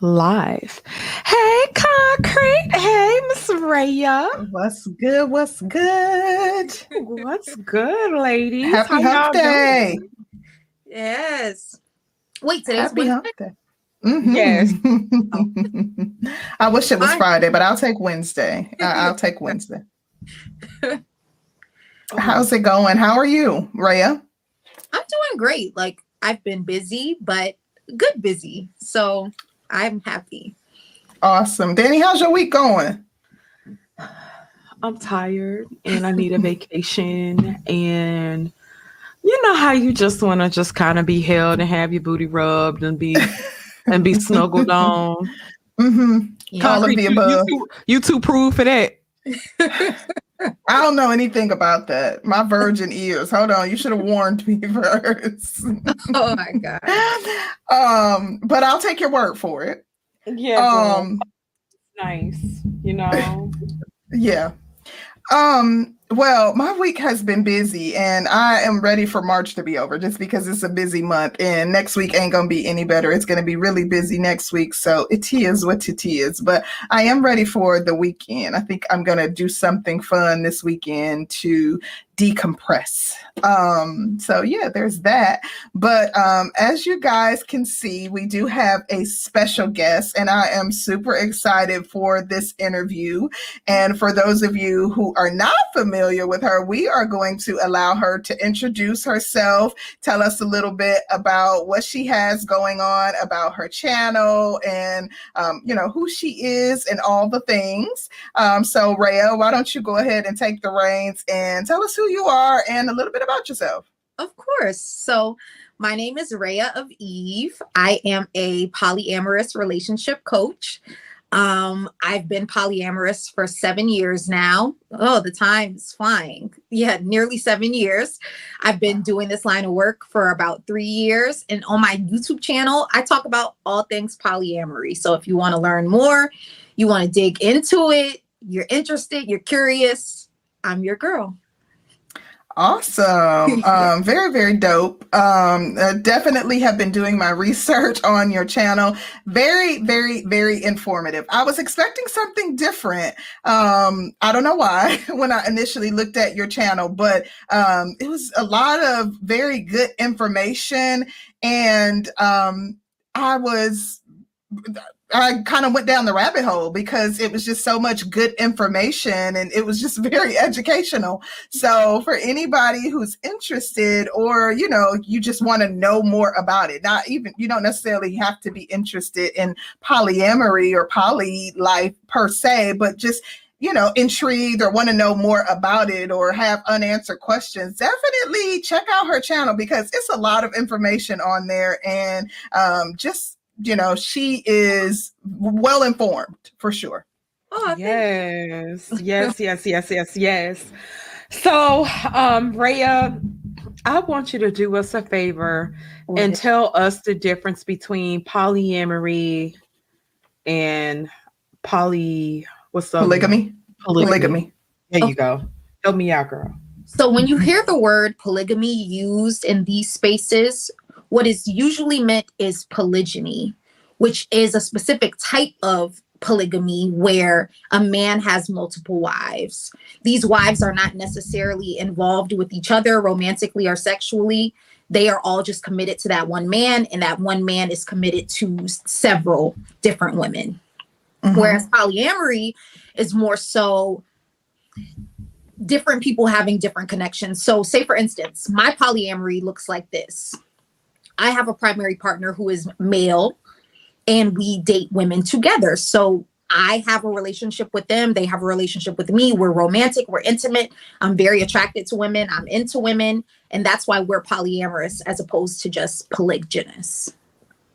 And we are live. Hey, Concrete. Hey, Miss Raya. What's good? What's good? What's good, ladies? Happy Hump Day. Doing? Yes. Wait, today's Happy Hump Day. Mm-hmm. Yes. I wish it was I, Friday, but I'll take Wednesday. I'll take Wednesday. How's it going? How are you, Raya? I'm doing great. Like I've been busy, but good busy. So I'm happy. Awesome. Danny, how's your week going? I'm tired and I need a vacation. And you know how you just want to just kind of be held and have your booty rubbed and be and be snuggled on. Mm-hmm. All of the above. You, you, you too prove for that. I don't know anything about that. My virgin ears. Hold on, you should have warned me first. oh my god. Um, but I'll take your word for it. Yeah. Um, nice. You know. yeah. Um, well, my week has been busy and I am ready for March to be over just because it's a busy month and next week ain't going to be any better. It's going to be really busy next week. So it is what it is. But I am ready for the weekend. I think I'm going to do something fun this weekend to decompress. Um, so yeah, there's that. But um, as you guys can see, we do have a special guest, and I am super excited for this interview. And for those of you who are not familiar with her, we are going to allow her to introduce herself, tell us a little bit about what she has going on, about her channel, and um, you know who she is, and all the things. Um, so Raya, why don't you go ahead and take the reins and tell us who you are and a little bit about yourself. Of course. So, my name is Raya of Eve. I am a polyamorous relationship coach. Um, I've been polyamorous for seven years now. Oh, the time is flying. Yeah, nearly seven years. I've been doing this line of work for about three years. And on my YouTube channel, I talk about all things polyamory. So if you want to learn more, you want to dig into it, you're interested, you're curious, I'm your girl. Awesome. Um, very, very dope. Um, uh, definitely have been doing my research on your channel. Very, very, very informative. I was expecting something different. Um, I don't know why when I initially looked at your channel, but um, it was a lot of very good information. And um, I was I kind of went down the rabbit hole because it was just so much good information and it was just very educational. So for anybody who's interested or you know you just want to know more about it, not even you don't necessarily have to be interested in polyamory or poly life per se, but just you know, intrigued or want to know more about it or have unanswered questions, definitely check out her channel because it's a lot of information on there and um, just you know, she is well informed for sure. Oh, yes, yes, yes, yes, yes, yes. So, um, Raya, I want you to do us a favor and tell us the difference between polyamory and poly. What's up? Polygamy. Polygamy. Polygamy. There you go. Help me out, girl. So, when you hear the word polygamy used in these spaces, what is usually meant is polygyny, which is a specific type of polygamy where a man has multiple wives. These wives are not necessarily involved with each other romantically or sexually. They are all just committed to that one man, and that one man is committed to several different women. Mm-hmm. Whereas polyamory is more so different people having different connections. So, say for instance, my polyamory looks like this I have a primary partner who is male, and we date women together. So I have a relationship with them. They have a relationship with me. We're romantic. We're intimate. I'm very attracted to women. I'm into women. And that's why we're polyamorous as opposed to just polygynous.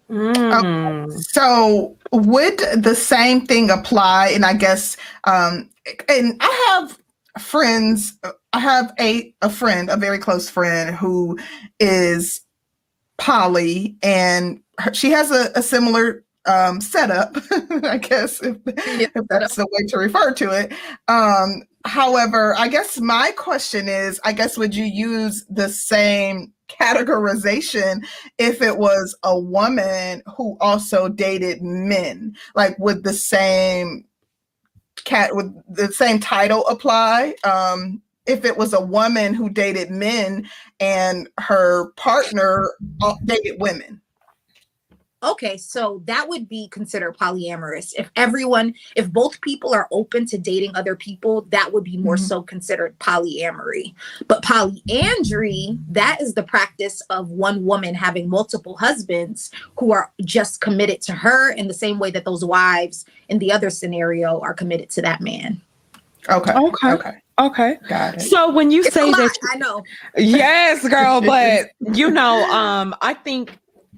Mm. Okay. So, would the same thing apply? And I guess, um, and I have friends, I have a, a friend, a very close friend who is poly and she has a, a similar um, setup, I guess, if, yeah, if that's the way to refer to it. Um, however, I guess my question is I guess, would you use the same categorization if it was a woman who also dated men? Like, would the same cat with the same title apply um if it was a woman who dated men and her partner uh, dated women Okay, so that would be considered polyamorous. If everyone, if both people are open to dating other people, that would be more mm-hmm. so considered polyamory. But polyandry, that is the practice of one woman having multiple husbands who are just committed to her in the same way that those wives in the other scenario are committed to that man. Okay. Okay. Okay. Okay. Got it. So when you it's say that I know. Yes, girl, but you know, um I think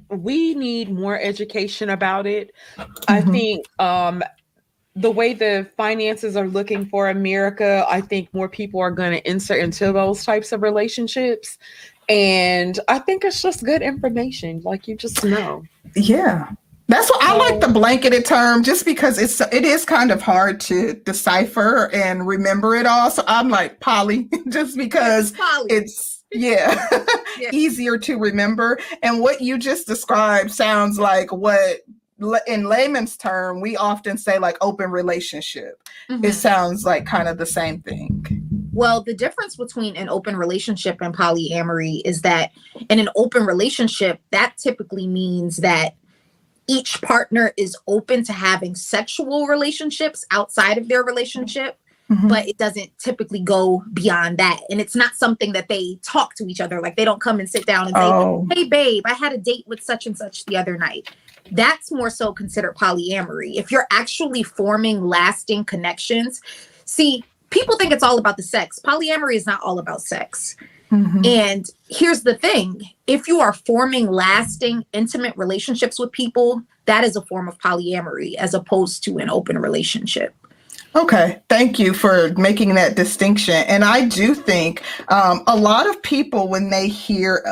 we need more education about it. Mm-hmm. I think um, the way the finances are looking for America, I think more people are going to insert into those types of relationships. And I think it's just good information, like you just know. Yeah. That's what I like the blanketed term just because it's it is kind of hard to decipher and remember it all. So I'm like poly just because poly. it's yeah. yeah. easier to remember. And what you just described sounds like what in layman's term we often say like open relationship. Mm-hmm. It sounds like kind of the same thing. Well, the difference between an open relationship and polyamory is that in an open relationship, that typically means that each partner is open to having sexual relationships outside of their relationship Mm-hmm. but it doesn't typically go beyond that. And it's not something that they talk to each other. Like they don't come and sit down and say, oh. Hey, babe, I had a date with such and such the other night. That's more so considered polyamory. If you're actually forming lasting connections, see, people think it's all about the sex. Polyamory is not all about sex. Mm-hmm. And here's the thing if you are forming lasting, intimate relationships with people, that is a form of polyamory as opposed to an open relationship. Okay, thank you for making that distinction. And I do think um, a lot of people, when they hear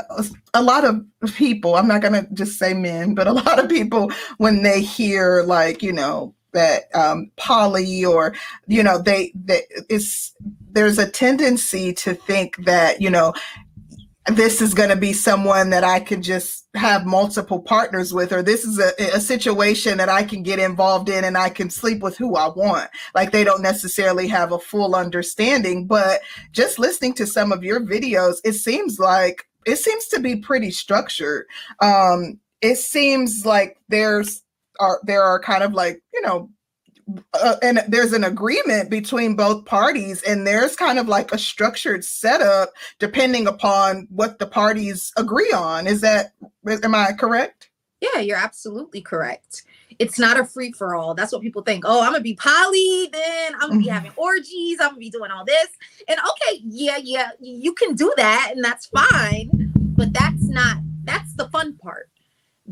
a lot of people, I'm not going to just say men, but a lot of people, when they hear like, you know, that um, poly or, you know, they, they, it's, there's a tendency to think that, you know, this is going to be someone that I can just have multiple partners with, or this is a, a situation that I can get involved in and I can sleep with who I want. Like they don't necessarily have a full understanding, but just listening to some of your videos, it seems like it seems to be pretty structured. Um, it seems like there's are there are kind of like you know uh, and there's an agreement between both parties and there's kind of like a structured setup depending upon what the parties agree on. Is that am i correct? Yeah you're absolutely correct. It's not a free for all that's what people think. Oh i'm gonna be poly then i'm gonna be mm-hmm. having orgies i'm gonna be doing all this. And okay yeah yeah you can do that and that's fine but that's not that's the fun part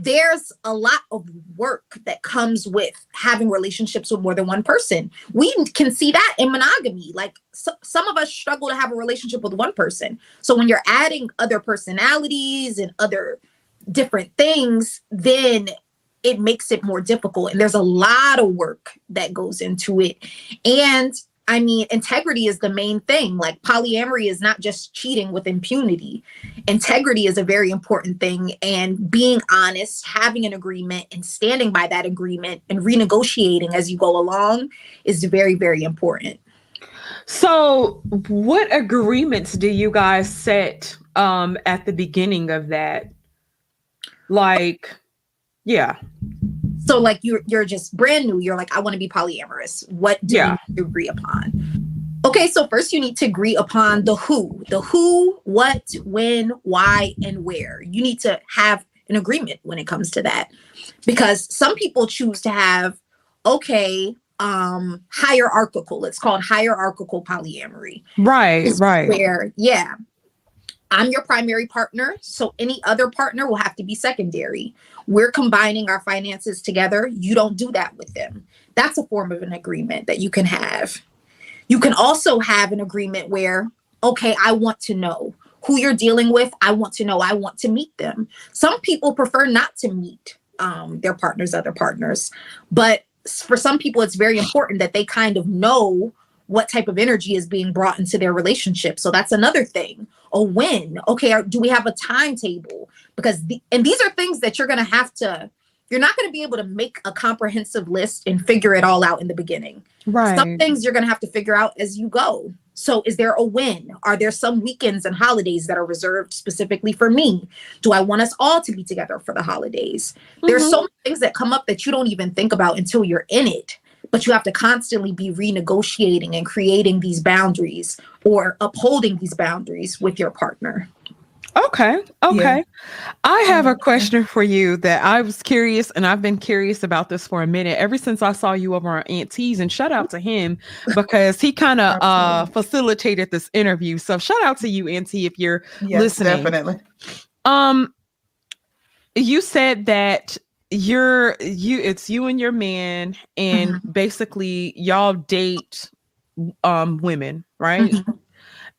there's a lot of work that comes with having relationships with more than one person. We can see that in monogamy. Like so, some of us struggle to have a relationship with one person. So when you're adding other personalities and other different things, then it makes it more difficult. And there's a lot of work that goes into it. And I mean, integrity is the main thing. Like polyamory is not just cheating with impunity. Integrity is a very important thing. And being honest, having an agreement and standing by that agreement and renegotiating as you go along is very, very important. So, what agreements do you guys set um, at the beginning of that? Like, yeah. So like you're you're just brand new. You're like, I want to be polyamorous. What do yeah. you agree upon? Okay, so first you need to agree upon the who, the who, what, when, why, and where. You need to have an agreement when it comes to that. Because some people choose to have, okay, um hierarchical. It's called hierarchical polyamory. Right, right. Where, yeah, I'm your primary partner, so any other partner will have to be secondary. We're combining our finances together. You don't do that with them. That's a form of an agreement that you can have. You can also have an agreement where, okay, I want to know who you're dealing with. I want to know. I want to meet them. Some people prefer not to meet um, their partners, other partners. But for some people, it's very important that they kind of know what type of energy is being brought into their relationship. So that's another thing. A when? Okay, do we have a timetable? Because the, and these are things that you're going to have to. You're not going to be able to make a comprehensive list and figure it all out in the beginning. Right. Some things you're going to have to figure out as you go. So, is there a win? Are there some weekends and holidays that are reserved specifically for me? Do I want us all to be together for the holidays? Mm-hmm. There's so many things that come up that you don't even think about until you're in it. But you have to constantly be renegotiating and creating these boundaries or upholding these boundaries with your partner. Okay. Okay. Yeah. I have a question for you that I was curious, and I've been curious about this for a minute ever since I saw you over on Auntie's. And shout out to him because he kind of uh, facilitated this interview. So shout out to you, Auntie, if you're yes, listening. Definitely. Um, you said that you're you it's you and your man, and mm-hmm. basically y'all date um women, right? Mm-hmm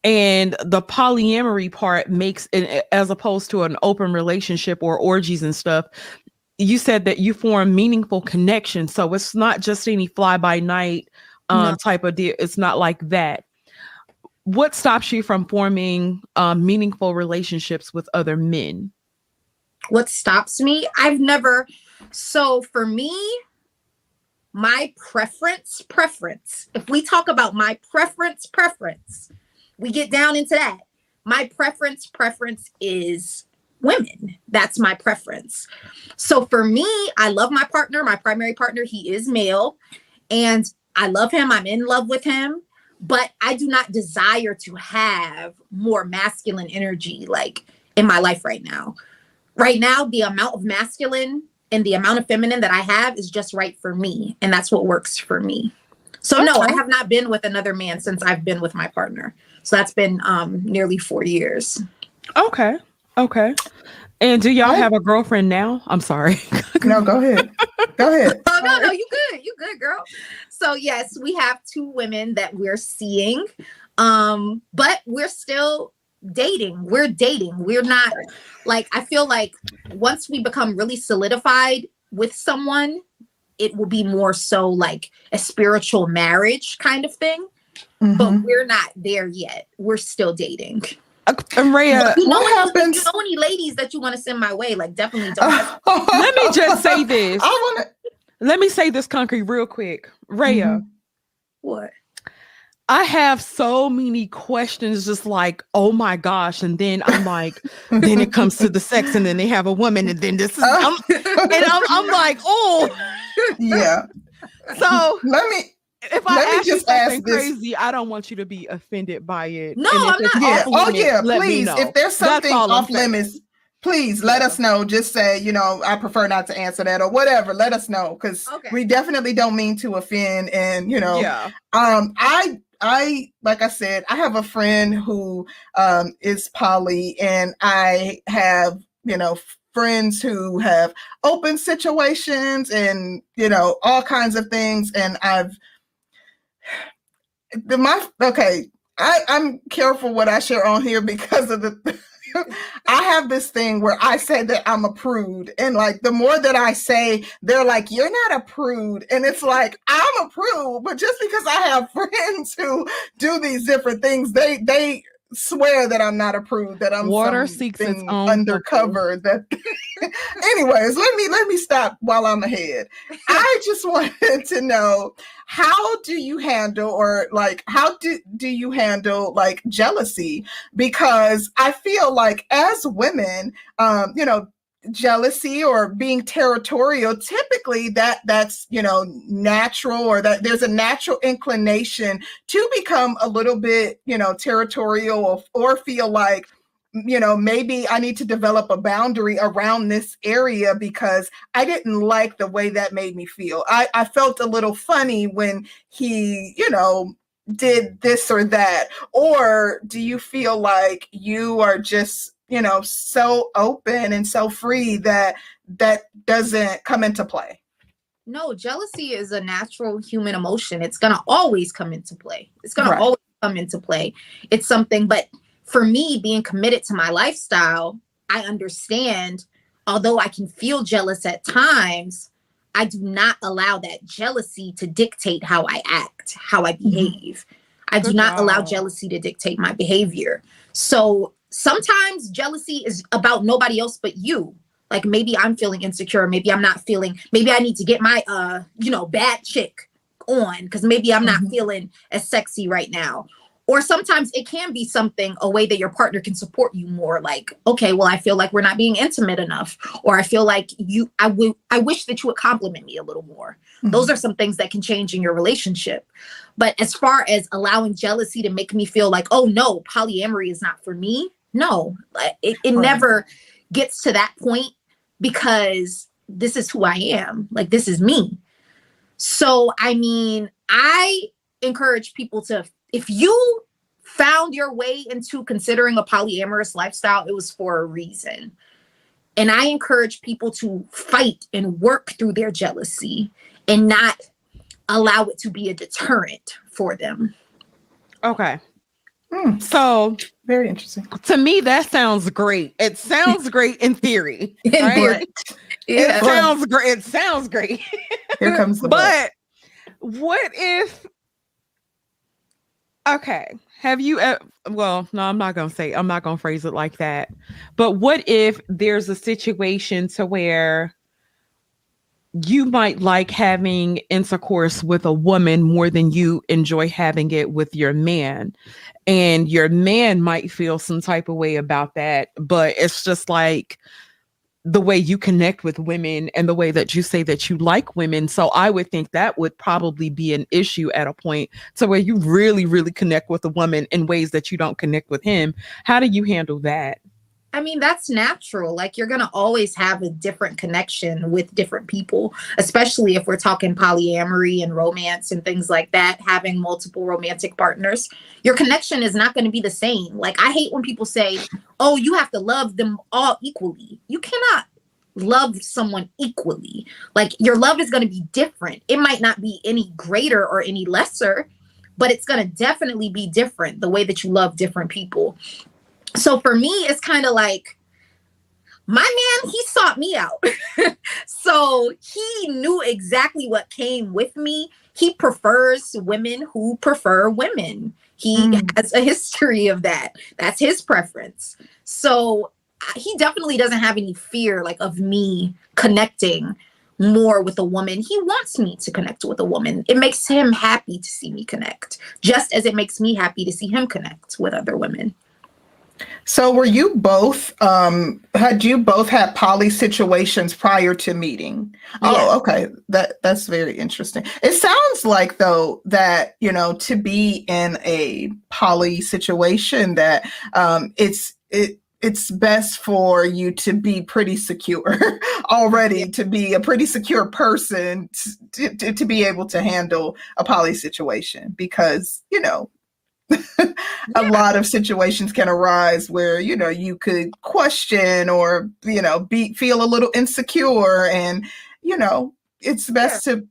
and the polyamory part makes it as opposed to an open relationship or orgies and stuff you said that you form meaningful connection so it's not just any fly by night um, no. type of deal it's not like that what stops you from forming um, meaningful relationships with other men what stops me i've never so for me my preference preference if we talk about my preference preference we get down into that. My preference, preference is women. That's my preference. So for me, I love my partner, my primary partner. He is male, and I love him. I'm in love with him, but I do not desire to have more masculine energy like in my life right now. Right now, the amount of masculine and the amount of feminine that I have is just right for me, and that's what works for me. So okay. no, I have not been with another man since I've been with my partner. So that's been um nearly four years. Okay. Okay. And do y'all have a girlfriend now? I'm sorry. no, go ahead. Go ahead. Oh no, no, you good. You good, girl. So yes, we have two women that we're seeing. Um, but we're still dating. We're dating. We're not like I feel like once we become really solidified with someone, it will be more so like a spiritual marriage kind of thing. Mm-hmm. But we're not there yet. We're still dating. Uh, Rhea, you know, what happens? You know any ladies that you want to send my way? Like, definitely don't. Let me just say this. I want to. Let me say this concrete real quick, Rhea. Mm-hmm. What? I have so many questions, just like, oh my gosh. And then I'm like, then it comes to the sex, and then they have a woman, and then this is, I'm, and I'm, I'm like, oh, yeah. So let me if I Let ask you something crazy, I don't want you to be offended by it. No, I'm not. Yeah. Oh, yeah. Please, if there's something off limits, please let us know. Just say, you know, I prefer not to answer that or whatever. Let us know because okay. we definitely don't mean to offend. And you know, yeah. um, I I like I said, I have a friend who um is poly, and I have you know friends who have open situations and you know all kinds of things, and I've the my okay I, I'm careful what I share on here because of the I have this thing where I say that I'm a prude. And like the more that I say, they're like, you're not a prude. And it's like, I'm a prude. But just because I have friends who do these different things, they they swear that I'm not approved, that I'm water seeks its own undercover. That anyways, let me let me stop while I'm ahead. I just wanted to know how do you handle or like how do, do you handle like jealousy? Because I feel like as women, um, you know, jealousy or being territorial typically that that's you know natural or that there's a natural inclination to become a little bit you know territorial or, or feel like you know maybe i need to develop a boundary around this area because i didn't like the way that made me feel. I, I felt a little funny when he you know did this or that. Or do you feel like you are just you know so open and so free that that doesn't come into play no jealousy is a natural human emotion it's going to always come into play it's going right. to always come into play it's something but for me being committed to my lifestyle i understand although I can feel jealous at times, I do not allow that jealousy to dictate how I act, how I mm-hmm. behave. Mm-hmm. I do Good not allow jealousy to dictate my behavior. So sometimes jealousy is about nobody else but you. Like maybe I'm feeling insecure, maybe I'm not feeling, maybe I need to get my uh, you know, bad chick on because maybe I'm not mm-hmm. feeling as sexy right now or sometimes it can be something a way that your partner can support you more like okay well i feel like we're not being intimate enough or i feel like you i would i wish that you would compliment me a little more mm-hmm. those are some things that can change in your relationship but as far as allowing jealousy to make me feel like oh no polyamory is not for me no it, it right. never gets to that point because this is who i am like this is me so i mean i encourage people to if you found your way into considering a polyamorous lifestyle, it was for a reason. And I encourage people to fight and work through their jealousy and not allow it to be a deterrent for them. Okay. Hmm. So very interesting. To me, that sounds great. It sounds great in theory. Right? yeah. It sounds great. It sounds great. Here comes the but what if Okay. Have you uh, well, no, I'm not going to say I'm not going to phrase it like that. But what if there's a situation to where you might like having intercourse with a woman more than you enjoy having it with your man. And your man might feel some type of way about that, but it's just like the way you connect with women and the way that you say that you like women. So I would think that would probably be an issue at a point to where you really, really connect with a woman in ways that you don't connect with him. How do you handle that? I mean, that's natural. Like, you're going to always have a different connection with different people, especially if we're talking polyamory and romance and things like that, having multiple romantic partners. Your connection is not going to be the same. Like, I hate when people say, oh, you have to love them all equally. You cannot love someone equally. Like, your love is going to be different. It might not be any greater or any lesser, but it's going to definitely be different the way that you love different people so for me, it's kind of like my man, he sought me out. so he knew exactly what came with me. He prefers women who prefer women. He mm. has a history of that. That's his preference. So he definitely doesn't have any fear like of me connecting more with a woman. He wants me to connect with a woman. It makes him happy to see me connect, just as it makes me happy to see him connect with other women. So were you both um had you both had poly situations prior to meeting? Oh, yeah. Oh, okay. That that's very interesting. It sounds like though that, you know, to be in a poly situation that um it's it it's best for you to be pretty secure already to be a pretty secure person to, to, to be able to handle a poly situation because you know a yeah. lot of situations can arise where you know you could question or you know be feel a little insecure and you know it's best yeah. to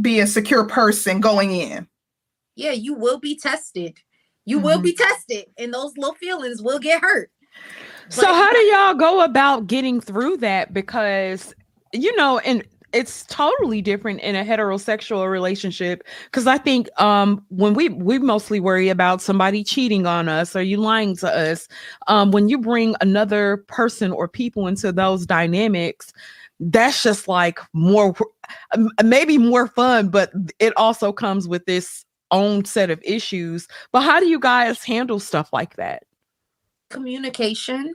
be a secure person going in yeah you will be tested you mm-hmm. will be tested and those little feelings will get hurt so how do y'all go about getting through that because you know and it's totally different in a heterosexual relationship because I think um, when we we mostly worry about somebody cheating on us or you lying to us. Um, when you bring another person or people into those dynamics, that's just like more maybe more fun, but it also comes with this own set of issues. But how do you guys handle stuff like that? Communication,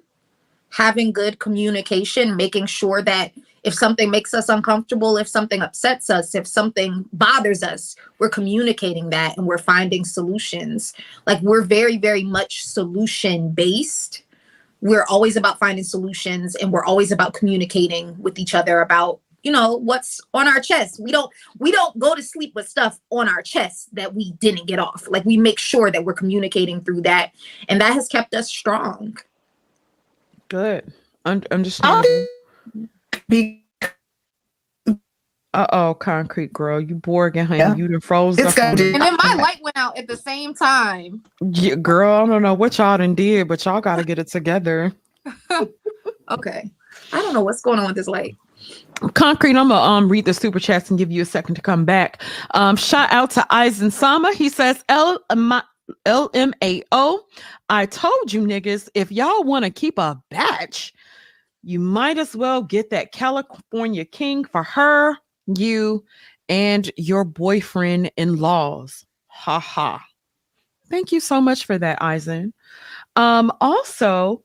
having good communication, making sure that if something makes us uncomfortable, if something upsets us, if something bothers us, we're communicating that and we're finding solutions. Like we're very, very much solution based. We're always about finding solutions and we're always about communicating with each other about you know what's on our chest we don't we don't go to sleep with stuff on our chest that we didn't get off like we make sure that we're communicating through that and that has kept us strong good I'm, I'm just be uh oh, concrete girl, you bored honey. Yeah. You done froze it's up. and then my light went out at the same time. Yeah, girl, I don't know what y'all done did, but y'all gotta get it together. okay. I don't know what's going on with this light. Concrete, I'm gonna um read the super chats and give you a second to come back. Um, shout out to Eisen Sama. He says L LMAO. I told you niggas, if y'all want to keep a batch, you might as well get that California king for her, you, and your boyfriend in laws. Ha ha. Thank you so much for that, Eisen. Um, also,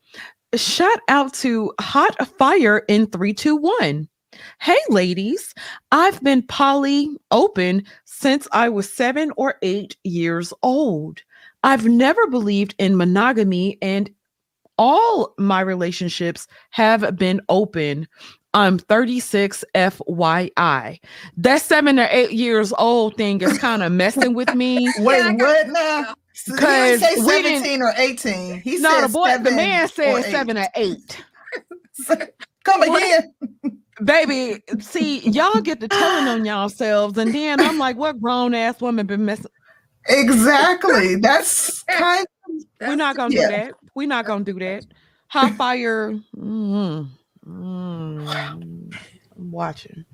shout out to Hot Fire in 321. Hey, ladies, I've been poly open since I was seven or eight years old. I've never believed in monogamy, and all my relationships have been open. I'm 36 FYI. That seven or eight years old thing is kind of messing with me. Wait, yeah, what now? Because say 17 or 18. He no, the boy, the man said seven or eight. Come again. Baby, see, y'all get to telling on yourselves, and then I'm like, what grown ass woman been messing? Exactly. That's kind of, we're not gonna yeah. do that. We're not gonna do that. Hot fire. Mm-hmm. Mm, I'm watching.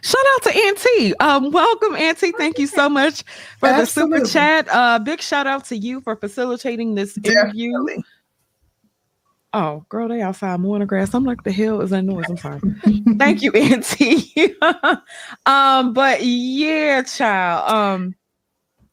Shout out to Auntie. Um, welcome, Auntie. Thank you so much for Absolutely. the super chat. Uh, big shout out to you for facilitating this interview. Definitely. Oh, girl, they outside mowing the grass. I'm like, the hell is that noise? I'm sorry. Thank you, Auntie. um, but yeah, child. Um,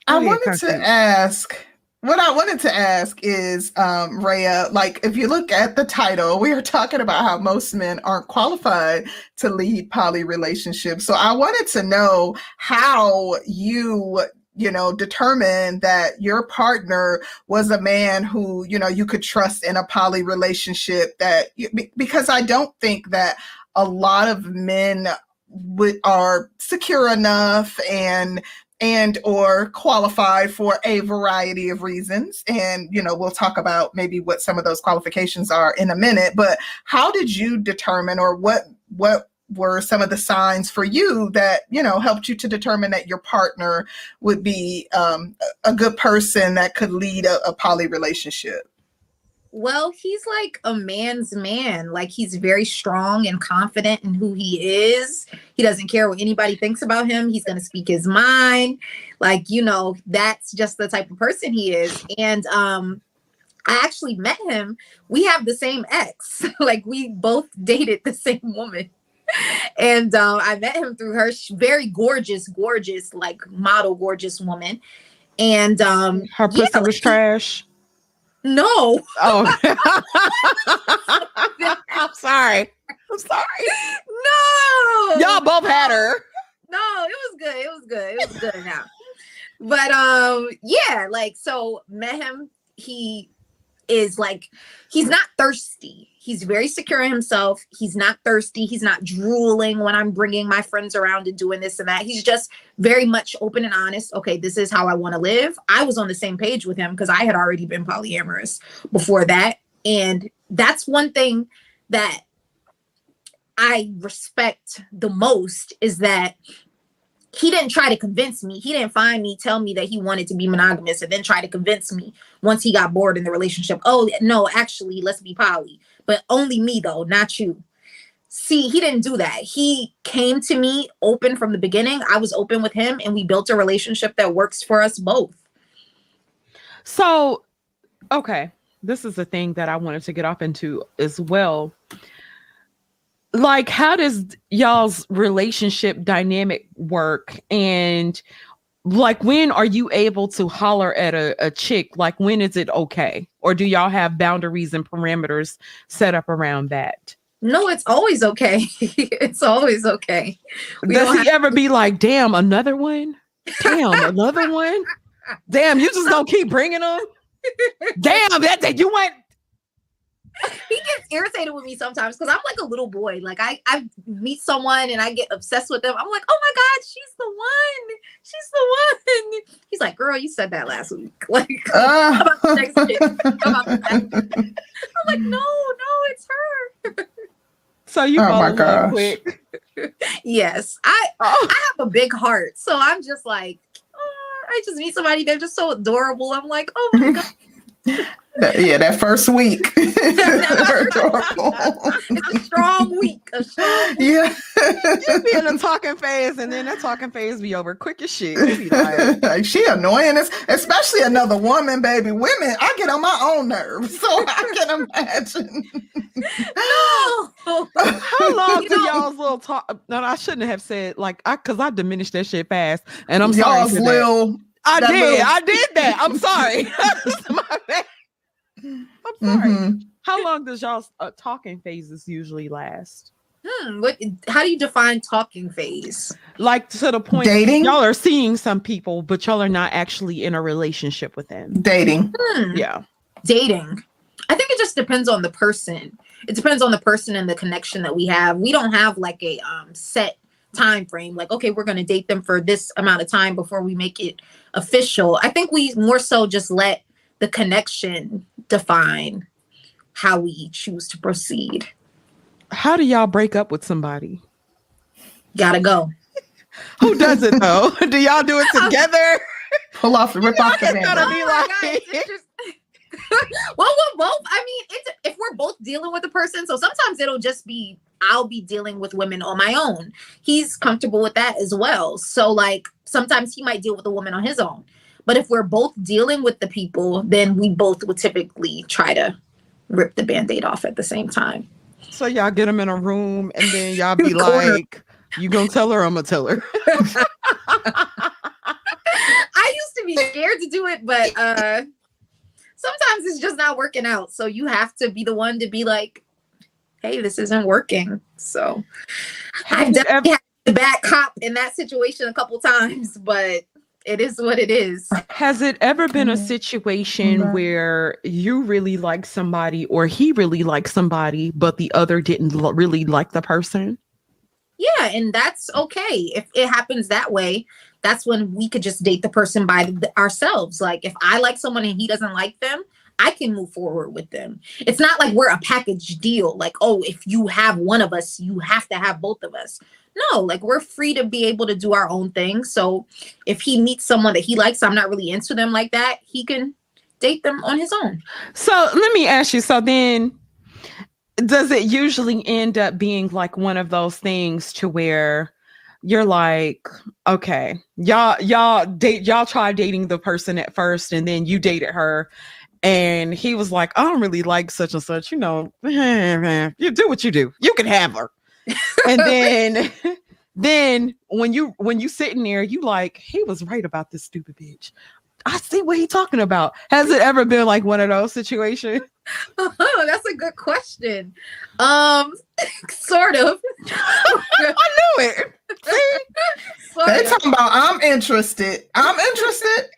I wanted to ask what I wanted to ask is, um, Rhea, like if you look at the title, we are talking about how most men aren't qualified to lead poly relationships. So I wanted to know how you you know determine that your partner was a man who you know you could trust in a poly relationship that because i don't think that a lot of men would, are secure enough and and or qualified for a variety of reasons. And you know we'll talk about maybe what some of those qualifications are in a minute but how did you determine or what what were some of the signs for you that you know helped you to determine that your partner would be um, a good person that could lead a, a poly relationship well, he's like a man's man. Like he's very strong and confident in who he is. He doesn't care what anybody thinks about him. He's going to speak his mind. Like, you know, that's just the type of person he is. And um I actually met him. We have the same ex. like we both dated the same woman. and um, I met him through her very gorgeous, gorgeous, like model gorgeous woman. And um her pussy yeah, was trash no. Oh. I'm sorry. I'm sorry. No. Y'all both had her. No, it was good. It was good. It was good now. But um, yeah, like so met him. He is like he's not thirsty. He's very secure in himself. He's not thirsty. He's not drooling when I'm bringing my friends around and doing this and that. He's just very much open and honest. Okay, this is how I want to live. I was on the same page with him because I had already been polyamorous before that. And that's one thing that I respect the most is that he didn't try to convince me. He didn't find me, tell me that he wanted to be monogamous, and then try to convince me once he got bored in the relationship. Oh, no, actually, let's be poly. But only me, though, not you. See, he didn't do that. He came to me open from the beginning. I was open with him, and we built a relationship that works for us both. So, okay, this is the thing that I wanted to get off into as well like how does y'all's relationship dynamic work? And like when are you able to holler at a, a chick? Like when is it okay? Or do y'all have boundaries and parameters set up around that? No it's always okay. It's always okay. We does he have- ever be like damn another one? Damn another one? Damn you just don't keep bringing them damn that, that you went he gets irritated with me sometimes because I'm like a little boy. Like I, I meet someone and I get obsessed with them. I'm like, oh my god, she's the one. She's the one. He's like, girl, you said that last week. Like, uh. about the next I'm like, no, no, it's her. So you oh my gosh. quick. yes, I oh. I have a big heart, so I'm just like, oh, I just meet somebody. They're just so adorable. I'm like, oh my god. Yeah, that first week. it's a strong week. A strong week. Yeah. you be in a talking phase, and then that talking phase be over quick as shit. Like, like, she annoying us, especially another woman, baby. Women, I get on my own nerves, so I can imagine. no. How long do y'all's little talk? No, I shouldn't have said like I because I diminished that shit fast, and I'm y'all's sorry. Little, I did. Little... I did that. I'm sorry. my bad. I'm sorry. Mm-hmm. How long does y'all's uh, talking phases usually last? Hmm. What? How do you define talking phase? Like to the point dating. Y'all are seeing some people, but y'all are not actually in a relationship with them. Dating. Hmm. Yeah. Dating. I think it just depends on the person. It depends on the person and the connection that we have. We don't have like a um, set time frame. Like, okay, we're going to date them for this amount of time before we make it official. I think we more so just let the connection define how we choose to proceed. How do y'all break up with somebody? Gotta go. Who does it though? do y'all do it together? Pull off, rip off the band. Oh be like, well, we're both. I mean, it's if we're both dealing with a person, so sometimes it'll just be I'll be dealing with women on my own. He's comfortable with that as well. So like sometimes he might deal with a woman on his own. But if we're both dealing with the people, then we both would typically try to rip the band-aid off at the same time. So y'all get them in a room and then y'all be like, you gonna tell her I'm gonna tell her. I used to be scared to do it, but uh sometimes it's just not working out. So you have to be the one to be like, hey, this isn't working. So I definitely ever- had the bad cop in that situation a couple times, but it is what it is. Has it ever been a situation where you really like somebody or he really liked somebody, but the other didn't l- really like the person? Yeah, and that's okay. If it happens that way, that's when we could just date the person by the, ourselves. Like if I like someone and he doesn't like them, I can move forward with them. It's not like we're a package deal. Like, oh, if you have one of us, you have to have both of us. No, like we're free to be able to do our own thing. So if he meets someone that he likes, I'm not really into them like that, he can date them on his own. So let me ask you so then does it usually end up being like one of those things to where you're like okay y'all y'all date y'all try dating the person at first and then you dated her and he was like i don't really like such and such you know you do what you do you can have her and then then when you when you sitting there, you like, he was right about this stupid bitch. I see what he talking about. Has it ever been like one of those situations? Oh, that's a good question. Um, sort of. I knew it. See? They talking about I'm interested. I'm interested.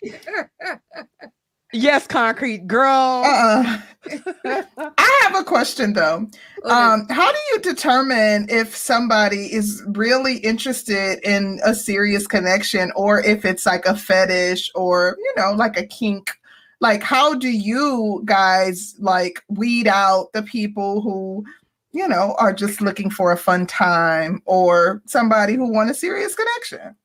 Yes, concrete girl. Uh-uh. I have a question though. Um, how do you determine if somebody is really interested in a serious connection or if it's like a fetish or you know, like a kink? Like, how do you guys like weed out the people who you know are just looking for a fun time or somebody who want a serious connection?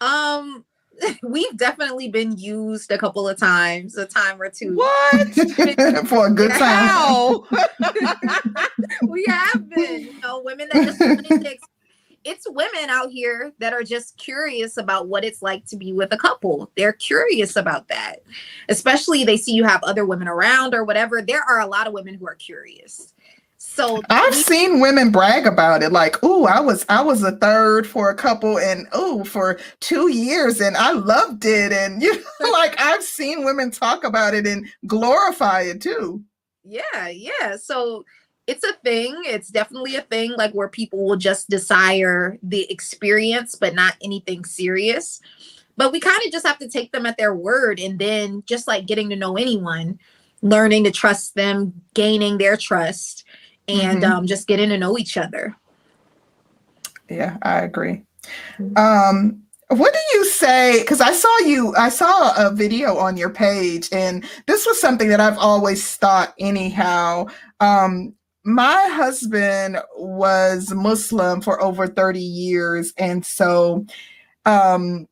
Um we've definitely been used a couple of times, a time or two. What? For a good time. We have been, you know, women that just it's women out here that are just curious about what it's like to be with a couple. They're curious about that. Especially they see you have other women around or whatever. There are a lot of women who are curious. So I've seen women brag about it, like, "Oh, I was I was a third for a couple, and oh, for two years, and I loved it." And you know, like I've seen women talk about it and glorify it too. Yeah, yeah. So it's a thing. It's definitely a thing, like where people will just desire the experience, but not anything serious. But we kind of just have to take them at their word, and then just like getting to know anyone, learning to trust them, gaining their trust and mm-hmm. um, just getting to know each other. Yeah, I agree. Mm-hmm. Um, what do you say? Because I saw you, I saw a video on your page, and this was something that I've always thought, anyhow. Um, my husband was Muslim for over 30 years, and so um,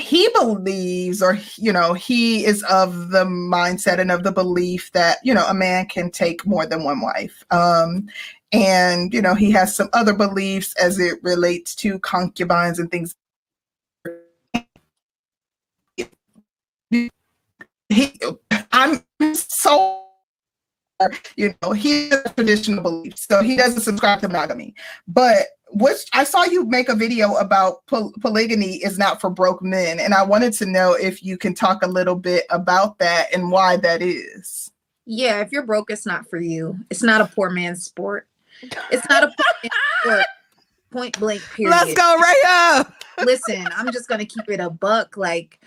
he believes or you know he is of the mindset and of the belief that you know a man can take more than one wife. Um and you know he has some other beliefs as it relates to concubines and things. He i'm so you know he has traditional beliefs so he doesn't subscribe to monogamy. But which I saw you make a video about poly- polygamy is not for broke men, and I wanted to know if you can talk a little bit about that and why that is. Yeah, if you're broke, it's not for you. It's not a poor man's sport. It's not a poor man's sport. Point blank. Period. Let's go, Raya. Listen, I'm just gonna keep it a buck. Like,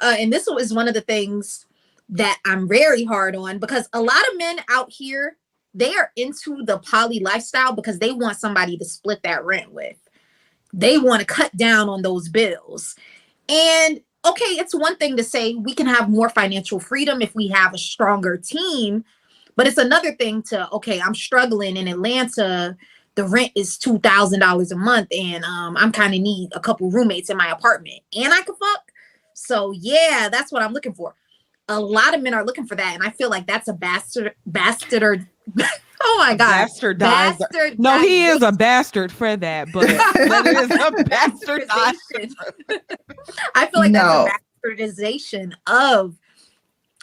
uh, and this was one of the things that I'm very hard on because a lot of men out here they are into the poly lifestyle because they want somebody to split that rent with. They want to cut down on those bills. And okay, it's one thing to say we can have more financial freedom if we have a stronger team, but it's another thing to okay, I'm struggling in Atlanta. The rent is two thousand dollars a month, and um, I'm kind of need a couple roommates in my apartment, and I can fuck. So yeah, that's what I'm looking for. A lot of men are looking for that, and I feel like that's a bastard, bastard or oh my god, bastardized. Bastard no, he is a bastard for that, but that is a bastardization. I feel like no. that's a bastardization of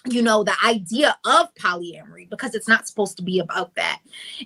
you know the idea of polyamory because it's not supposed to be about that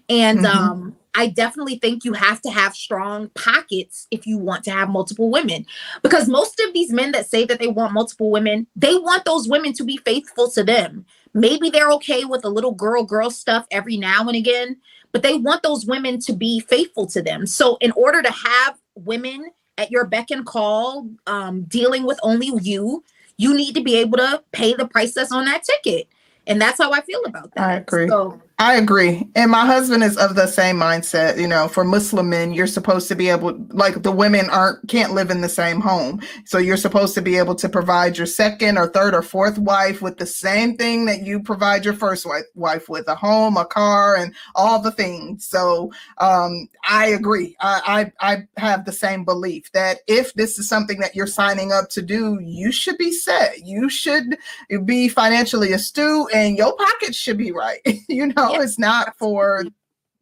and mm-hmm. um i definitely think you have to have strong pockets if you want to have multiple women because most of these men that say that they want multiple women they want those women to be faithful to them Maybe they're okay with a little girl girl stuff every now and again, but they want those women to be faithful to them. So, in order to have women at your beck and call, um, dealing with only you, you need to be able to pay the price that's on that ticket. And that's how I feel about that. I agree. So, I agree. And my husband is of the same mindset. You know, for Muslim men, you're supposed to be able like the women aren't can't live in the same home. So you're supposed to be able to provide your second or third or fourth wife with the same thing that you provide your first wife, wife with a home, a car, and all the things. So um, I agree. I, I I have the same belief that if this is something that you're signing up to do, you should be set. You should be financially astute and your pockets should be right. you know know, it's not for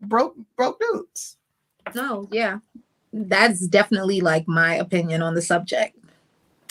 broke broke dudes. No, yeah. That's definitely like my opinion on the subject.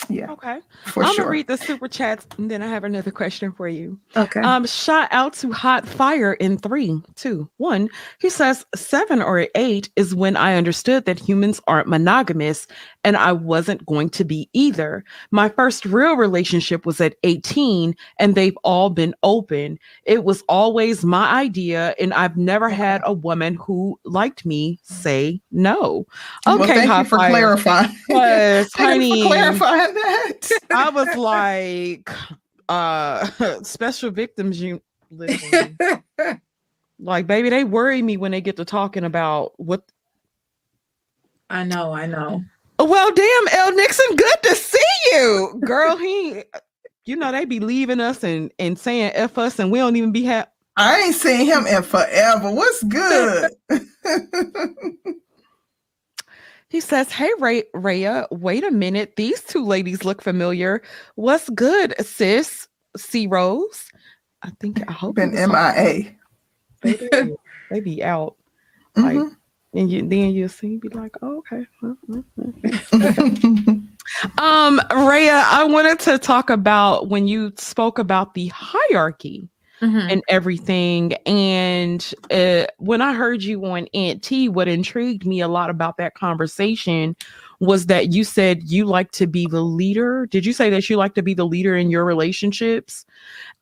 Yeah. Okay. For I'm sure. gonna read the super chats and then I have another question for you. Okay. Um, shout out to Hot Fire in three, two, one. He says seven or eight is when I understood that humans aren't monogamous and I wasn't going to be either. My first real relationship was at 18 and they've all been open. It was always my idea and I've never had a woman who liked me say no. Okay, well, thank you for Fire. clarifying. Was, honey, clarifying that. I was like, uh, special victims. You listen. like, baby, they worry me when they get to talking about what. I know, I know. Well, damn, El Nixon, good to see you, girl. He, you know, they be leaving us and and saying f us, and we don't even be happy. I ain't seen him in forever. What's good? He says, Hey, Ray- Raya, wait a minute. These two ladies look familiar. What's good, sis? C Rose. I think, I hope. Been MIA. They, they be out. Mm-hmm. Like, and you, then you'll see, be like, oh, okay. um, Raya, I wanted to talk about when you spoke about the hierarchy mm-hmm. and everything. And uh, when I heard you on Aunt T, what intrigued me a lot about that conversation was that you said you like to be the leader. Did you say that you like to be the leader in your relationships?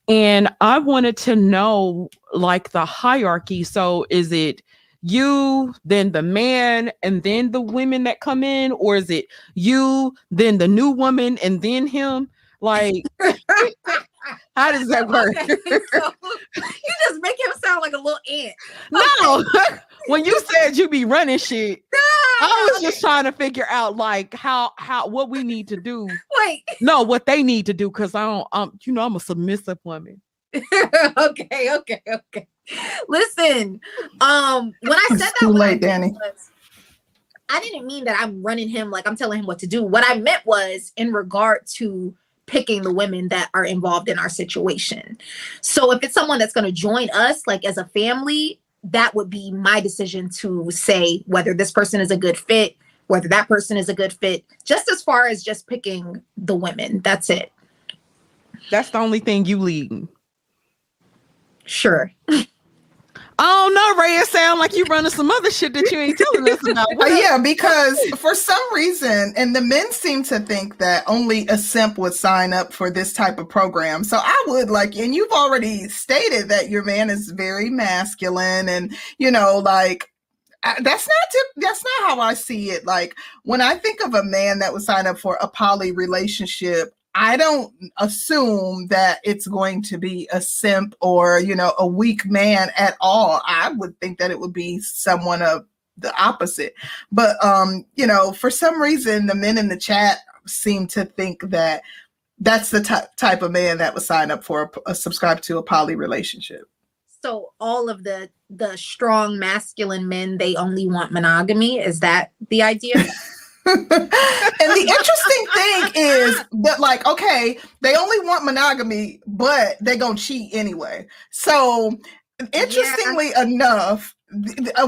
And I wanted to know like the hierarchy. So is it you, then the man, and then the women that come in, or is it you, then the new woman, and then him? Like, how does that work? Okay, so you just make him sound like a little ant. No, when you said you be running shit, no. I was just trying to figure out like how how what we need to do. Wait, no, what they need to do because I don't. Um, you know, I'm a submissive woman. okay, okay, okay. Listen, um, when I said it's that, too late, Danny. Was, I didn't mean that I'm running him like I'm telling him what to do. What I meant was in regard to picking the women that are involved in our situation. So if it's someone that's going to join us like as a family, that would be my decision to say whether this person is a good fit, whether that person is a good fit, just as far as just picking the women. That's it. That's the only thing you leading. Sure. Oh no, Ray, it sound like you running some other shit that you ain't telling us about. Uh, yeah, because for some reason, and the men seem to think that only a simp would sign up for this type of program. So I would like, and you've already stated that your man is very masculine, and you know, like that's not tip, that's not how I see it. Like when I think of a man that would sign up for a poly relationship, I don't assume that it's going to be a simp or, you know, a weak man at all. I would think that it would be someone of the opposite. But, um, you know, for some reason, the men in the chat seem to think that that's the t- type of man that would sign up for a, a subscribe to a poly relationship. So all of the the strong masculine men, they only want monogamy. Is that the idea? and the interesting thing is that like okay they only want monogamy but they gonna cheat anyway so interestingly yeah. enough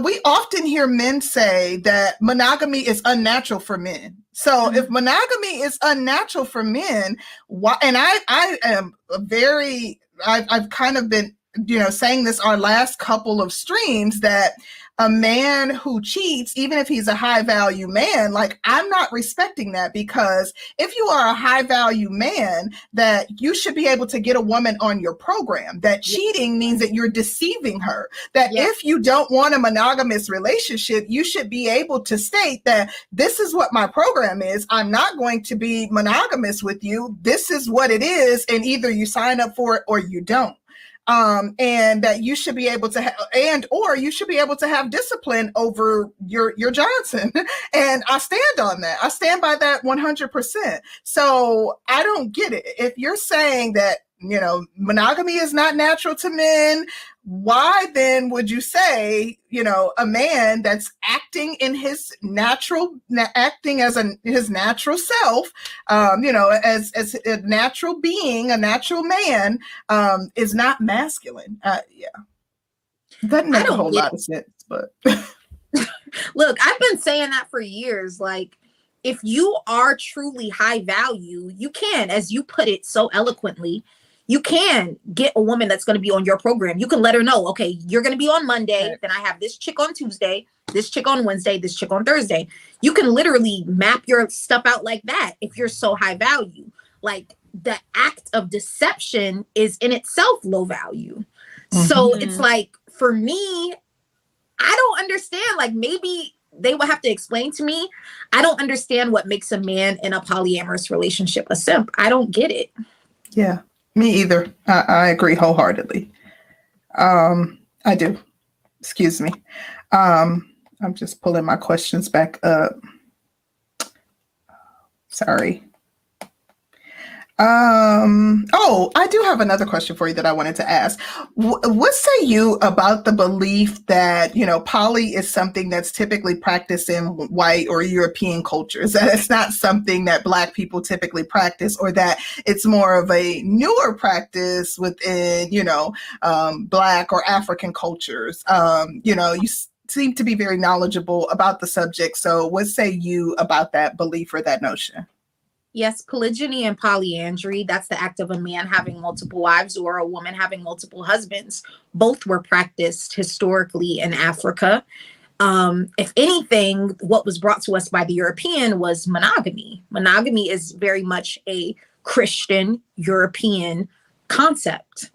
we often hear men say that monogamy is unnatural for men so mm-hmm. if monogamy is unnatural for men why and i i am very I've, I've kind of been you know saying this our last couple of streams that a man who cheats, even if he's a high value man, like I'm not respecting that because if you are a high value man, that you should be able to get a woman on your program. That cheating means that you're deceiving her. That if you don't want a monogamous relationship, you should be able to state that this is what my program is. I'm not going to be monogamous with you. This is what it is. And either you sign up for it or you don't um, and that you should be able to have, and or you should be able to have discipline over your your Johnson. and I stand on that. I stand by that 100%. So I don't get it. If you're saying that you know monogamy is not natural to men. Why then would you say you know a man that's acting in his natural acting as a his natural self um you know as as a natural being a natural man um is not masculine? Uh yeah. Doesn't make a whole lot of sense but look i've been saying that for years like if you are truly high value you can as you put it so eloquently you can get a woman that's going to be on your program. You can let her know, okay, you're going to be on Monday, then I have this chick on Tuesday, this chick on Wednesday, this chick on Thursday. You can literally map your stuff out like that if you're so high value. Like the act of deception is in itself low value. Mm-hmm. So it's like for me, I don't understand. Like maybe they will have to explain to me. I don't understand what makes a man in a polyamorous relationship a simp. I don't get it. Yeah. Me either. I, I agree wholeheartedly. Um, I do. Excuse me. Um, I'm just pulling my questions back up. Sorry. Um, oh, I do have another question for you that I wanted to ask. W- what say you about the belief that, you know, poly is something that's typically practiced in white or European cultures, that it's not something that Black people typically practice, or that it's more of a newer practice within, you know, um, Black or African cultures? Um, you know, you seem to be very knowledgeable about the subject. So, what say you about that belief or that notion? Yes, polygyny and polyandry, that's the act of a man having multiple wives or a woman having multiple husbands. Both were practiced historically in Africa. Um, if anything, what was brought to us by the European was monogamy. Monogamy is very much a Christian European concept.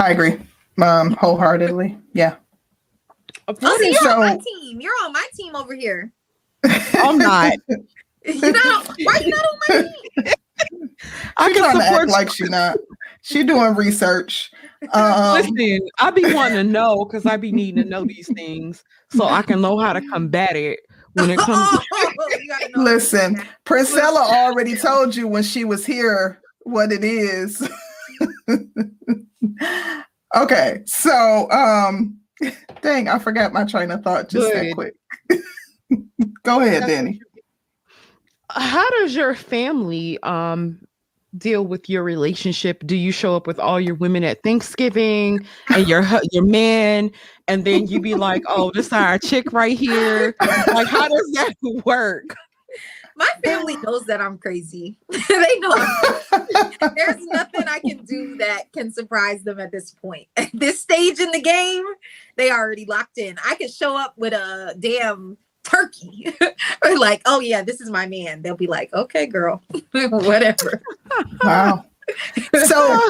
I agree, um, wholeheartedly. Yeah. Oh, so you're so, on my team. You're on my team over here. I'm not. you know, why you not on my team? I can support like she's not. She doing research. Um, Listen, I be wanting to know because I be needing to know these things so I can know how to combat it when it comes. to- Listen, Priscilla already told you when she was here what it is. okay, so um, Dang, I forgot my train of thought just Good. that quick. Go ahead, Danny. How does your family um deal with your relationship? Do you show up with all your women at Thanksgiving and your your man, and then you be like, "Oh, this is our chick right here"? Like, how does that work? My family knows that I'm crazy. they know there's nothing I can do that can surprise them at this point. At this stage in the game, they already locked in. I could show up with a damn turkey. Or like oh yeah this is my man. They'll be like okay girl whatever. Wow. So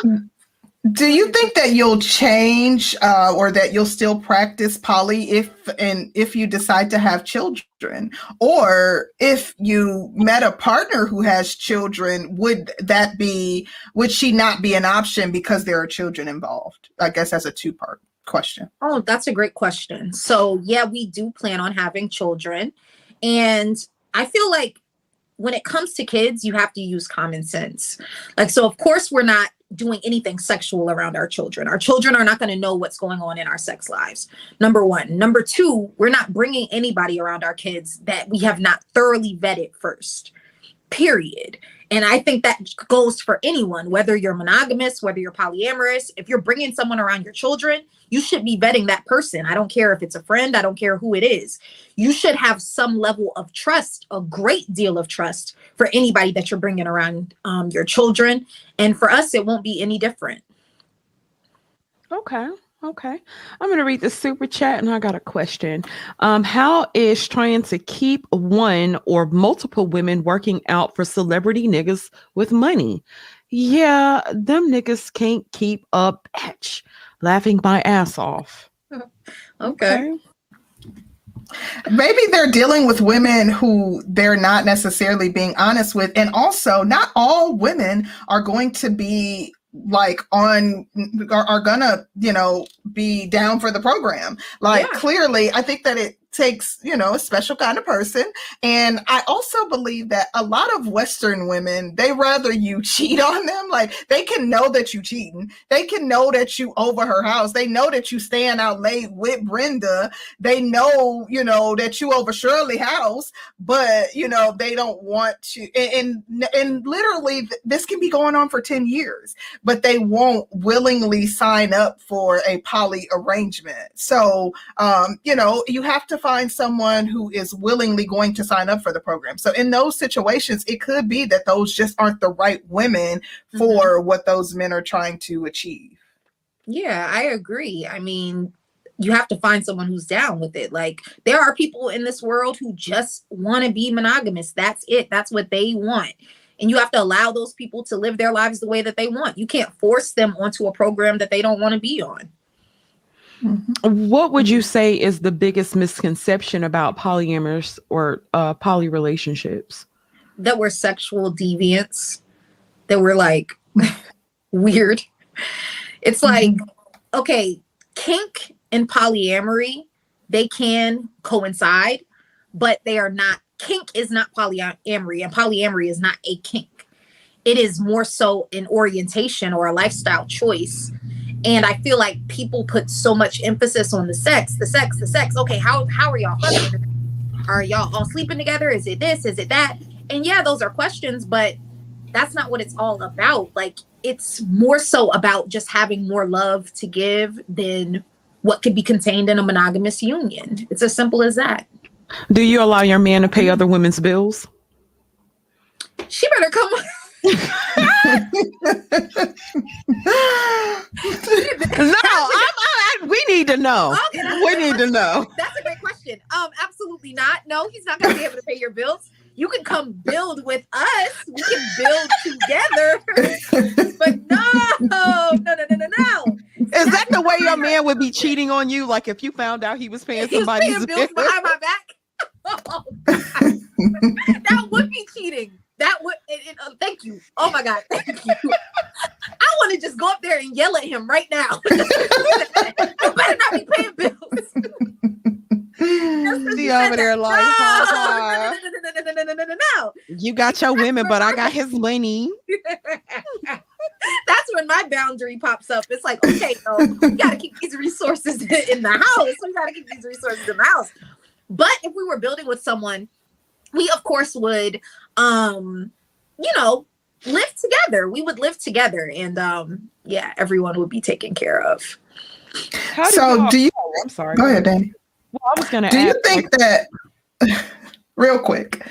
do you think that you'll change uh, or that you'll still practice poly if and if you decide to have children? Or if you met a partner who has children would that be would she not be an option because there are children involved? I guess as a two part question? Oh, that's a great question. So, yeah, we do plan on having children. And I feel like when it comes to kids, you have to use common sense. Like, so of course, we're not doing anything sexual around our children. Our children are not going to know what's going on in our sex lives. Number one. Number two, we're not bringing anybody around our kids that we have not thoroughly vetted first, period. And I think that goes for anyone, whether you're monogamous, whether you're polyamorous. If you're bringing someone around your children, you should be vetting that person. I don't care if it's a friend, I don't care who it is. You should have some level of trust, a great deal of trust for anybody that you're bringing around um, your children. And for us, it won't be any different. Okay. Okay. I'm going to read the super chat and I got a question. Um, how is trying to keep one or multiple women working out for celebrity niggas with money? Yeah, them niggas can't keep up. Etch, laughing my ass off. okay. okay. Maybe they're dealing with women who they're not necessarily being honest with. And also, not all women are going to be like on are, are, gonna you know be down for the program like yeah. clearly i think that it takes you know a special kind of person. And i also believe that a lot of western women they rather you cheat on them. Like they can know that you cheating. They can know that you over her house. They know that you staying out late with brenda. They know you know that you over shirley house but you know they don't want to and and, and literally this can be going on for 10 years but they won't willingly sign up for a poly arrangement. So um you know you have to find someone who is willingly going to sign up for the program. So in those situations, it could be that those just aren't the right women for mm-hmm. what those men are trying to achieve. Yeah, I agree. I mean, you have to find someone who's down with it. Like there are people in this world who just want to be monogamous. That's it. That's what they want. And you have to allow those people to live their lives the way that they want. You can't force them onto a program that they don't want to be on. Mm-hmm. What would you say is the biggest misconception about polyamorous or uh, poly relationships? That we're sexual deviants, that we're like weird. It's like, mm-hmm. okay, kink and polyamory, they can coincide, but they are not, kink is not polyamory, and polyamory is not a kink. It is more so an orientation or a lifestyle choice and I feel like people put so much emphasis on the sex, the sex, the sex. Okay, how how are y'all fucking? Are y'all all sleeping together? Is it this? Is it that? And yeah, those are questions, but that's not what it's all about. Like it's more so about just having more love to give than what could be contained in a monogamous union. It's as simple as that. Do you allow your man to pay other women's bills? She better come no, I'm, I, we need to know. Okay, we need to know. That's a great question. Um, absolutely not. No, he's not going to be able to pay your bills. You can come build with us. We can build together. but no, no, no, no, no, no. Is that the way your man would be cheating on you? Like if you found out he was paying somebody's was paying bills behind my back? Oh, that would be cheating. That would it, it, uh, thank you. Oh my god, thank you. I want to just go up there and yell at him right now. you better not be paying bills. See over there like, no, no, no, no, no, no, no. You got your women, but I got his money. That's when my boundary pops up, it's like, okay, so we gotta keep these resources in the house. We gotta keep these resources in the house. But if we were building with someone, we of course would um, you know, live together. We would live together and um yeah, everyone would be taken care of. How so do you oh, I'm sorry. Go ahead, Danny. Well, I was gonna Do you think that real quick?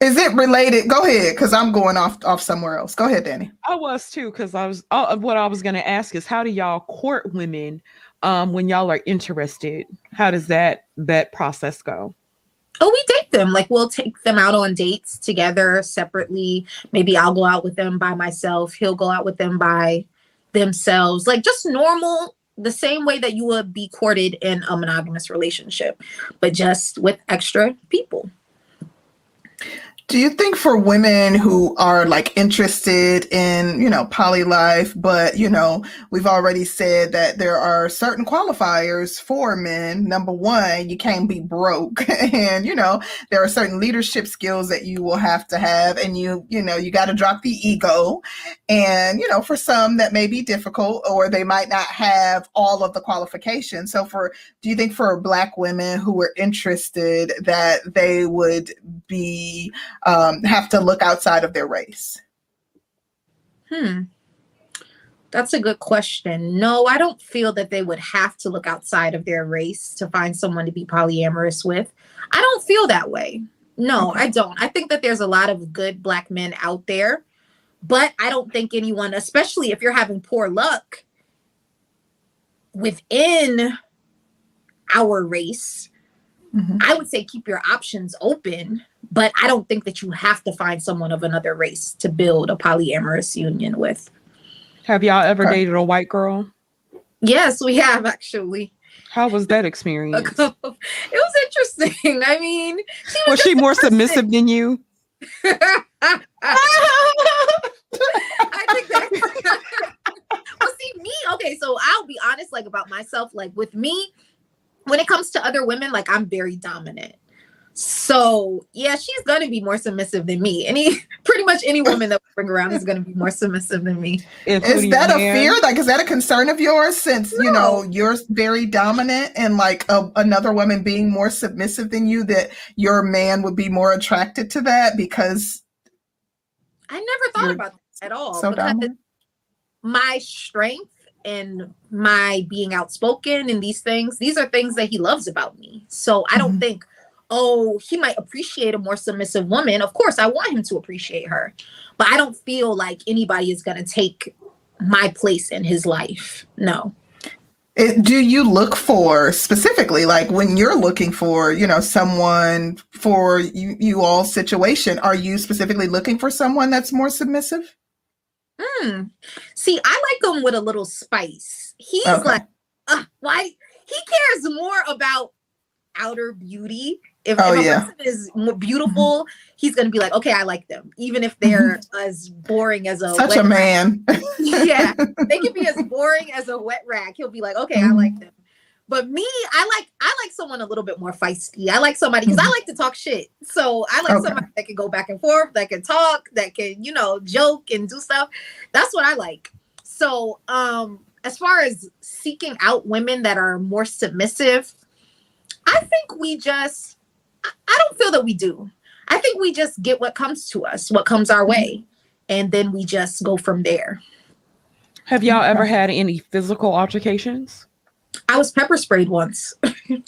Is it related? Go ahead, because I'm going off off somewhere else. Go ahead, Danny. I was too, because I was. Uh, what I was going to ask is, how do y'all court women um, when y'all are interested? How does that that process go? Oh, we date them. Like we'll take them out on dates together separately. Maybe I'll go out with them by myself. He'll go out with them by themselves. Like just normal, the same way that you would be courted in a monogamous relationship, but just with extra people. Do you think for women who are like interested in, you know, poly life, but, you know, we've already said that there are certain qualifiers for men. Number one, you can't be broke. and, you know, there are certain leadership skills that you will have to have. And you, you know, you got to drop the ego. And, you know, for some that may be difficult or they might not have all of the qualifications. So for, do you think for black women who are interested that they would be, um, have to look outside of their race? Hmm. That's a good question. No, I don't feel that they would have to look outside of their race to find someone to be polyamorous with. I don't feel that way. No, okay. I don't. I think that there's a lot of good black men out there, but I don't think anyone, especially if you're having poor luck within our race, mm-hmm. I would say keep your options open but I don't think that you have to find someone of another race to build a polyamorous union with. Have y'all ever dated a white girl? Yes, we have actually. How was that experience? it was interesting. I mean, she was, was she more person. submissive than you? I think that. well, see, me. Okay, so I'll be honest, like about myself. Like with me, when it comes to other women, like I'm very dominant. So yeah, she's gonna be more submissive than me. Any pretty much any woman that we bring around is gonna be more submissive than me. Is that a fear? Like, is that a concern of yours? Since no. you know you're very dominant, and like a, another woman being more submissive than you, that your man would be more attracted to that because I never thought about that at all. So dominant. my strength and my being outspoken and these things, these are things that he loves about me. So I don't mm-hmm. think oh, he might appreciate a more submissive woman. Of course, I want him to appreciate her, but I don't feel like anybody is going to take my place in his life. No. It, do you look for specifically like when you're looking for you know someone for you, you all situation are you specifically looking for someone that's more submissive Hmm. see i like him with a little spice he's okay. like uh, why he cares more about outer beauty if, oh, if a yeah. person is beautiful, he's gonna be like, okay, I like them, even if they're as boring as a such a man. yeah, they can be as boring as a wet rag. He'll be like, okay, mm-hmm. I like them. But me, I like I like someone a little bit more feisty. I like somebody because mm-hmm. I like to talk shit. So I like okay. somebody that can go back and forth, that can talk, that can, you know, joke and do stuff. That's what I like. So um as far as seeking out women that are more submissive, I think we just I don't feel that we do. I think we just get what comes to us, what comes our way, and then we just go from there. Have y'all ever had any physical altercations? I was pepper sprayed once.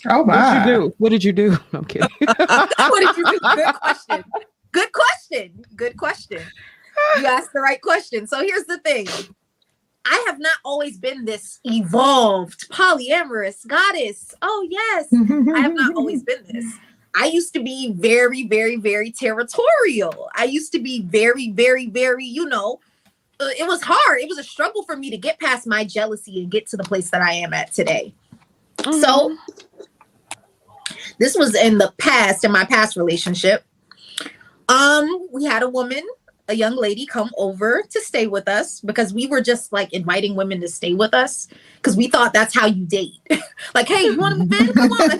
Oh my! What did you do? What did you do? I'm kidding. what did you do? Good question. Good question. Good question. You asked the right question. So here's the thing. I have not always been this evolved, polyamorous goddess. Oh yes, I have not always been this. I used to be very, very, very territorial. I used to be very, very, very, you know, uh, it was hard. It was a struggle for me to get past my jealousy and get to the place that I am at today. Mm-hmm. So, this was in the past, in my past relationship. Um, we had a woman a young lady come over to stay with us because we were just like inviting women to stay with us because we thought that's how you date. like, hey, you want to move in? Come on.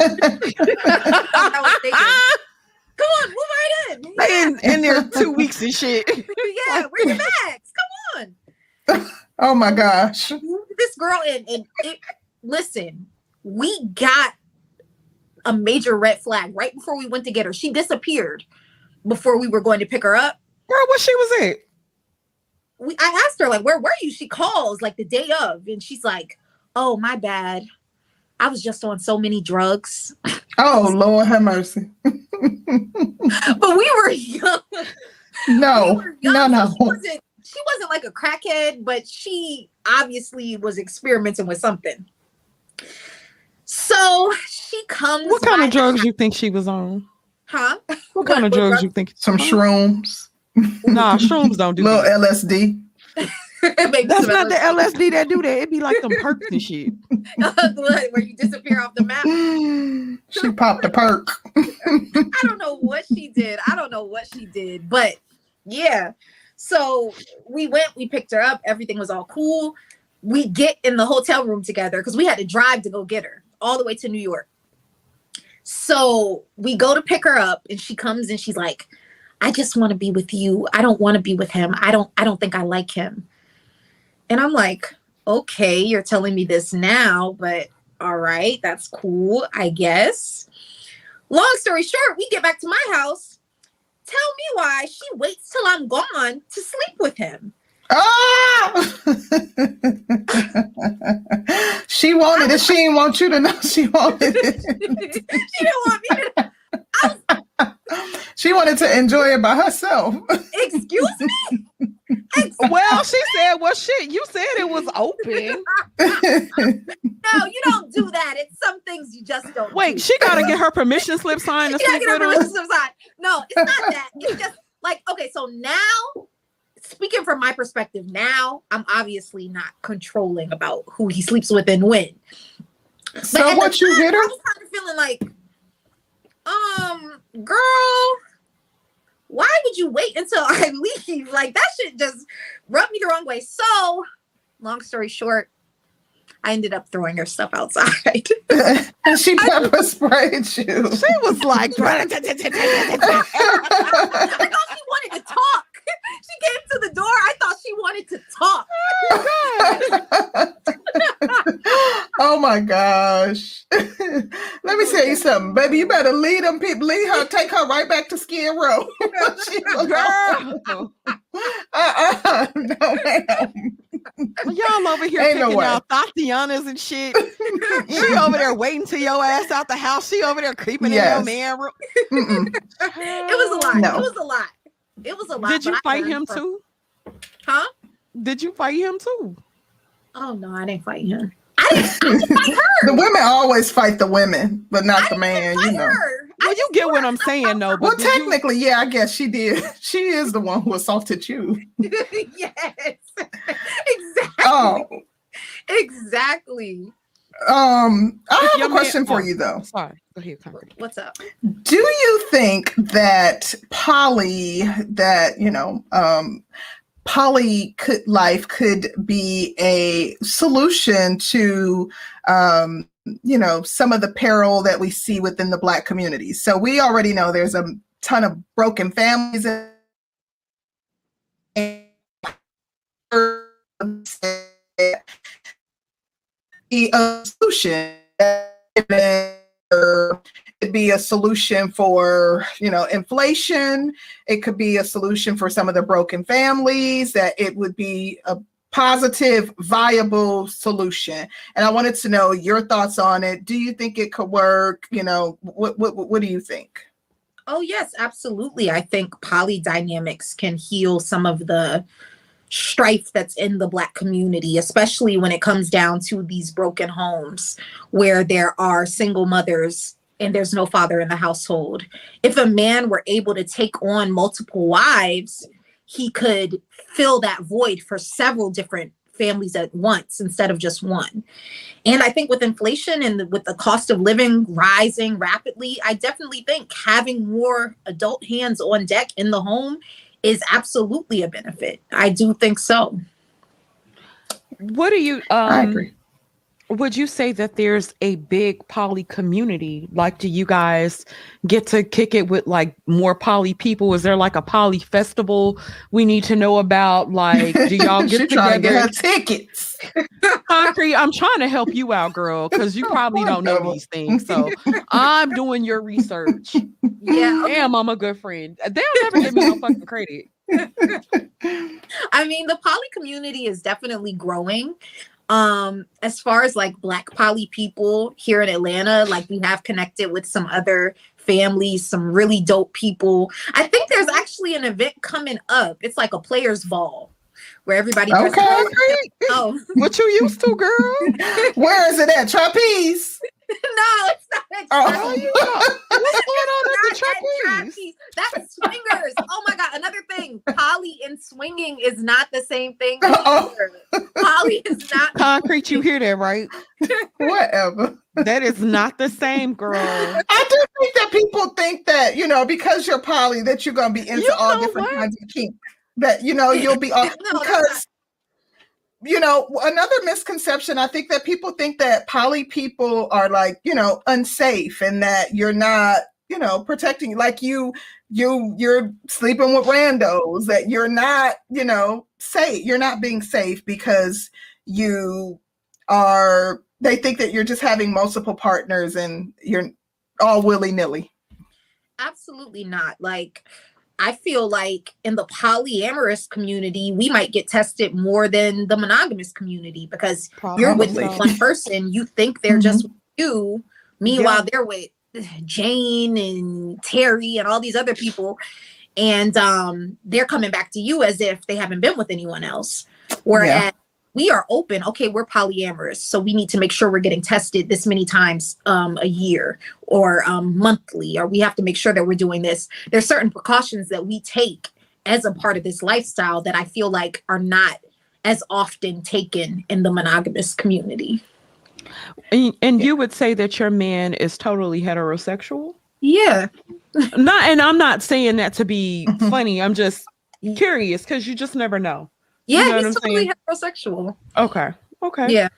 Come on, move right in. Yeah. In, in there two weeks and shit. yeah, where's your bags? Come on. Oh my gosh. This girl and, and it, listen, we got a major red flag right before we went to get her. She disappeared before we were going to pick her up. Girl, what she was at? We, I asked her like, "Where were you?" She calls like the day of, and she's like, "Oh, my bad. I was just on so many drugs." Oh Lord, have mercy. but we were young. No, We were young, no, so no. She wasn't, she wasn't like a crackhead, but she obviously was experimenting with something. So she comes. What kind of drugs you think she was on? Huh? What kind of What drugs drug- you think? Some oh. shrooms, Nah, shrooms don't do little that. LSD. That's not the LSD that do that. It'd be like them perks and shit. Where you disappear off the map. she popped a perk. I don't know what she did. I don't know what she did, but yeah. So we went, we picked her up, everything was all cool. We get in the hotel room together because we had to drive to go get her all the way to New York. So we go to pick her up and she comes and she's like, I just want to be with you. I don't want to be with him. I don't I don't think I like him. And I'm like, okay, you're telling me this now, but all right, that's cool, I guess. Long story short, we get back to my house. Tell me why she waits till I'm gone to sleep with him. Ah! she wanted it. She didn't want you to know she wanted it. she didn't want me to She wanted to enjoy it by herself. excuse me. Well, she said, "Well, shit, you said it was open." no, you don't do that. It's some things you just don't. Wait, do. she gotta get her permission slip signed You gotta get her her. relationship side. No, it's not that. It's just like okay. So now, speaking from my perspective, now I'm obviously not controlling about who he sleeps with and when. so what you hit her? I was kind of feeling like, um, girl, why would you wait until I leave? Like that shit just rubbed me the wrong way. So, long story short, I ended up throwing her stuff outside. and she pepper sprayed you. She was like, I thought she wanted to talk. She came to the door. I thought she wanted to talk. oh my gosh. Let me tell you something, baby. You better lead them people, lead her, take her right back to Skid Row. She was "Girl, uh-uh. No, ma'am. y'all over here Ain't no picking way. out Tatianas and shit. She over there waiting till your ass out the house. She over there creeping Yes. in your man room. It was a lot. No. It was a lot. It was a lot. Did you fight him from- too? Huh? Did you fight him too? Oh no, I didn't fight him. I didn't, I didn't fight her. The women always fight the women, but not I the man, didn't you know. her. Well, you get what I'm saying, though. outside. Well, But did you- technically, yeah, I guess she did. She is the one who assaulted you. yes, exactly. Oh, Exactly. Um, I have a question for oh. you though. Sorry, go ahead, Concrete. What's up? Do you think that poly, that you know, um, poly could life could be a solution to, um, you know, some of the peril that we see within the Black community? So we already know there's a ton of broken families. Be a solution. It could be a solution for you know inflation. It could be a solution for some of the broken families that it would be a positive viable solution. And i wanted to know your thoughts on it. Do you think it could work? You know what what, what do you think? Oh yes, absolutely. I think polydynamics can heal some of the strife that's in the black community, especially when it comes down to these broken homes where there are single mothers and there's no father in the household. If a man were able to take on multiple wives, he could fill that void for several different families at once instead of just one. And I think with inflation and the, with the cost of living rising rapidly, I definitely think having more adult hands on deck in the home is absolutely a benefit. I do think so. What do you? Um, i agree would you say that there's a big poly community? Like, do you guys get to kick it with like more poly people? Is there like a poly festival we need to know about? Like, do y'all get together? Get tickets. Concrete, I'm trying to help you out, girl, because you probably don't know these things. So I'm doing your research. Yeah. Damn, I'm a good friend. They'll never give me no fucking credit. I mean, the poly community is definitely growing um as far as like black poly people here in atlanta like we have connected with some other families some really dope people. I think there's actually an event coming up. It's like a players ball where everybody okay. oh what you used to girl? Where is it at? Trapeze no, it's not a Oh. What's going on at the trapeze? trapeze. That's swingers. oh my god! Another thing, poly and swinging is not the same thing. Oh. Poly is not. Concrete, you hear that, right? Whatever. That is not the same, girl. I do think that people think that, you know, because you're poly, that you're going to be into You all different what? kinds of kink. That, you know, you'll be all, No, that's because, you know, another misconception, I think that people think that poly people are like, you know, unsafe and that you're not, you know, protecting, like you, you, you're sleeping with randos, that you're not, you know, safe. You're not being safe because you are, they think that you're just having multiple partners and you're all willy nilly. Absolutely not. Like, I feel like in the polyamorous community, we might get tested more than the monogamous community because you're with Probably. one person, you think they're just you. Meanwhile, they're with Jane and Terry and all these other people. And um, they're coming back to you as if they haven't been with anyone else. Whereas we are open, okay, we're polyamorous. So we need to make sure we're getting tested this many times um, a year or um, monthly, or we have to make sure that we're doing this. There's certain precautions that we take as a part of this lifestyle that I feel like are not as often taken in the monogamous community. And, and you would say that your man is totally heterosexual? Yeah. Not, and I'm not saying that to be Mhm. funny. I'm just curious because you just never know. Yeah, know he's I'm totally heterosexual. Okay. Okay. Yeah.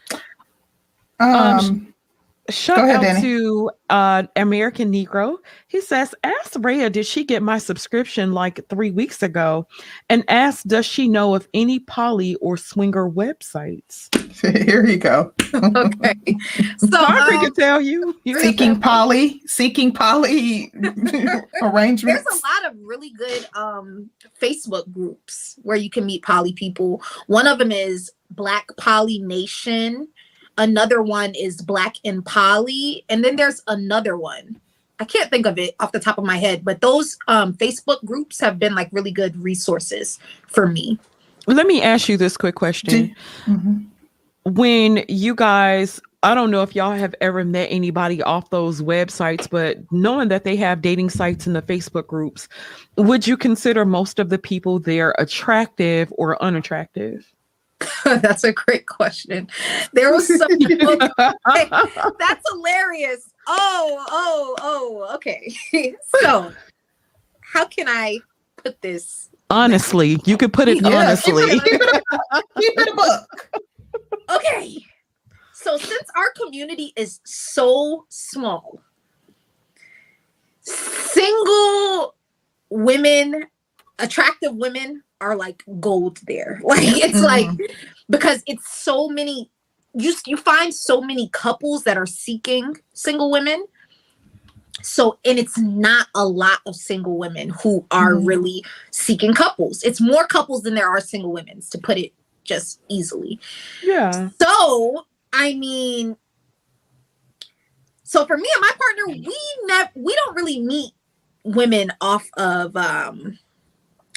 Um, Um, Shout ahead, out Danny. to uh, American Negro. He says, Ask Rhea, did she get my subscription like three weeks ago? And ask, does she know of any poly or swinger websites? here you go. Okay. So Concrete um, can tell you. You seeking poly, seeking poly arrangements. there's a lot of really good um Facebook groups where you can meet poly people. One of them is Black Poly Nation. Another one is Black and Poly, and then there's another one. I can't think of it off the top of my head, but those um, Facebook groups have been like really good resources for me. Let me ask you this quick question. Mhm. when you guys I don't know if y'all have ever met anybody off those websites, but knowing that they have dating sites in the Facebook groups, would you consider most of the people there attractive or unattractive? That's a great question. There was some that's hilarious. Oh, oh, oh, okay. so how can I put this? honestly, you could put it Yeah, honestly. Keep it, keep it a, keep it a book. Okay. So since our community is so small, single women, attractive women are like gold there. Like it's like because it's so many you you find so many couples that are seeking single women. So and it's not a lot of single women who are Mhm. really seeking couples. It's more couples than there are single women to put it just easily. yeah. So, I mean, so for me and my partner, we never we don't really meet women off of um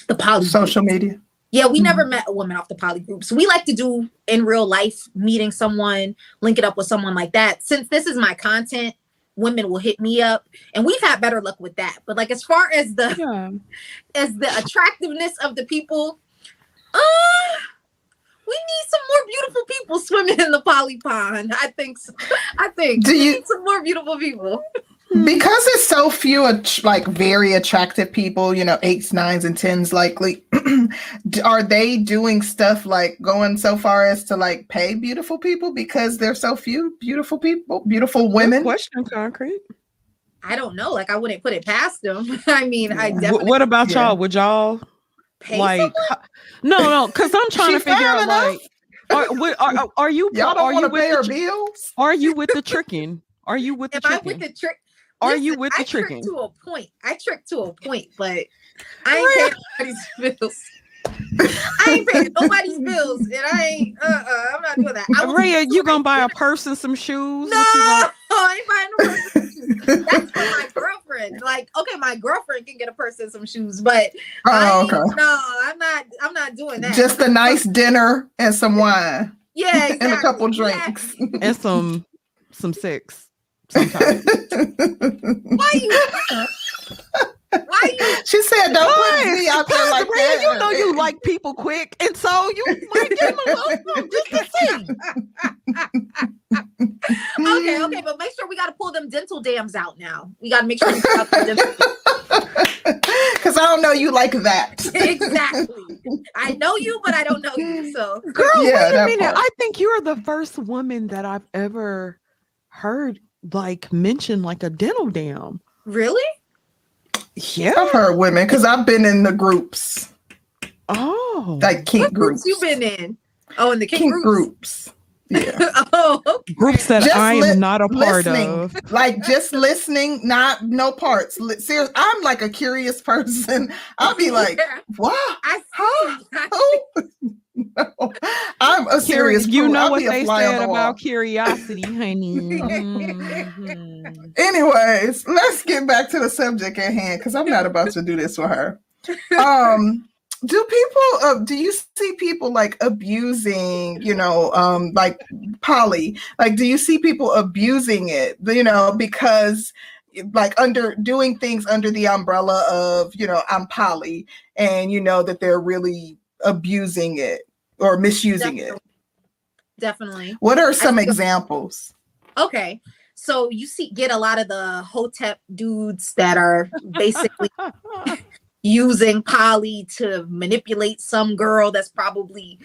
the poly Social group. media. Yeah, we never met a woman off the poly groups. We like to do in real life, meeting someone, link it up with someone like that. Since this is my content, women will hit me up, and we've had better luck with that. But like as far as the Yeah. as the attractiveness of the people, uh, we need some more beautiful people swimming in the poly pond. I think so. I think Do we you- need some more beautiful people. Because there's so few, like very attractive people, you know, eights, nines, and tens, likely, are they doing stuff like going so far as to like pay beautiful people because there's so few beautiful people, beautiful women? Good question, concrete. I don't know. Like, I wouldn't put it past them. I mean, I definitely. What about yeah. y'all? Would y'all pay like? Someone? No, no, because I'm trying to figure out like. Are, are, are, you? Y'all don't want to pay her bills? Are you with the tricking? Are you with the If tricking? With the trick, are you with the I tricking? to a point. I trick to a point, but I ain't paying nobody's bills. I ain't paying nobody's bills, and I ain't. Uh, uh I'm not doing that. Raya, you gonna buy a purse and some shoes? No, I ain't buying no purse. That's for my girlfriend. Like, okay, my girlfriend can get a purse and some shoes, but oh, okay. no, I'm not. I'm not doing that. Just a nice dinner and some wine. Yeah, exactly. and a couple drinks and some some sex. Why you? Why you? She said, "Don't put me out there like that." You know you like people quick, and so you might give them a little just to see. okay, okay, but make sure we got to pull them dental dams out now. We got to make sure we because I don't know you like that. exactly. I know you, but I don't know you. So, girl, yeah, wait a minute. Part. I think you're the first woman that I've ever heard like mention like a dental dam. Really? Yeah. I've heard women because I've been in the groups. Oh. Like kink what groups. you been in? Oh, in the kink, kink groups. groups. Yeah. oh, okay. Groups that just I am li- not a part of. Like just listening, not no parts. Serious. I'm like a curious person. I'll be like, yeah. wow. I huh? no, I'm a serious. You know what they said about curiosity, honey. mm-hmm. Anyways, let's get back to the subject at hand because I'm not about to do this with her. Um, do people? Uh, do you see people like abusing? You know, um, like poly. Like, do you see people abusing it? You know, because like under doing things under the umbrella of you know I'm poly, and you know that they're really abusing it or misusing Definitely. it. Definitely. What are some examples? Okay. So you see get a lot of the hotep dudes that are basically using poly to manipulate some girl that's probably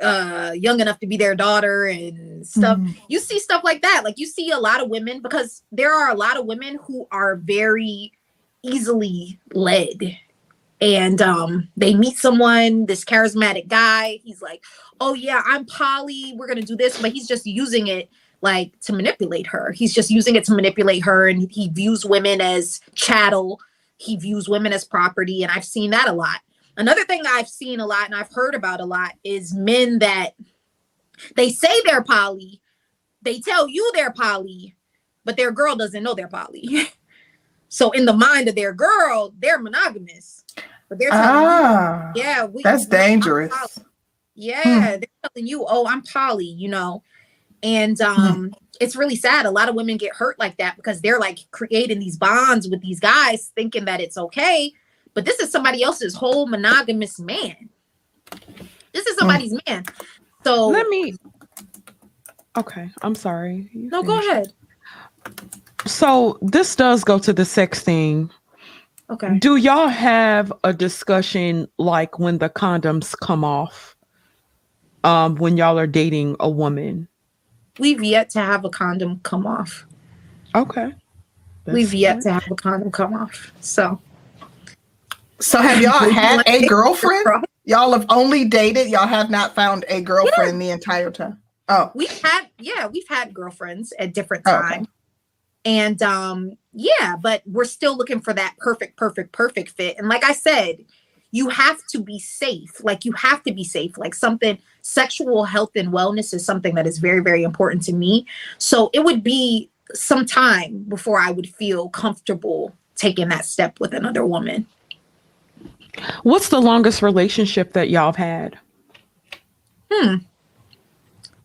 uh young enough to be their daughter and stuff. Mm. You see stuff like that. Like you see a lot of women because there are a lot of women who are very easily led and um, they meet someone, this charismatic guy. He's like, "Oh yeah, I'm poly. We're gonna do this," but he's just using it like to manipulate her. He's just using it to manipulate her, and he views women as chattel. He views women as property, and I've seen that a lot. Another thing I've seen a lot and I've heard about a lot is men that they say they're poly, they tell you they're poly, but their girl doesn't know they're poly. so in the mind of their girl, they're monogamous but they're telling ah, you, yeah, we, that's we, dangerous. Yeah, hmm. they're telling you, oh, I'm poly, you know. And hmm. um, hmm. it's really sad. A lot of women get hurt like that because they're like creating these bonds with these guys, thinking that it's okay. But this is somebody else's whole monogamous man. This is hmm. somebody's hmm. man. So let me. Okay, I'm sorry. You no, finish. go ahead. So this does go to the sex thing Okay. Do y'all have a discussion like when the condoms come off? Um, when y'all are dating a woman? We've yet to have a condom come off. Okay. That's We've yet to have a condom come off. So So have y'all had a girlfriend? Y'all have only dated, y'all have not found a girlfriend yeah. the entire time. Oh. We've had yeah, we've had girlfriends at different times. Oh, okay. And um, yeah, but we're still looking for that perfect, perfect, perfect fit. And like I said, you have to be safe. Like you have to be safe. Like something sexual health and wellness is something that is very, very important to me. So it would be some time before I would feel comfortable taking that step with another woman. What's the longest relationship that y'all have had? Hmm.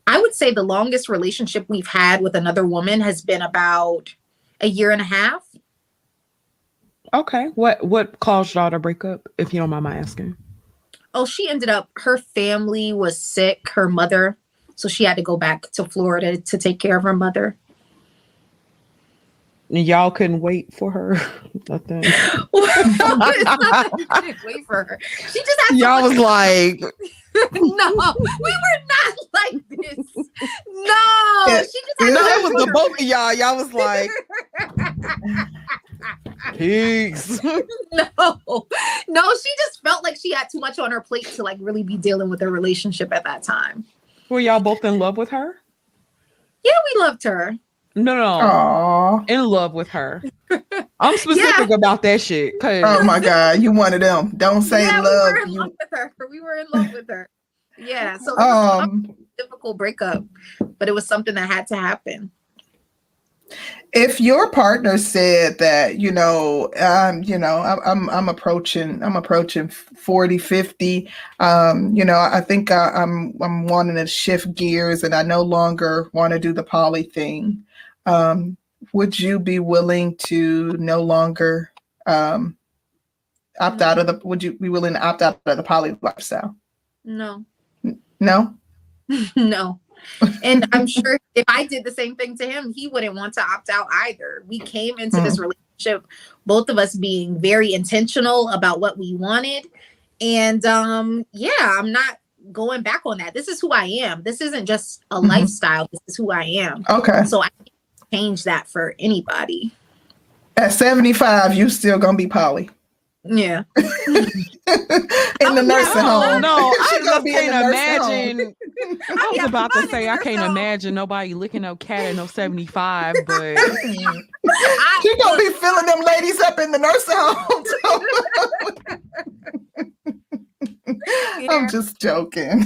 I would say the longest relationship we've had with another woman has been about a year and a half. Okay. What what caused y'all to break up, if you don't mind my asking? Oh, she ended up her family was sick, her mother. So she had to go back to Florida to take care of her mother. Y'all couldn't wait for her. Nothing. couldn't wait for her. She just had Y'all was like, no, we were not like this. No, Yeah, she just yeah. had no, to it was the both of y'all. Y'all was like, peace. no, no, she just felt like she had too much on her plate to like really be dealing with a relationship at that time. Were y'all both in love with her? Yeah, we loved her. No, no, Aw. in love with her. I'm specific about that shit. Cause Oh my God, you one of them. Don't say yeah, we love. were in You, love with her. We were in love with her. Yeah, so it was um, a difficult breakup, but it was something that had to happen. if your partner said that you know um you know I'm, I'm i'm approaching i'm approaching 40 50 um you know i think I, i'm i'm wanting to shift gears and i no longer want to do the poly thing um would you be willing to no longer um opt out of the would you be willing to opt out of the poly lifestyle No, no no. And I'm sure if I did the same thing to him, he wouldn't want to opt out either. We came into this relationship, both of us being very intentional about what we wanted. And um, yeah, I'm not going back on that. This is who I am. This isn't just a Mhm. lifestyle. This is who I am. okay So I can't change that for anybody. at 75 you still gonna be poly. Yeah. in Oh, the yeah, nursing no, home no, I just can't the imagine. I was Yeah, about to say I can't home. imagine nobody licking no cat at no 75, but I, She gonna be filling them ladies up in the nursing home. Yeah. I'm just joking.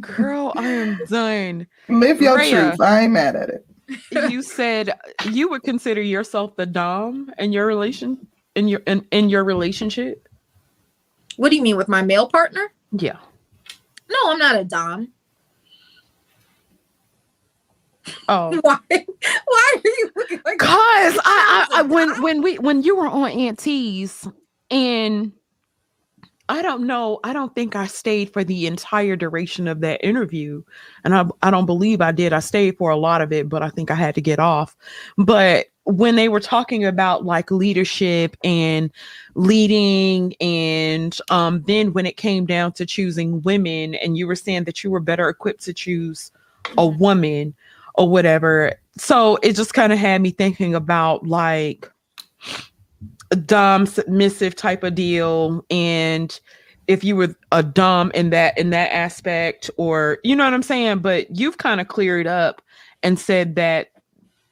girl, I am done. Live your Raya. truth. I ain't mad at it. You said you would consider yourself the dom in your relation in your in, in your relationship. what do you mean with my male partner? Yeah. No, I'm not a dom. Oh. Why? Why are you looking like Cause I, I, I when when we when you were on Auntie's and I don't know, I don't think I stayed for the entire duration of that interview. And I I don't believe I did. I stayed for a lot of it, but I think I had to get off. But when they were talking about like leadership and leading and um then when it came down to choosing women and you were saying that you were better equipped to choose a woman or whatever. So it just kind of had me thinking about like a dom submissive type of deal and if you were a dom in that in that aspect or you know what I'm saying? But you've kind of cleared up and said that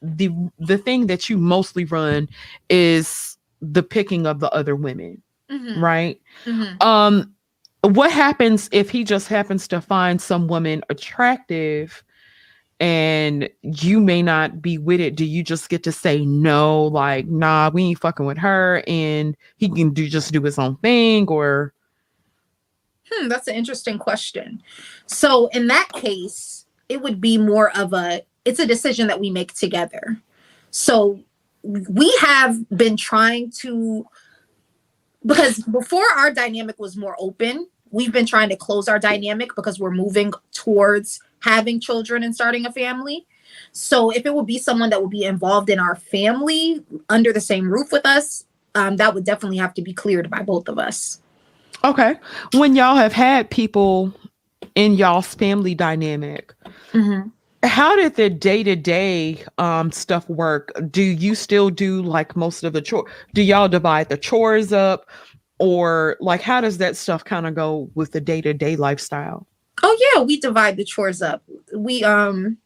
the the thing that you mostly run is the picking of the other women Mhm, right? Mhm. um what happens if he just happens to find some woman attractive and you may not be with it do you just get to say no like nah we ain't fucking with her and he can do just do his own thing or Hmm, that's an interesting question. So in that case, it would be more of a it's a decision that we make together. So we have been trying to because before our dynamic was more open, we've been trying to close our dynamic because we're moving towards having children and starting a family. So if it would be someone that would be involved in our family under the same roof with us, um, that would definitely have to be cleared by both of us. okay. When y'all have had people in y'all's family dynamic how did the day-to-day um stuff work? Do you still do like most of the chore do y'all divide the chores up? Or like how does that stuff kind of go with the day-to-day lifestyle Oh yeah, we divide the chores up. We um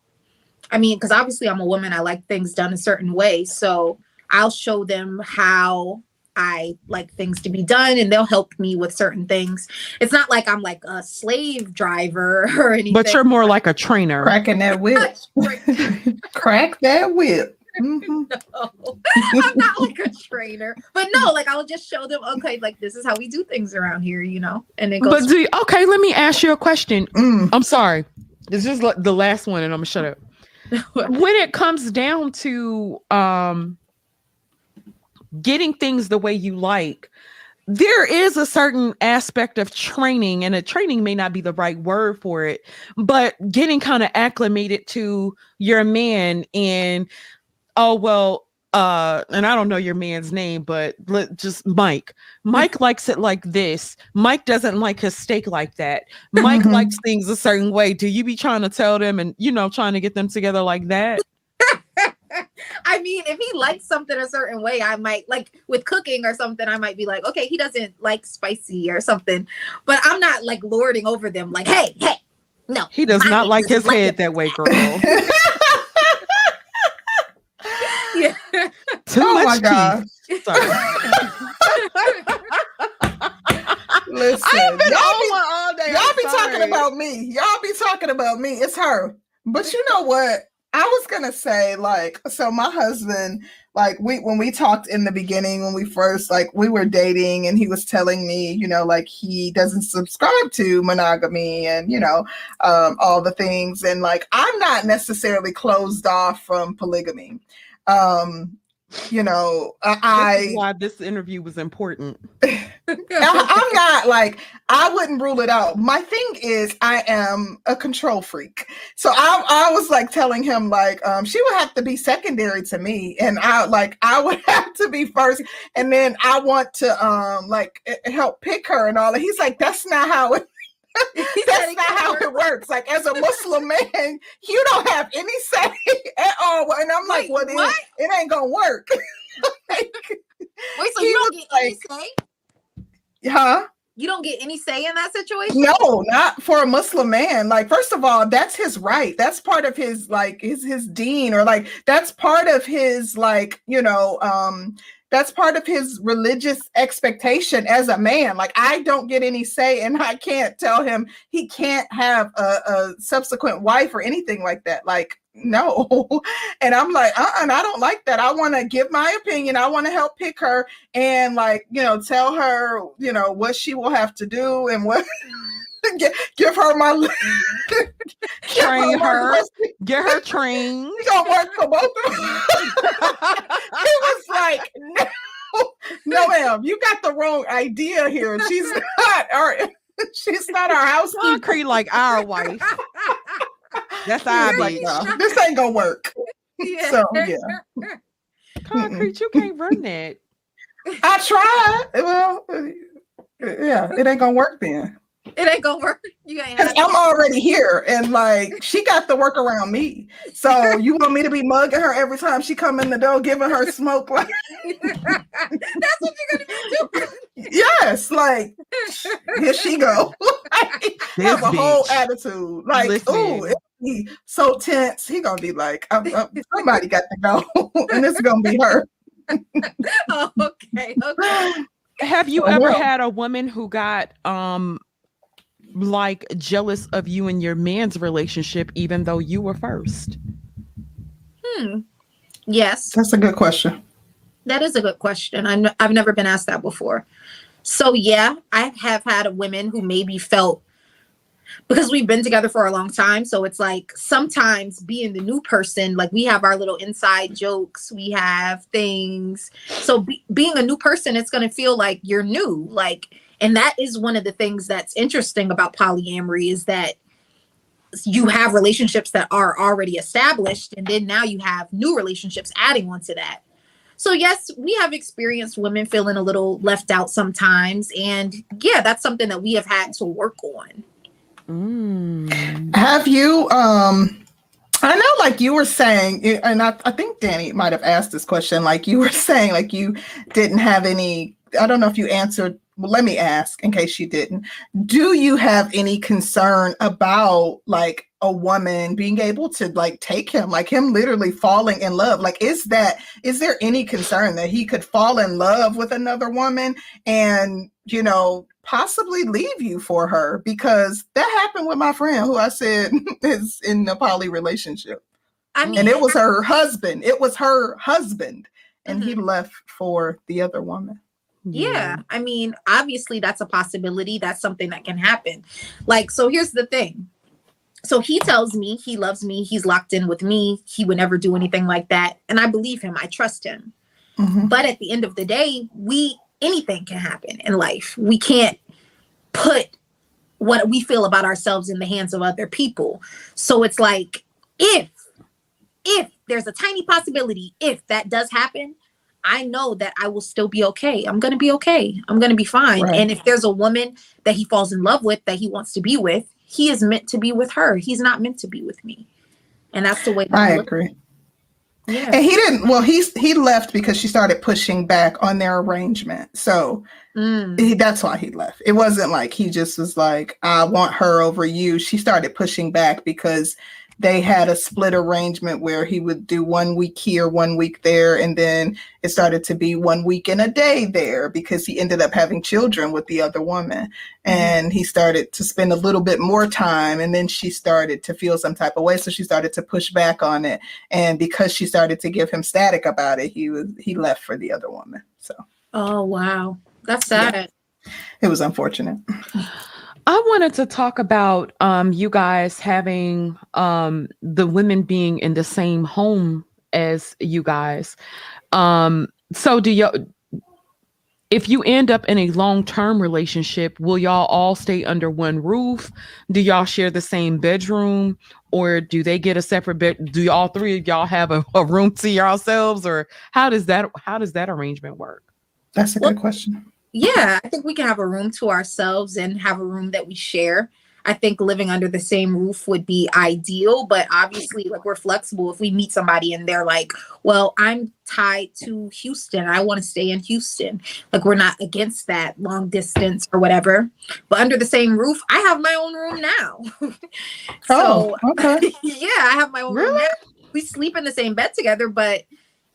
I mean, because obviously I'm a woman, I like things done a certain way. So I'll show them how I like things to be done and they'll help me with certain things. It's not like I'm like a slave driver or anything. but you're more like a trainer Cracking that whip. Crack that whip. Mhm. No, I'm not like a trainer. But no, like I'll just show them, okay, like this is how we do things around here, you know? And it goes but do you, okay let me ask you a question Mm. i'm sorry this is like the last one and i'm gonna shut up when it comes down to um getting things the way you like there is a certain aspect of training and a training may not be the right word for it but getting kind of acclimated to your man and oh well uh and i don't know your man's name but let just mike mike likes it like this mike doesn't like his steak like that mike Mhm. likes things a certain way do you be trying to tell them and you know trying to get them together like that I mean, if he likes something a certain way, I might like with cooking or something, I might be like, okay, he doesn't like spicy or something. But I'm not like lording over them like, hey, hey, no. he does not like his like head it. that way girl Yeah. Too oh much my god! Sorry. Listen, i have been y'all be, all day y'all be talking about me. Y'all be talking about me. It's her. But you know what? I was gonna say, like, so my husband, like, we when we talked in the beginning, when we first like we were dating, and he was telling me, you know, like he doesn't subscribe to monogamy and you know, um, all the things, and like I'm not necessarily closed off from polygamy. Um, you know, I, this why this interview was important I- I'm not like I wouldn't rule it out. My thing is I am a control freak. So I I was like telling him like um she would have to be secondary to me and I like I would have to be first and then I want to um like help pick her and all that. He's like that's not how it that's not how it works. Like as a Muslim man, you don't have any say at all. And I'm like, Wait, well, what? it ain't gonna work. Like, Wait, so you don't get any say? huh? You don't get any say in that situation? No, not for a Muslim man. Like, first of all, that's his right. That's part of his like his his deen, or like that's part of his like you know um that's part of his religious expectation as a man. Like, I don't get any say, and I can't tell him he can't have a, a subsequent wife or anything like that. Like, no. And I'm like, uh, uh and I don't like that. I want to give my opinion. I want to help pick her and like you know tell her you know what she will have to do and what give, give her my Train my her. get her trained. She gonna work for both of them. it was like no no ma'am you got the wrong idea here. She's not our she's not our housekeeper. Concrete like our wife. That's our He like, bitch. no, this ain't gonna work. Yeah. so yeah. Concrete you can't run that. I tried. Well uh, yeah it ain't gonna work then It ain't gonna work. You ain't Because I'm already here and like she got to work around me. So you want me to be mugging her every time she come in the door, giving her smoke like That's what you're gonna be doing. yes, like here she go. Like, have a whole attitude. Like, oh, ooh, it be so tense. He gonna be like, I'm- I'm- somebody got to go, and it's gonna be her. Oh, okay, okay. have you ever had a woman who got um like jealous of you and your man's relationship even though you were first Hmm. Yes, That's a good question. that is a good question. I'm, I've never been asked that before. So yeah, I have had women who maybe felt because we've been together for a long time. So it's like sometimes being the new person, like we have our little inside jokes, we have things. So be, being a new person, it's going to feel like you're new. Like, and that is one of the things that's interesting about polyamory is that you have relationships that are already established, and then now you have new relationships adding on to that. So yes, we have experienced women feeling a little left out sometimes, and yeah, that's something that we have had to work on. Mm. Have you um I know like you were saying and I, I think Danny might have asked this question like you were saying like you didn't have any I don't know if you answered well let me ask in case you didn't do you have any concern about like a woman being able to like take him like him literally falling in love like is that is there any concern that he could fall in love with another woman and you know possibly leave you for her because that happened with my friend who I said is in a poly relationship. I mean, And it was her husband. It was her husband. And Mm-hmm. he left for the other woman. Yeah, I mean, obviously that's a possibility. That's something that can happen. Like, so here's the thing. So he tells me he loves me. He's locked in with me. He would never do anything like that. And I believe him. I trust him. Mhm. But at the end of the day, we anything can happen in life. We can't put what we feel about ourselves in the hands of other people. So it's like if if there's a tiny possibility if that does happen, I know that I will still be okay. I'm going to be okay. I'm going to be fine. Right. And if there's a woman that he falls in love with that he wants to be with, he is meant to be with her. He's not meant to be with me. And that's the way I agree. Yeah. And he didn't. Well, he's he left because she started pushing back on their arrangement. So Mm. he, that's why he left. It wasn't like he just was like, "I want her over you." She started pushing back because they had a split arrangement where he would do one week here, one week there, and then it started to be one week and a day there because he ended up having children with the other woman, mm-hmm. and he started to spend a little bit more time, and then she started to feel some type of way, so she started to push back on it, and because she started to give him static about it, he was he left for the other woman. So Oh, wow. That's Yeah. sad. it was unfortunate. I wanted to talk about um you guys having um the women being in the same home as you guys. Um so do y'all if you end up in a long-term relationship, will y'all all stay under one roof? Do y'all share the same bedroom or do they get a separate bed? Do all three of y'all have a, a room to yourselves or how does that how does that arrangement work? That's a Well- good question. Yeah, I think we can have a room to ourselves and have a room that we share. I think living under the same roof would be ideal, but obviously, like we're flexible. If we meet somebody and they're like, "Well, I'm tied to Houston. I want to stay in Houston," like we're not against that long distance or whatever. But under the same roof, I have my own room now. Oh, okay. yeah, I have my own room. Really? now. We sleep in the same bed together, but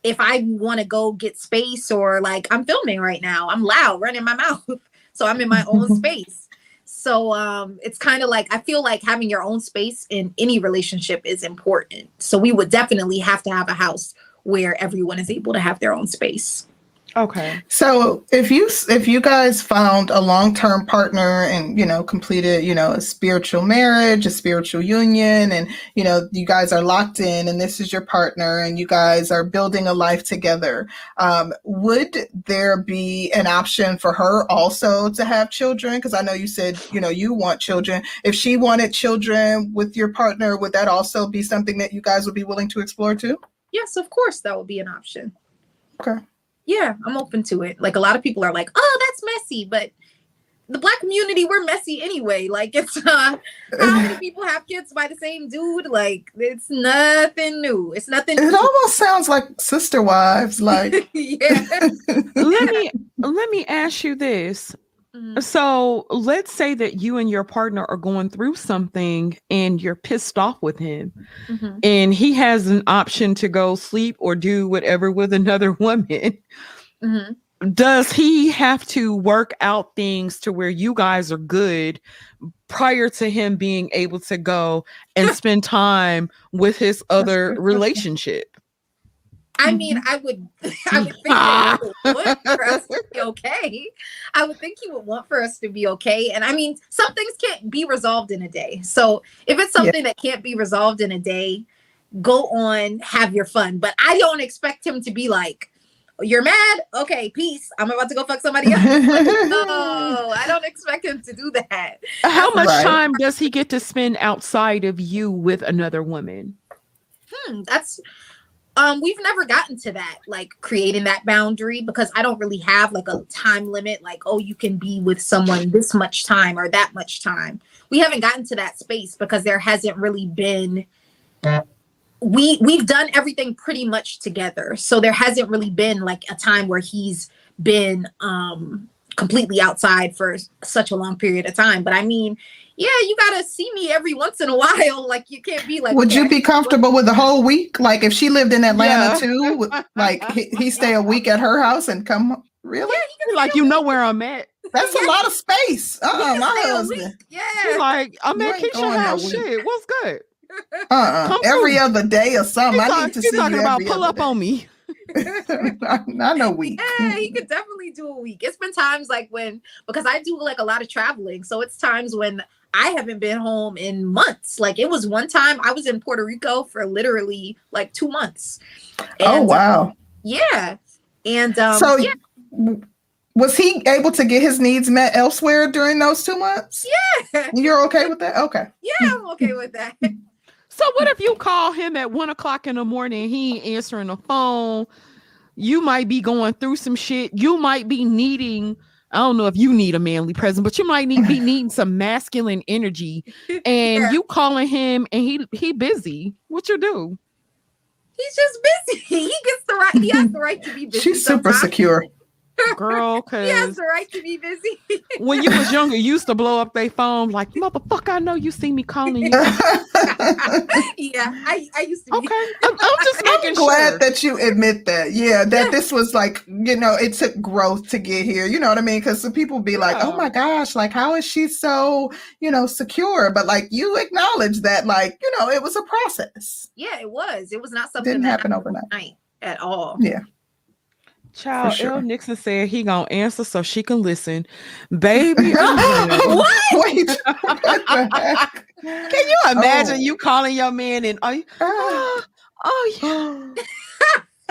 if I want to go get space or like I'm filming right now, I'm loud, running my mouth. So I'm in my own space. So um it's kind of like I feel like having your own space in any relationship is important. So we would definitely have to have a house where everyone is able to have their own space. Okay. So if you if you guys found a long term partner and you know completed you know a spiritual marriage, a spiritual union, and you know you guys are locked in, and this is your partner, and you guys are building a life together, um, would there be an option for her also to have children? Because I know you said you know you want children. If she wanted children with your partner, would that also be something that you guys would be willing to explore too? Yes, of course that would be an option. Okay. Yeah, I'm open to it. Like a lot of people are like, "Oh, that's messy," but the black community we're messy anyway. Like it's uh how many people have kids by the same dude? Like it's nothing new. It's nothing. It almost sounds like sister wives, like. yeah. let me let me ask you this Mhm. so let's say that you and your partner are going through something and you're pissed off with him Mhm. and he has an option to go sleep or do whatever with another woman Mhm. does he have to work out things to where you guys are good prior to him being able to go and spend time with his other relationship I mean, I would, I would think that he would want for us to be okay. I would think he would want for us to be okay. And I mean, some things can't be resolved in a day. So if it's Yeah. something that can't be resolved in a day, go on, have your fun. But I don't expect him to be like, "You're mad? Okay, peace. I'm about to go fuck somebody else." no, I don't expect him to do that. how much Right. time does he get to spend outside of you with another woman Hmm, that's um we've never gotten to that like creating that boundary because i don't really have like a time limit like oh you can be with someone this much time or that much time. We haven't gotten to that space because there hasn't really been we we've done everything pretty much together. So there hasn't really been like a time where he's been um completely outside for such a long period of time. But i mean yeah you gotta see me every once in a while like you can't be like Would you be comfortable with the whole week? Like if she lived in Atlanta Yeah. too, like he, he stay a week at her house and come. Really? Yeah, like you know where i'm at That's a lot of space. Uh, We uh my husband. week. He's Yeah. like i'm You at ain't Keisha going no house week. shit what's good Uh, uh Come every through. other day or something. he's, I talk- need to he's see talking you about every pull up day. on me Not a week. Yeah, he could definitely do a week. It's been times like when because I do like a lot of traveling, so it's times when I haven't been home in months. Like it was one time I was in Puerto Rico for literally like two months. oh And, wow. Yeah, and um, so yeah, was he able to get his needs met elsewhere during those two months? yeah, You're okay with that? Okay. yeah, I'm okay with that. So what if you call him at one o'clock in the morning? He ain't answering the phone. You might be going through some shit. You might be needing. I don't know if you need a manly presence, but you might need be needing some masculine energy. And Yeah. you calling him, and he he busy. What you do? He's just busy. He gets the right. He has the right to be busy. She's super sometimes. secure. Girl, He has because the right to be busy. when you was younger, you used to blow up their phone like, motherfucker, I know you see me calling you. yeah, I, I used to be. Okay. I'm, I'm just making I'm glad sure. that you admit that. Yeah, that this was like, you know, it took growth to get here. You know what I mean? Because some people be like, oh Yeah. oh my gosh, like, how is she so, you know, secure? But like, you acknowledge that, like, you know, it was a process. Yeah, it was. It was not something Didn't that happen overnight. overnight at all. Yeah. Child, For sure. L. Nixon said he gonna answer so she can listen. Baby, what? Wait. what can you imagine Oh. you calling your man and are you, Ah. oh, oh yeah.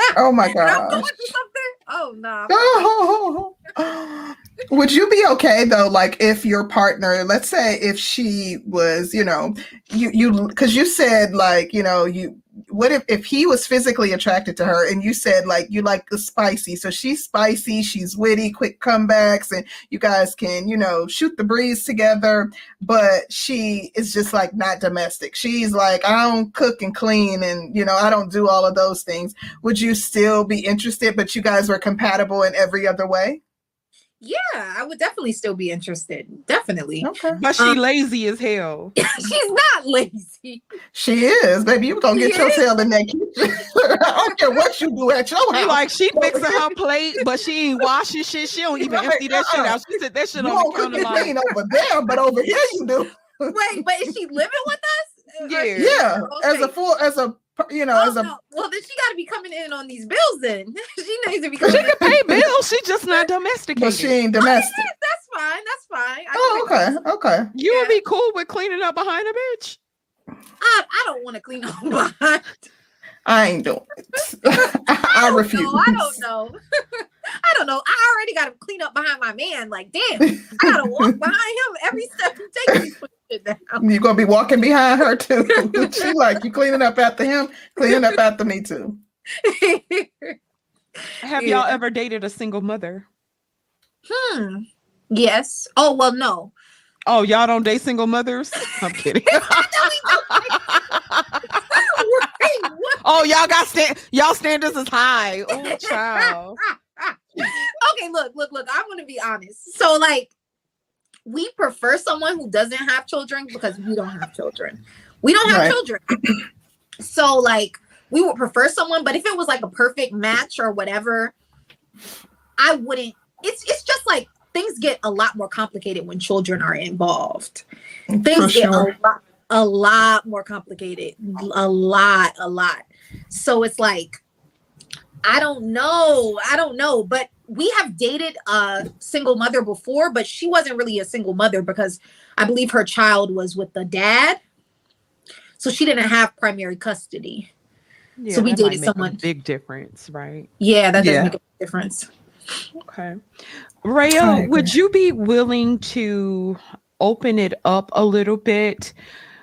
oh my god. I'm going gosh. through something. Oh no. Oh. Would you be okay though, like if your partner, let's say if she was, you know, you you because you said like, you know, you what if if he was physically attracted to her and you said like you like the spicy, so she's spicy, she's witty, quick comebacks, and you guys can, you know, shoot the breeze together, but she is just like not domestic. She's like, I don't cook and clean and you know, I don't do all of those things would you still be interested but you guys were compatible in every other way Yeah, I would definitely still be interested. Definitely. okay But she Um, lazy as hell. She's not lazy. she is baby you gonna get She your is? tail in that kitchen i don't care what you do at your She house like she fixing her plate, but she ain't washing shit. She don't even Right, empty that shit out. She said that shit you on don't the counter and like, clean over there but over here you do Wait, but is she living with us? Or- Yeah. yeah as a full as a you know Oh, as a no. Well, then she got to be coming in on these bills. Then she needs to be she coming. can pay bills. She just not domesticated. but she ain't domestic That's fine. That's fine. I, oh okay okay you would be cool with cleaning up behind a bitch. I, I don't want to clean up behind. I ain't doing it i refuse No, I don't know. I don't know. I already got to clean up behind my man. Like, damn, I got to walk behind him every step he takes. He's putting shit down. you're gonna be walking behind her too she like you cleaning up after him cleaning up after me too Have Yeah. y'all ever dated a single mother? hmm. Yes. Oh well, no. Oh, y'all don't date single mothers? I'm kidding. Wait, what? Oh, y'all got stand y'all standards is high. Oh, child. okay, look, look, look. I want to be honest. So, like, we prefer someone who doesn't have children because we don't have children. We don't have Right. children. So, like, we would prefer someone, but if it was like a perfect match or whatever, I wouldn't. It's it's just like things get a lot more complicated when children are involved. Things get a lot, a lot more complicated. A lot, a lot. So it's like, I don't know. I don't know. But we have dated a single mother before, but she wasn't really a single mother because I believe her child was with the dad. So she didn't have primary custody. Yeah, So we dated make a someone- big difference, right? Yeah, that doesn't Yeah. make a difference. Okay. I Raya, agree. would you be willing to open it up a little bit?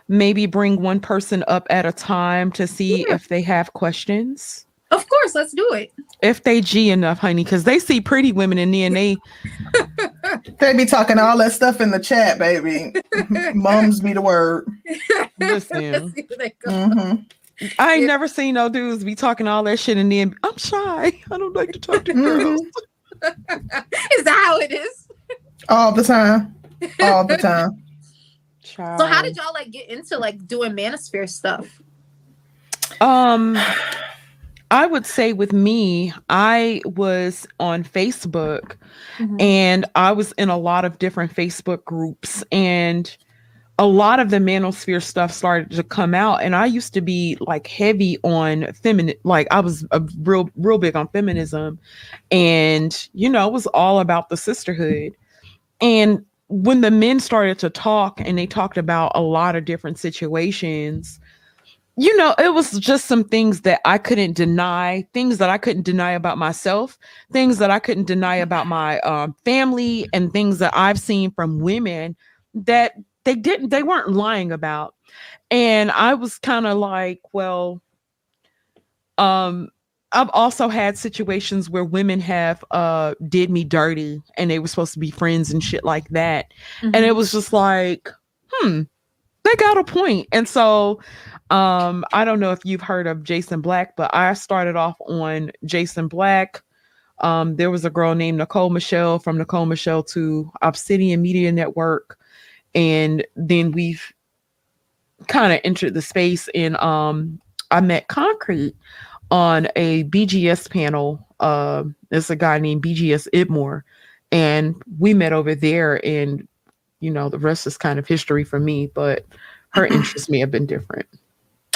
Maybe bring one person up at a time to see Yeah. if they have questions. Of course, let's do it. If they G enough, honey, because they see pretty women in there and they They be talking all that stuff in the chat, baby. Mums be the word. listen. Let's see where they go. hmm I ain't Yeah. never seen no dudes be talking all that shit and then I'm shy. I don't like to talk to girls. Is that how it is? All the time. All the time. So how did y'all like get into like doing manosphere stuff? Um, I would say with me, I was on Facebook and I was in a lot of different Facebook groups and a lot of the manosphere stuff started to come out and I used to be like heavy on feminine like I was a real real big on feminism and you know it was all about the sisterhood. And when the men started to talk and they talked about a lot of different situations you know it was just some things that I couldn't deny things that I couldn't deny about myself things that I couldn't deny about my um, family and things that I've seen from women that they didn't they weren't lying about. And I was kind of like, well, um, I've also had situations where women have uh did me dirty and they were supposed to be friends and shit like that. Mm-hmm. And it mm-hmm. was just like, hmm, they got a point. And so um I don't know if you've heard of Jason Black, but I started off on Jason Black. Um, there was a girl named Nicole Michelle from Nicole Michelle to Obsidian Media Network. And then we've kind of entered the space and um I met Concrete on a BGS panel. Uh, there's a guy named BGS Idmore, and we met over there. And you know, the rest is kind of history for me. But her interests may have been different.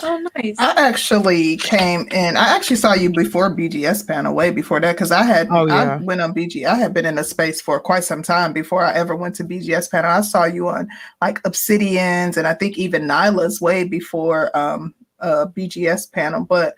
Oh, nice. I actually came in. I actually saw you before BGS panel, way before that, because I had oh, yeah. I went on BG. I had been in a space for quite some time before I ever went to BGS panel. I saw you on like Obsidians, and I think even Nyla's way before um, uh, BGS panel, but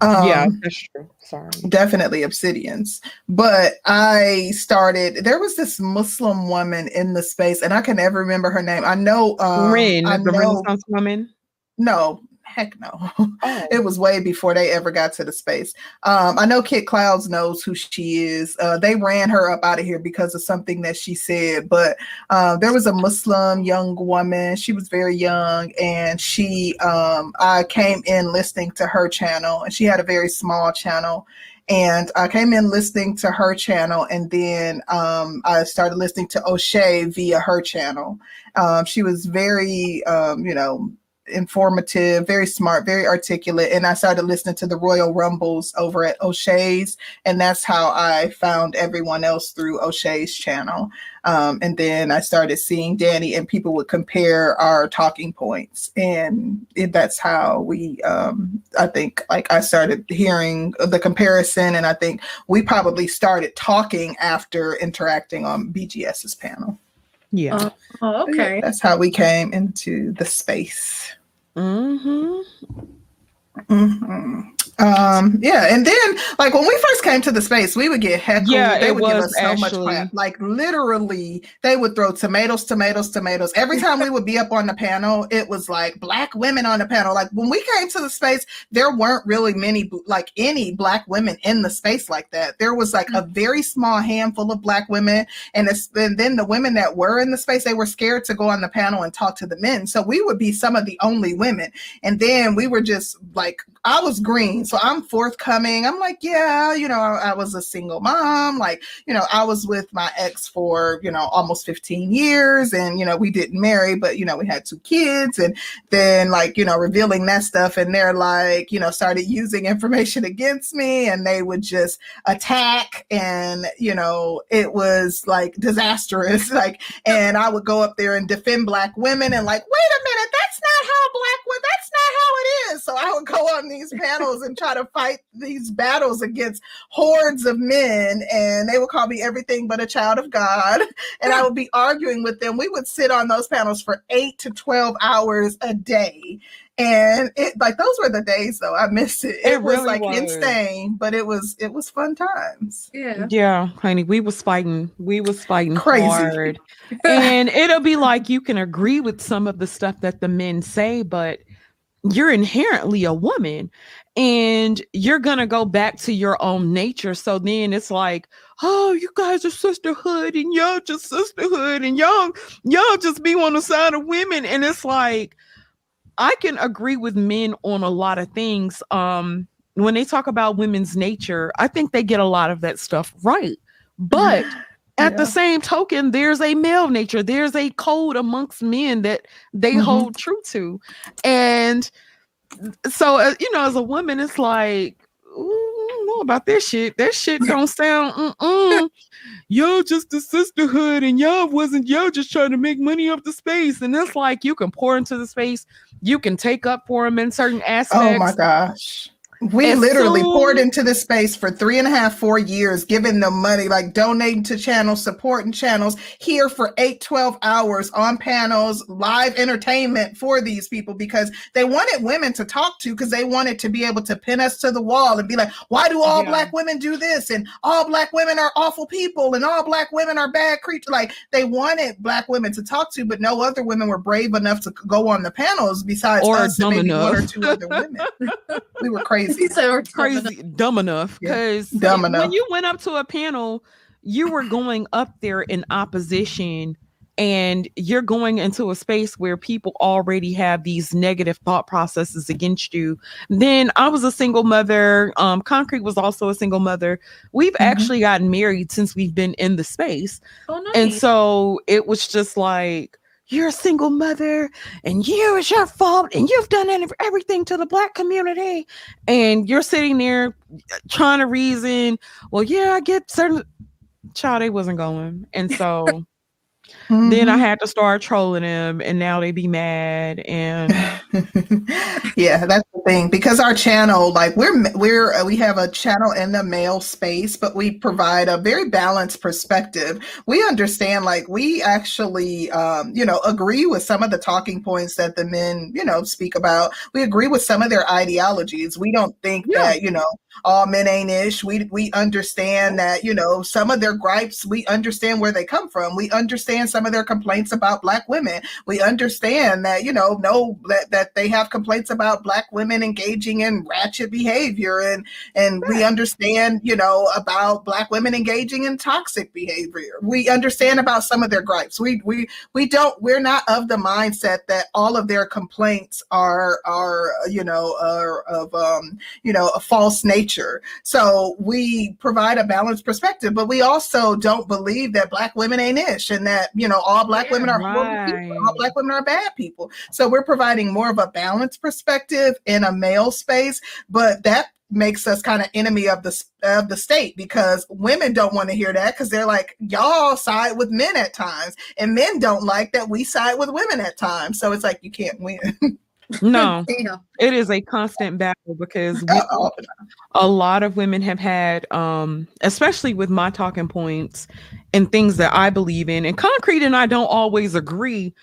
um, yeah, that's true. Sorry, definitely Obsidians. But I started. There was this Muslim woman in the space, and I can never remember her name. I know um, Rin, I the know, Renaissance woman. No, heck no. Oh. it was way before they ever got to the space. Um, I know Kit Clouds knows who she is. Uh, they ran her up out of here because of something that she said. But uh, there was a Muslim young woman. She was very young, and she um, I came in listening to her channel, and she had a very small channel. And I came in listening to her channel, and then um, I started listening to O'Shea via her channel. Um, she was very, um, you know, informative, very smart, very articulate. And I started listening to the Royal Rumbles over at O'Shea's. And that's how I found everyone else through O'Shea's channel. Um, and then I started seeing Danny, and people would compare our talking points. And it, that's how we, um, I think, like I started hearing the comparison. And I think we probably started talking after interacting on BGS's panel. Yeah. Uh, oh, okay. Yeah, that's how we came into the space. Mm-hmm. Mm-hmm. Um, yeah, and then like when we first came to the space, we would get heckled. Yeah, they would give us so actually... much crap. Like literally, they would throw tomatoes, tomatoes, tomatoes. Every time we would be up on the panel, it was like black women on the panel. Like when we came to the space, there weren't really many like any black women in the space like that. There was like a mm. very small handful of black women, and, and then the women that were in the space, they were scared to go on the panel and talk to the men. So we would be some of the only women, and then we were just like I was green, so I'm forthcoming. I'm like, yeah, you know, I, I, was a single mom. Like, you know, I was with my ex for, you know, almost 15 years and, you know, we didn't marry, but, you know, we had two kids and then like, you know, revealing that stuff. And they're like, you know, started using information against me and they would just attack. And, you know, it was like disastrous. Like, and I would go up there and defend Black women and like, wait a minute, that's not how Black women, that's not how it is. So I would go on these panels and try to fight these battles against hordes of men, and they would call me everything but a child of God. And I would be arguing with them. We would sit on those panels for eight to 12 hours a day. And it like those were the days though. I missed it. It, it was really like was. insane, but it was it was fun times. Yeah. Yeah, honey. We was fighting. We was fighting crazy. Hard. and it'll be like you can agree with some of the stuff that the men say, but you're inherently a woman and you're gonna go back to your own nature. So then it's like, oh, you guys are sisterhood, and y'all just sisterhood, and y'all y'all just be on the side of women. And it's like, I can agree with men on a lot of things. Um, when they talk about women's nature, I think they get a lot of that stuff right. But at yeah. the same token, there's a male nature, there's a code amongst men that they mm-hmm. hold true to. And so uh, you know, as a woman, it's like, ooh, know about this shit. That shit don't sound. Mm-mm. y'all just a sisterhood, and y'all wasn't y'all just trying to make money off the space. And it's like you can pour into the space, you can take up for them in certain aspects. Oh my gosh. We literally soon, poured into the space for three and a half, four years, giving them money, like donating to channels, supporting channels, here for eight, 12 hours on panels, live entertainment for these people because they wanted women to talk to because they wanted to be able to pin us to the wall and be like, why do all yeah. black women do this? And all black women are awful people and all black women are bad creatures. Like they wanted black women to talk to, but no other women were brave enough to go on the panels besides or us and maybe enough. one or two other women. we were crazy crazy. so crazy, dumb enough. Because yeah, when you went up to a panel, you were going up there in opposition and you're going into a space where people already have these negative thought processes against you then i was a single mother um concrete was also a single mother we've mm-hmm. actually gotten married since we've been in the space oh, nice. and so it was just like you're a single mother and you it's your fault and you've done everything to the black community and you're sitting there uh, trying to reason well yeah i get certain child they wasn't going and so Mm-hmm. Then I mm-hmm. had to start trolling them, and now they be mad. And yeah, that's the thing because our channel, like we're we're uh, we have a channel in the male space, but we provide a very balanced perspective. We understand, like we actually, um, you know, agree with some of the talking points that the men, you know, speak about. We agree with some of their ideologies. We don't think yeah. that you know all men ain't ish. We we understand that you know some of their gripes. We understand where they come from. We understand some of their complaints about black women. We understand that you know no that, that they have complaints about black women engaging in ratchet behavior, and and we understand you know about black women engaging in toxic behavior. We understand about some of their gripes. We we we don't. We're not of the mindset that all of their complaints are are you know are of um you know a false nature nature. So we provide a balanced perspective, but we also don't believe that black women ain't ish and that, you know, all black yeah, women are right. people, all black women are bad people. So we're providing more of a balanced perspective in a male space, but that makes us kind of enemy of the of the state because women don't want to hear that because they're like y'all side with men at times and men don't like that we side with women at times so it's like you can't win No, it is a constant battle because a lot of women have had, um, especially with my talking points and things that I believe in, and Concrete and I don't always agree.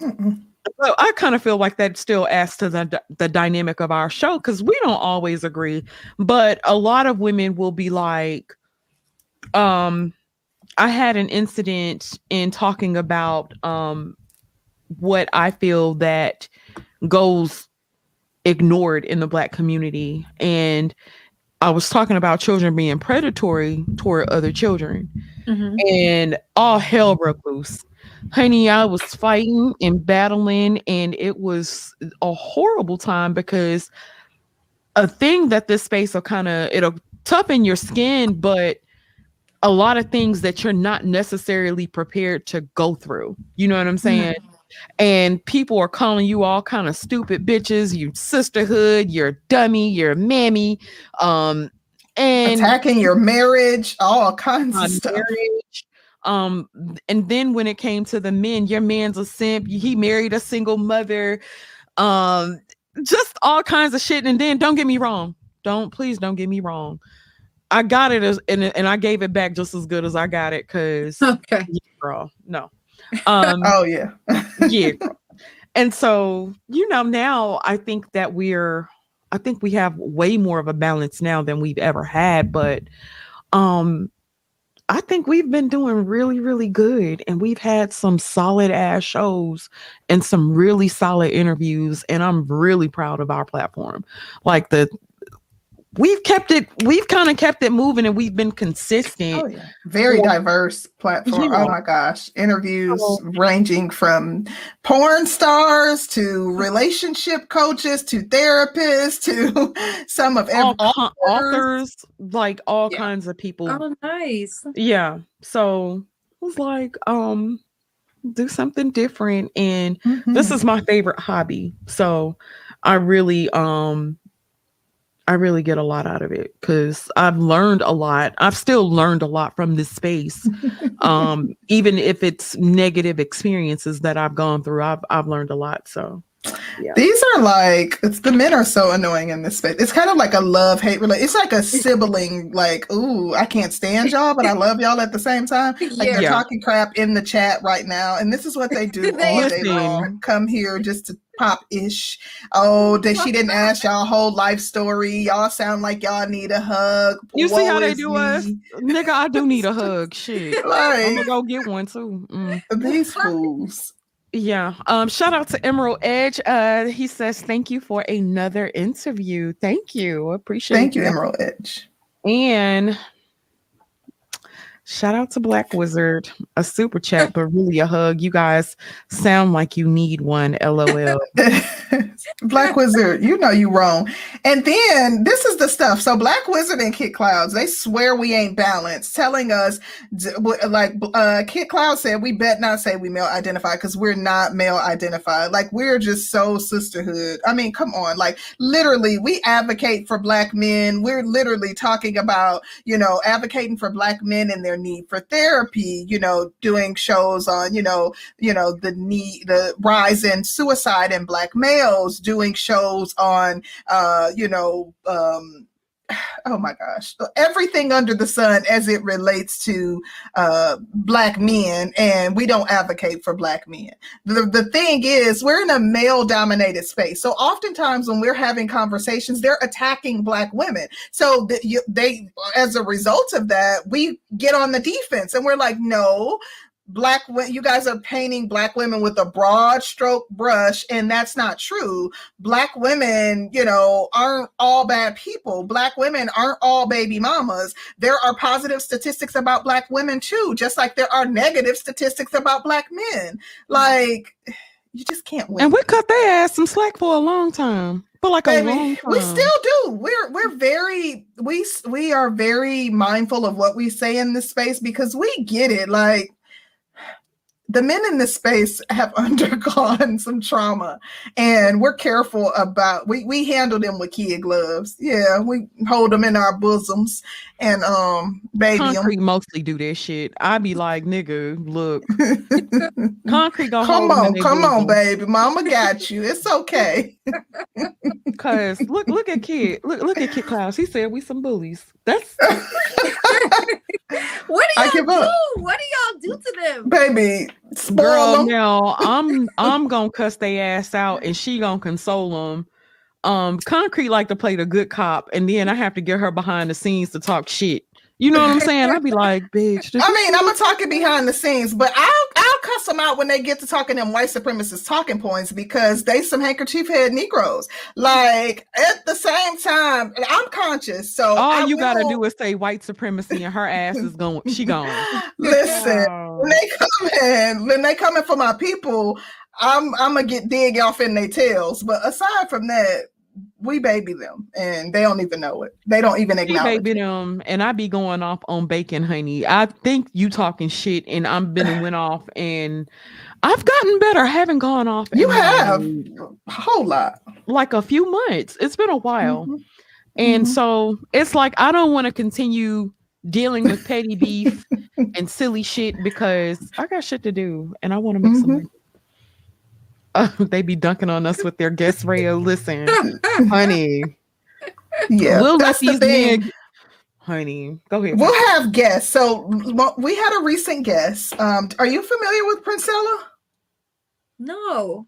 Mm-mm. So I kind of feel like that still adds to the the dynamic of our show because we don't always agree. But a lot of women will be like, um, I had an incident in talking about um what I feel that goes ignored in the black community and I was talking about children being predatory toward other children, mm-hmm. and all hell broke loose. Honey, I was fighting and battling, and it was a horrible time because a thing that this space will kind of it'll toughen your skin, but a lot of things that you're not necessarily prepared to go through. You know what I'm saying? Mm-hmm and people are calling you all kind of stupid bitches, you sisterhood, you're dummy, you're mammy, um, and attacking your marriage, all kinds of stuff. Marriage. Um, and then when it came to the men, your man's a simp, he married a single mother, um, just all kinds of shit. And then don't get me wrong, don't please don't get me wrong. I got it as and, and I gave it back just as good as I got it because okay, girl, no. Um, oh yeah, yeah. And so you know now I think that we're I think we have way more of a balance now than we've ever had, but um I think we've been doing really, really good. And we've had some solid ass shows and some really solid interviews. And I'm really proud of our platform. Like the we've kept it we've kind of kept it moving and we've been consistent oh, yeah. very diverse platform oh my gosh interviews oh. ranging from porn stars to relationship coaches to therapists to some of all authors. authors like all yeah. kinds of people oh nice yeah so it was like um do something different and mm-hmm. this is my favorite hobby so i really um I really get a lot out of it because I've learned a lot. I've still learned a lot from this space. um, even if it's negative experiences that I've gone through, I've I've learned a lot. So Yeah. These are like it's the men are so annoying in this space. It's kind of like a love hate relate. It's like a sibling. Like, ooh, I can't stand y'all, but I love y'all at the same time. Like yeah. they're talking crap in the chat right now, and this is what they do they all day long. Come here just to pop ish. Oh, that she didn't ask y'all whole life story. Y'all sound like y'all need a hug. You Woe see how they do me. us, nigga. I do need a hug. Shit, like, I'm gonna go get one too. Mm. These fools. Yeah. Um, shout out to Emerald Edge. Uh, he says, Thank you for another interview. Thank you. Appreciate Thank you, Emerald Edge. And Shout out to Black Wizard, a super chat, but really a hug. You guys sound like you need one. LOL. Black Wizard, you know you wrong. And then this is the stuff. So Black Wizard and Kit Clouds, they swear we ain't balanced, telling us like uh Kit Cloud said, we bet not say we male identified because we're not male identified. Like we're just so sisterhood. I mean, come on. Like literally, we advocate for black men. We're literally talking about, you know, advocating for black men and their need for therapy, you know, doing shows on, you know, you know, the need the rise in suicide in black males, doing shows on uh, you know, um oh my gosh. Everything under the sun as it relates to uh, black men and we don't advocate for black men. The, the thing is we're in a male dominated space. So oftentimes when we're having conversations they're attacking black women. So that you, they as a result of that we get on the defense and we're like no black women, you guys are painting black women with a broad stroke brush and that's not true black women you know aren't all bad people black women aren't all baby mamas there are positive statistics about black women too just like there are negative statistics about black men like you just can't win and we cut their ass some slack for a long time for like a long time. We still do. We're we're very we we are very mindful of what we say in this space because we get it. Like the men in this space have undergone some trauma and we're careful about we we handle them with kid gloves. Yeah we hold them in our bosoms and um baby concrete them. mostly do that shit. I be like nigga look. Concrete go come on come on baby. Mama got you. It's okay. Cause look look at kid. Look look at kid klaus. He said we some bullies. That's what do y'all do up. what do y'all do to them? Baby Girl, them. now I'm I'm gonna cuss their ass out and she gonna console them. Um, Concrete like to play the good cop, and then I have to get her behind the scenes to talk shit. You know what I'm saying? I'd be like, bitch. I mean, I'm gonna talk it behind the scenes, but I'll I'll cuss them out when they get to talking them white supremacist talking points because they some handkerchief head Negroes. Like at the same time, I'm conscious. So all I you will... gotta do is say white supremacy, and her ass is going. She gone. Listen, when they come in, when they coming for my people, I'm I'm gonna get dig off in their tails. But aside from that, we baby them and they don't even know it. They don't even acknowledge. We baby them, and I be going off on bacon, honey. I think you talking shit, and I'm been went off, and I've gotten better. I haven't gone off. You have a whole lot, like a few months. It's been a while, mm-hmm. and mm-hmm. so it's like I don't want to continue dealing with petty beef and silly shit because I got shit to do, and I want to make mm-hmm. some money. Uh, they be dunking on us with their guest rail. Listen, honey. Yeah, we'll let these men. Honey, go ahead. We'll have guests. So we had a recent guest. Um, are you familiar with Princella? No.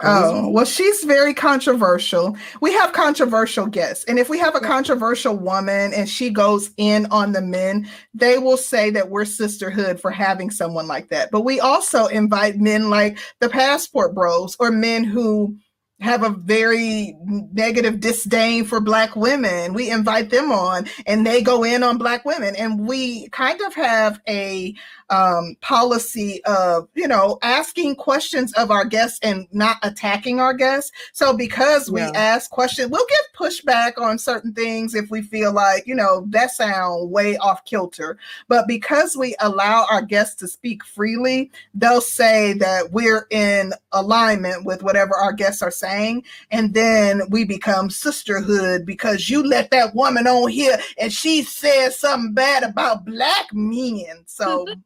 Oh, well, she's very controversial. We have controversial guests. And if we have a controversial woman and she goes in on the men, they will say that we're sisterhood for having someone like that. But we also invite men like the passport bros or men who have a very negative disdain for black women. We invite them on and they go in on black women. And we kind of have a um, policy of, you know, asking questions of our guests and not attacking our guests. So because we yeah. ask questions, we'll give pushback on certain things if we feel like, you know, that sound way off kilter. But because we allow our guests to speak freely, they'll say that we're in alignment with whatever our guests are saying. And then we become sisterhood because you let that woman on here and she said something bad about black men. So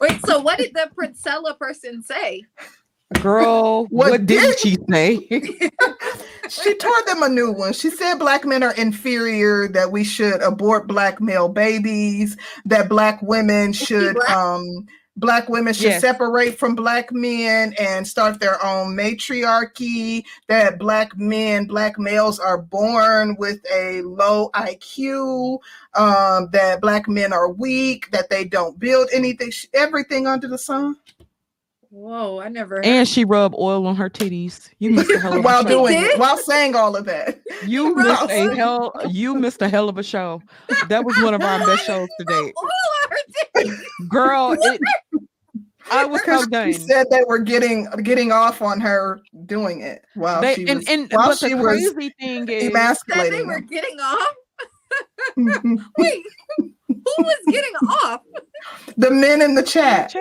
Wait, so what did the Princella person say? Girl, What what, did did- she say? she tore them a new one. She said black men are inferior, that we should abort black male babies, that black women should black? um black women should Yes. separate from black men and start their own matriarchy, that black men, black males are born with a low IQ, um, that black men are weak, that they don't build anything, everything under the sun. Whoa, I never. and she rubbed oil on her titties. You missed a hell of a while show. doing it, while saying all of that. You missed a hell. You missed a hell of a show. That was one of our best shows to date, Oil on her girl. It, I was so Because done. she said they were getting getting off on her doing it while They, she and was and while but she the was crazy thing is, Said they were getting off. Wait, who was getting off? the men in the chat.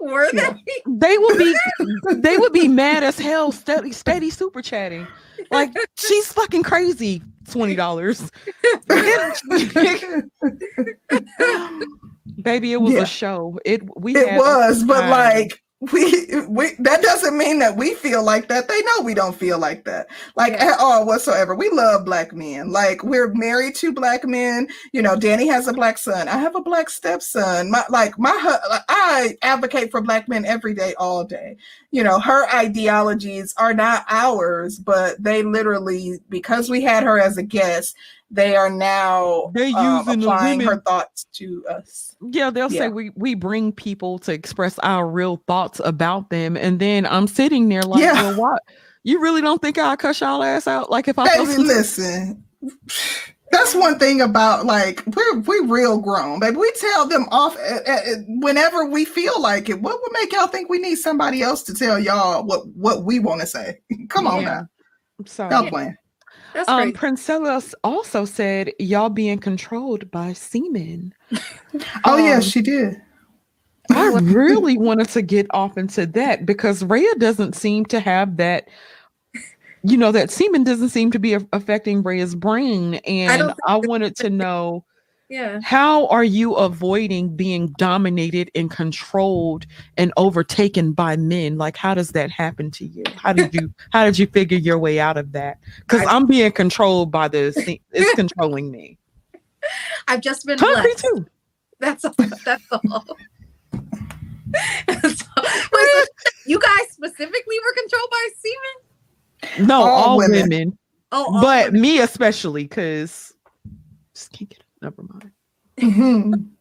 Were they? They would be they would be mad as hell steady steady super chatting like she's fucking crazy twenty dollars baby it was Yeah. a show it we It was, but like we we that doesn't mean that we feel like that. They know we don't feel like that. Like Yeah. at all whatsoever. We love black men. Like we're married to black men. You know, Danny has a black son. I have a black stepson. My like my I advocate for black men every day all day. You know, her ideologies are not ours, but they literally because we had her as a guest, they are now They're um, using the applying her thoughts to us. yeah they'll Yeah. say we we bring people to express our real thoughts about them and then i'm sitting there like Yeah. well what you really don't think i'll cuss y'all ass out like if i Baby, some- listen. That's one thing about like we're we real grown, baby. We tell them off at, at- at- whenever we feel like it. What would make y'all think we need somebody else to tell y'all what what we want to say? Come on Yeah. now, so y'all playing. That's Um, crazy. Princella also said y'all being controlled by semen. Oh yeah, um, she did. I really wanted to get off into that because Raya doesn't seem to have that. You know that semen doesn't seem to be a- affecting Raya's brain, and don't I, wanted to know yeah. how are you avoiding being dominated and controlled and overtaken by men? Like, how does that happen to you? How did you how did you figure your way out of that? Because I- I'm being controlled by the se- it's controlling me. I've just been Huh, me blessed. too. That's all. That's all. That's all. So you guys specifically were controlled by semen? No, All all, women. women. Oh, all but women. me especially because just can't get it. Never mind.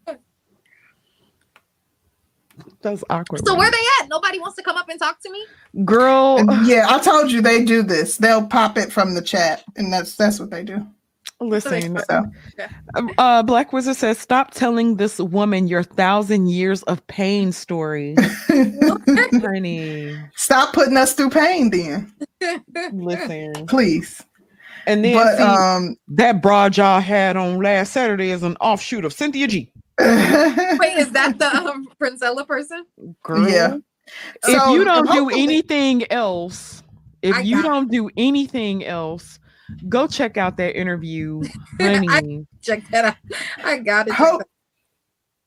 That was awkward. so right? where they at? Nobody wants to come up and talk to me. girl? yeah, I told you they do this. They'll pop it from the chat, and that's that's what they do. Listen, So uh, Black Wizard says, "Stop telling this woman your thousand years of pain story, honey." stop putting us through pain, then, Listen, please. And then But see, um, that broad y'all had on last Saturday is an offshoot of Cynthia G. Wait, is that the um, Princella person? Girl, Yeah. if So, you don't do anything else, if I you don't do anything else, go check out that interview, honey. Check that out. I got it. Ho-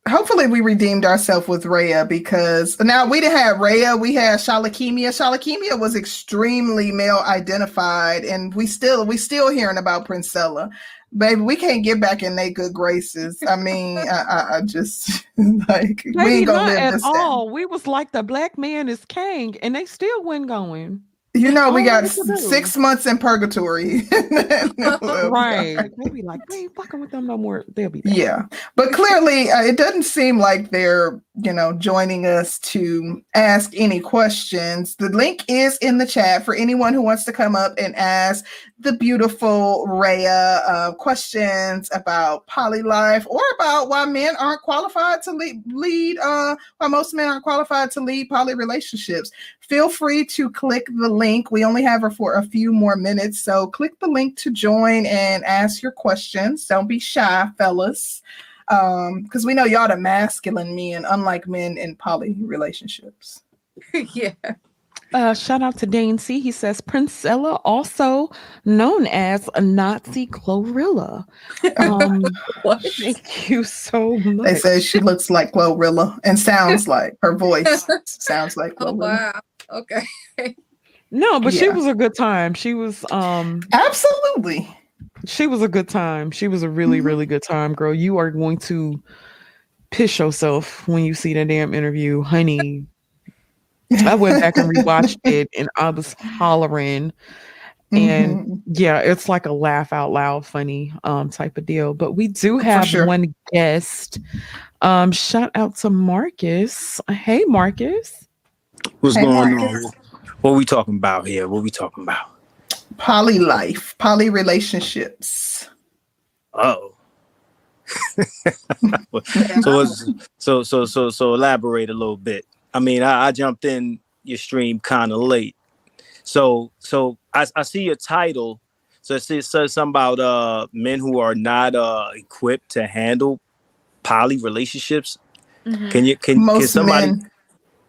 hopefully we redeemed ourselves with Raya because now we didn't have Raya, we had Shalakemia. Shalakemia was extremely male identified, and we still we still hearing about Princella. Baby, we can't get back in their good graces. I mean, I, I, just like we Baby, ain't gonna not live at down. all. We was like the black man is king, and they still went going. You know, we Oh, got what to do? six months in purgatory. right. They be like, we ain't fucking with them no more. They'll be back. Yeah, but clearly uh, it doesn't seem like they're, you know, joining us to ask any questions. The link is in the chat for anyone who wants to come up and ask the beautiful Raya uh, questions about poly life or about why men aren't qualified to lead, lead uh, why most men aren't qualified to lead poly relationships. Feel free to click the link. We only have her for a few more minutes, so click the link to join and ask your questions. Don't be shy, fellas, because we know y'all the masculine men, unlike men in poly relationships. yeah. Uh, shout out to Dane C. He says Princella, also known as a Nazi Glorilla. Um, What? thank you so much. They say she looks like Glorilla and sounds like her voice sounds like Oh wow. Okay. no, but she was a good time. She was um Absolutely. She was a good time. She was a really, Mhm. really good time, girl. You are going to piss yourself when you see that damn interview, honey. I went back and rewatched it and I was hollering. And Mhm. yeah, it's like a laugh out loud funny um type of deal. But we do have sure. one guest. Um, shout out to Marcus. Hey Marcus. What's Hey, going Marcus. on? What we talking about here? What we talking about? Poly life, poly relationships. Oh. so so so so so elaborate a little bit. I mean, I, I jumped in your stream kind of late. So so I, I see your title. So it says, says something about uh men who are not uh equipped to handle poly relationships. Mhm. Can you can, can somebody men.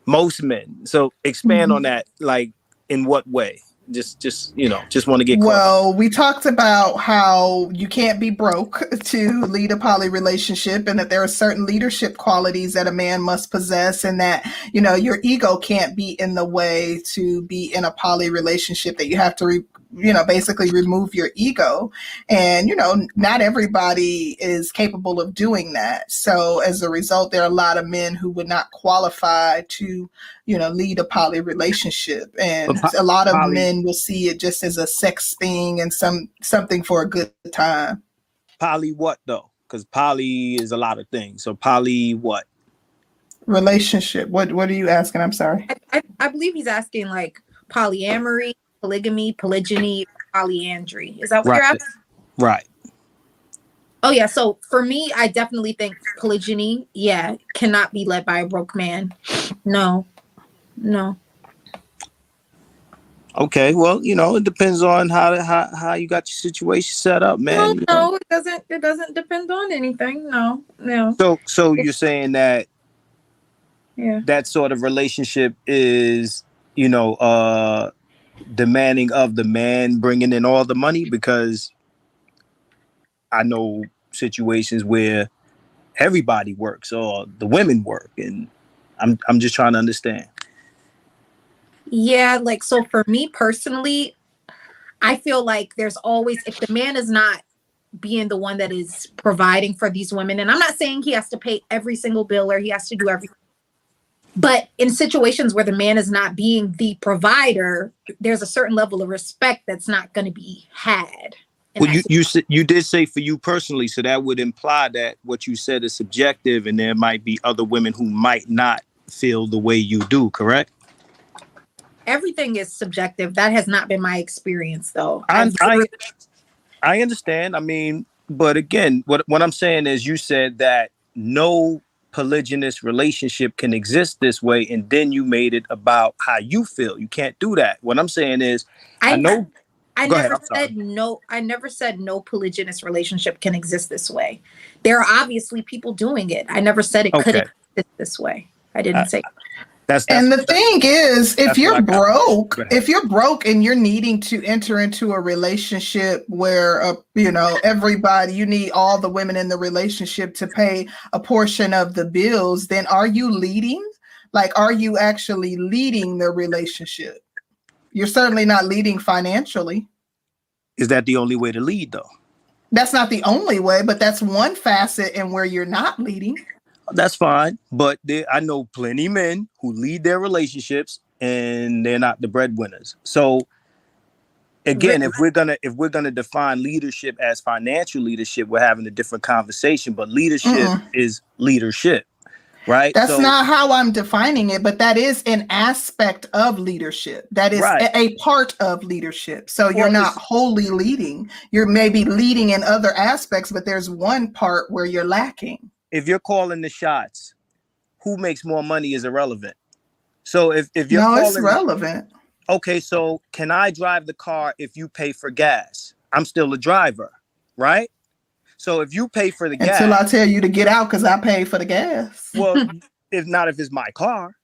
most men. So expand Mhm. on that, like in what way? Just just you know, just want to get. Well, we talked about how you can't be broke to lead a poly relationship, and that there are certain leadership qualities that a man must possess, and that you know your ego can't be in the way to be in a poly relationship. That you have to, re- you know, basically remove your ego, and you know, not everybody is capable of doing that. So as a result, there are a lot of men who would not qualify to, you know, lead a poly relationship, and po- a lot of poly- men will see it just as a sex thing and some something for a good time. poly what though? Because poly is a lot of things. So poly what? Relationship. What What are you asking? I'm sorry. I, I, I believe he's asking like polyamory, polygamy, polygyny, polyandry. Is that what you're Right. asking? Right. Oh yeah. So for me, I definitely think polygyny, yeah, cannot be led by a broke man. No. No. Okay. Well, you know, it depends on how how, how you got your situation set up, man. no, know. no, it doesn't it doesn't depend on anything. No, no. So so you're saying that Yeah. that sort of relationship is, you know, uh demanding of the man bringing in all the money because I know situations where everybody works or the women work and I'm I'm just trying to understand. Yeah, like so for me personally, I feel like there's always if the man is not being the one that is providing for these women, and I'm not saying he has to pay every single bill or he has to do everything. But in situations where the man is not being the provider, there's a certain level of respect that's not going to be had. Well, you you said you did say for you personally, so that would imply that what you said is subjective, and there might be other women who might not feel the way you do. Correct? everything is subjective. That has not been my experience though. I, I I understand. I mean, but again, what what I'm saying is, you said that no polygynous relationship can exist this way, and then you made it about how you feel. You can't do that. What I'm saying is, I, know. I Go ahead, never I'm said no. I never said no polygynous relationship can exist this way. There are obviously people doing it. I never said it Okay. couldn't exist this way. I didn't Uh, say. That's, that's And the thing is, if you're broke, if you're broke and you're needing to enter into a relationship where, uh, you know, everybody, you need all the women in the relationship to pay a portion of the bills, then are you leading? Like, are you actually leading the relationship? You're certainly not leading financially. is that the only way to lead, though? That's not the only way, but that's one facet in where you're not leading. That's fine, but there, I know plenty men who lead their relationships and they're not the breadwinners. So again, if we're gonna if we're gonna define leadership as financial leadership, we're having a different conversation. But leadership Mm-mm. is leadership, right? That's So- not how I'm defining it, but that is an aspect of leadership. That is Right. a, a part of leadership. So you're not wholly leading. You're maybe leading in other aspects, but there's one part where you're lacking. If you're calling the shots, who makes more money is irrelevant. So if if you're no, calling it's relevant. okay, so can I drive the car if you pay for gas? I'm still a driver, right? So if you pay for the gas, Until I tell you to get out because I paid for the gas. well, if not if it's my car,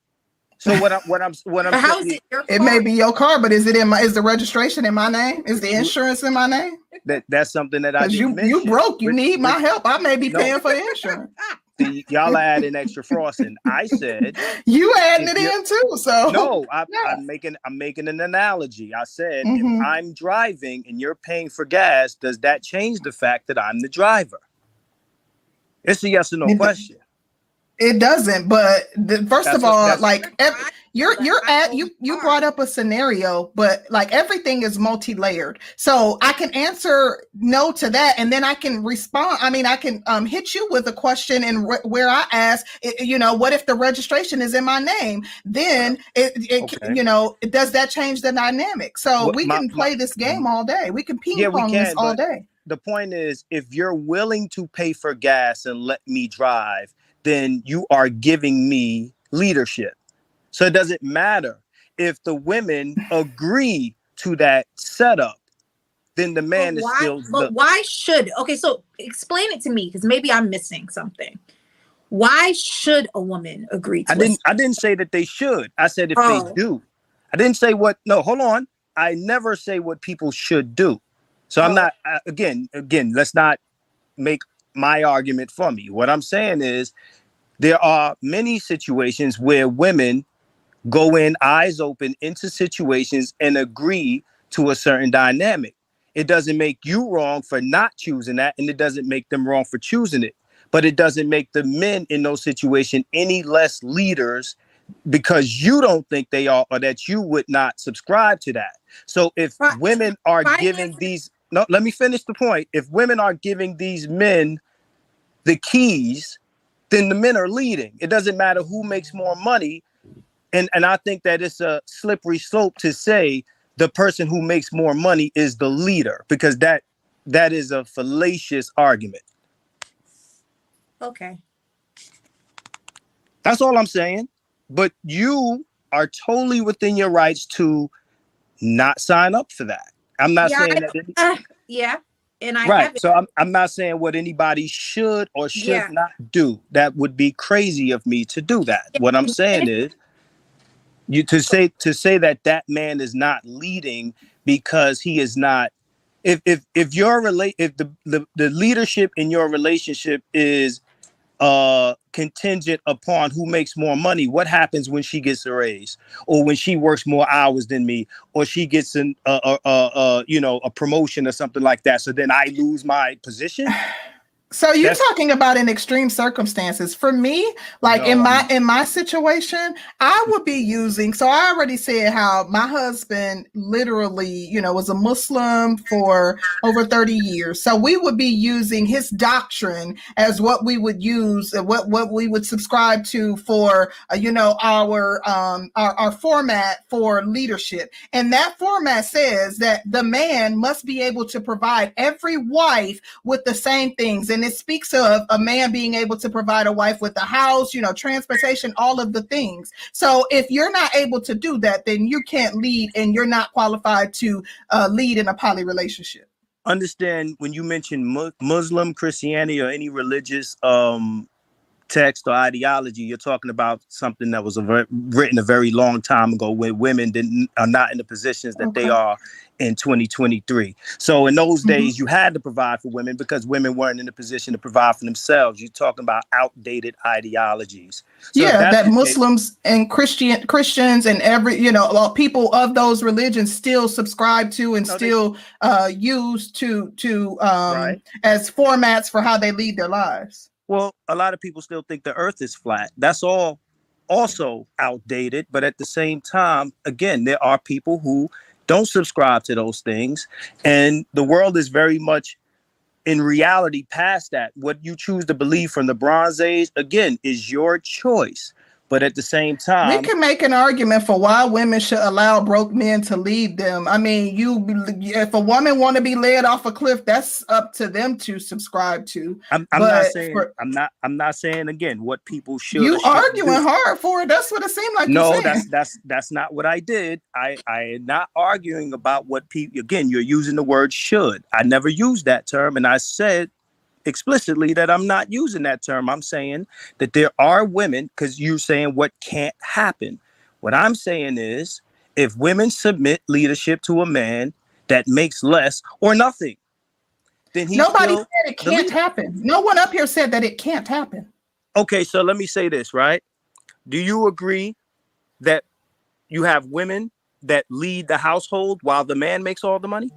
So what I'm what I'm what I'm how is it your It may be your car, but is it in my? Is the registration in my name? Is the insurance in my name? that that's something that I Because you didn't you mention. broke. You need my help. I may be No. paying for insurance. See, y'all are adding extra frosting. I said You adding it in too. So no. I, Yeah. I'm making I'm making an analogy. I said Mhm. if I'm driving and you're paying for gas, does that change the fact that I'm the driver? It's a yes or no It- question. It doesn't, but the, first That's of all, that's- like ev- you're you're at you you brought up a scenario, but like everything is multi-layered. So I can answer no to that, and then I can respond. I mean, I can um hit you with a question, and wh- where I ask, it, you know, what if the registration is in my name? Then it, it Okay. you know, does that change the dynamic? So What- we my- can play my- this game all day. We can ping Yeah, we pong this all day. the point is if you're willing to pay for gas and let me drive then you are giving me leadership. So it doesn't matter if the women agree to that setup then the man but is why, still but the, why should okay so explain it to me because maybe i'm missing something. Why should a woman agree to i didn't i didn't say that they should. I said if Oh. they do. I didn't say what no hold on. I never say what people should do. So i'm Oh. not uh, again again let's not make my argument for me. What i'm saying is there are many situations where women go in eyes open into situations and agree to a certain dynamic. It doesn't make you wrong for not choosing that and it doesn't make them wrong for choosing it. But it doesn't make the men in those situations any less leaders because you don't think they are or that you would not subscribe to that. So if Fi- women are giving these no let me finish the point. If women are giving these men the keys then the men are leading it doesn't matter who makes more money and and i think that it's a slippery slope to say the person who makes more money is the leader because that that is a fallacious argument okay That's all I'm saying. But you are totally within your rights to not sign up for that. I'm not Yeah, saying I that. Uh, yeah and i right. haven't So I'm, I'm not saying what anybody should or should Yeah. not do. That would be crazy of me to do that. What I'm saying is you to say to say that that man is not leading because he is not if if if your relate if the, the the leadership in your relationship is uh contingent upon who makes more money what happens when she gets a raise or when she works more hours than me or she gets an uh, uh, uh, uh you know a promotion or something like that. So then i lose my position So you're That's- talking about in extreme circumstances. For me, like in my I'm- in my situation, I would be using. So I already said how my husband literally, you know, was a Muslim for over 30 years. So we would be using his doctrine as what we would use, uh, what what we would subscribe to for, uh, you know, our um our, our format for leadership. And that format says that the man must be able to provide every wife with the same things. And it speaks of a man being able to provide a wife with a house, you know, transportation, all of the things. So if you're not able to do that, then you can't lead and you're not qualified to uh, lead in a poly relationship. understand when you mention mu- muslim christianity or any religious um text or ideology you're talking about something that was a ver- written a very long time ago where women didn't are not in the positions that they are in 2023 so in those Mhm. days you had to provide for women because women weren't in a position to provide for themselves you're talking about outdated ideologies So yeah, that the Muslims and Christian Christians and every you know people of those religions still subscribe to and No, they- still uh, use to to um, Right. as formats for how they lead their lives. Well, a lot of people still think the earth is flat. That's all also outdated. But at the same time, again, there are people who don't subscribe to those things. And the world is very much in reality past that. What you choose to believe from the Bronze Age, again, is your choice. But at the same time, we can make an argument for why women should allow broke men to lead them. I mean, you if a woman want to be led off a cliff, that's up to them to subscribe to. I'm, I'm not saying for- I'm not I'm not saying again what people should you arguing do. hard for it. That's what it seemed like. no that's that's that's not what i did i i am not arguing about what people again you're using the word should i never used that term and i said explicitly that i'm not using that term i'm saying that there are women because you're saying what can't happen What I'm saying is, if women submit leadership to a man that makes less or nothing, then he nobody said it can't happen. No one up here said that it can't happen. Okay, so let me say this, right? Do you agree that you have women that lead the household while the man makes all the money?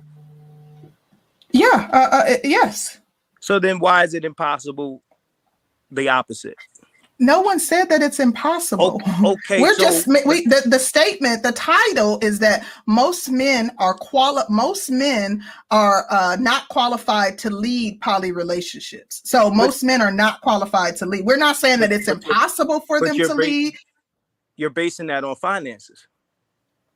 Yeah, uh, uh, yes. So then why is it impossible the opposite? No one said that it's impossible. Okay, we're so, just we the, the statement. The title is that most men are quali- Most men are uh, not qualified to lead poly relationships. So most but, men are not qualified to lead. We're not saying that it's impossible for them to lead. You're basing that on finances.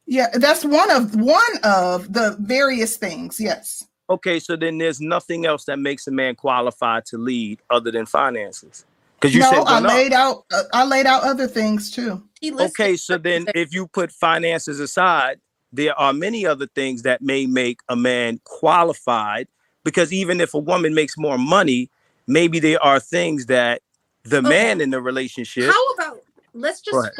Yeah, that's one of one of the various things. Yes. Okay, so then there's nothing else that makes a man qualified to lead other than finances. Because you no, said I laid out uh, I laid out other things too. Okay, so then if you put finances aside, there are many other things that may make a man qualified. Because even if a woman makes more money, maybe there are things that the okay. man in the relationship. How about let's just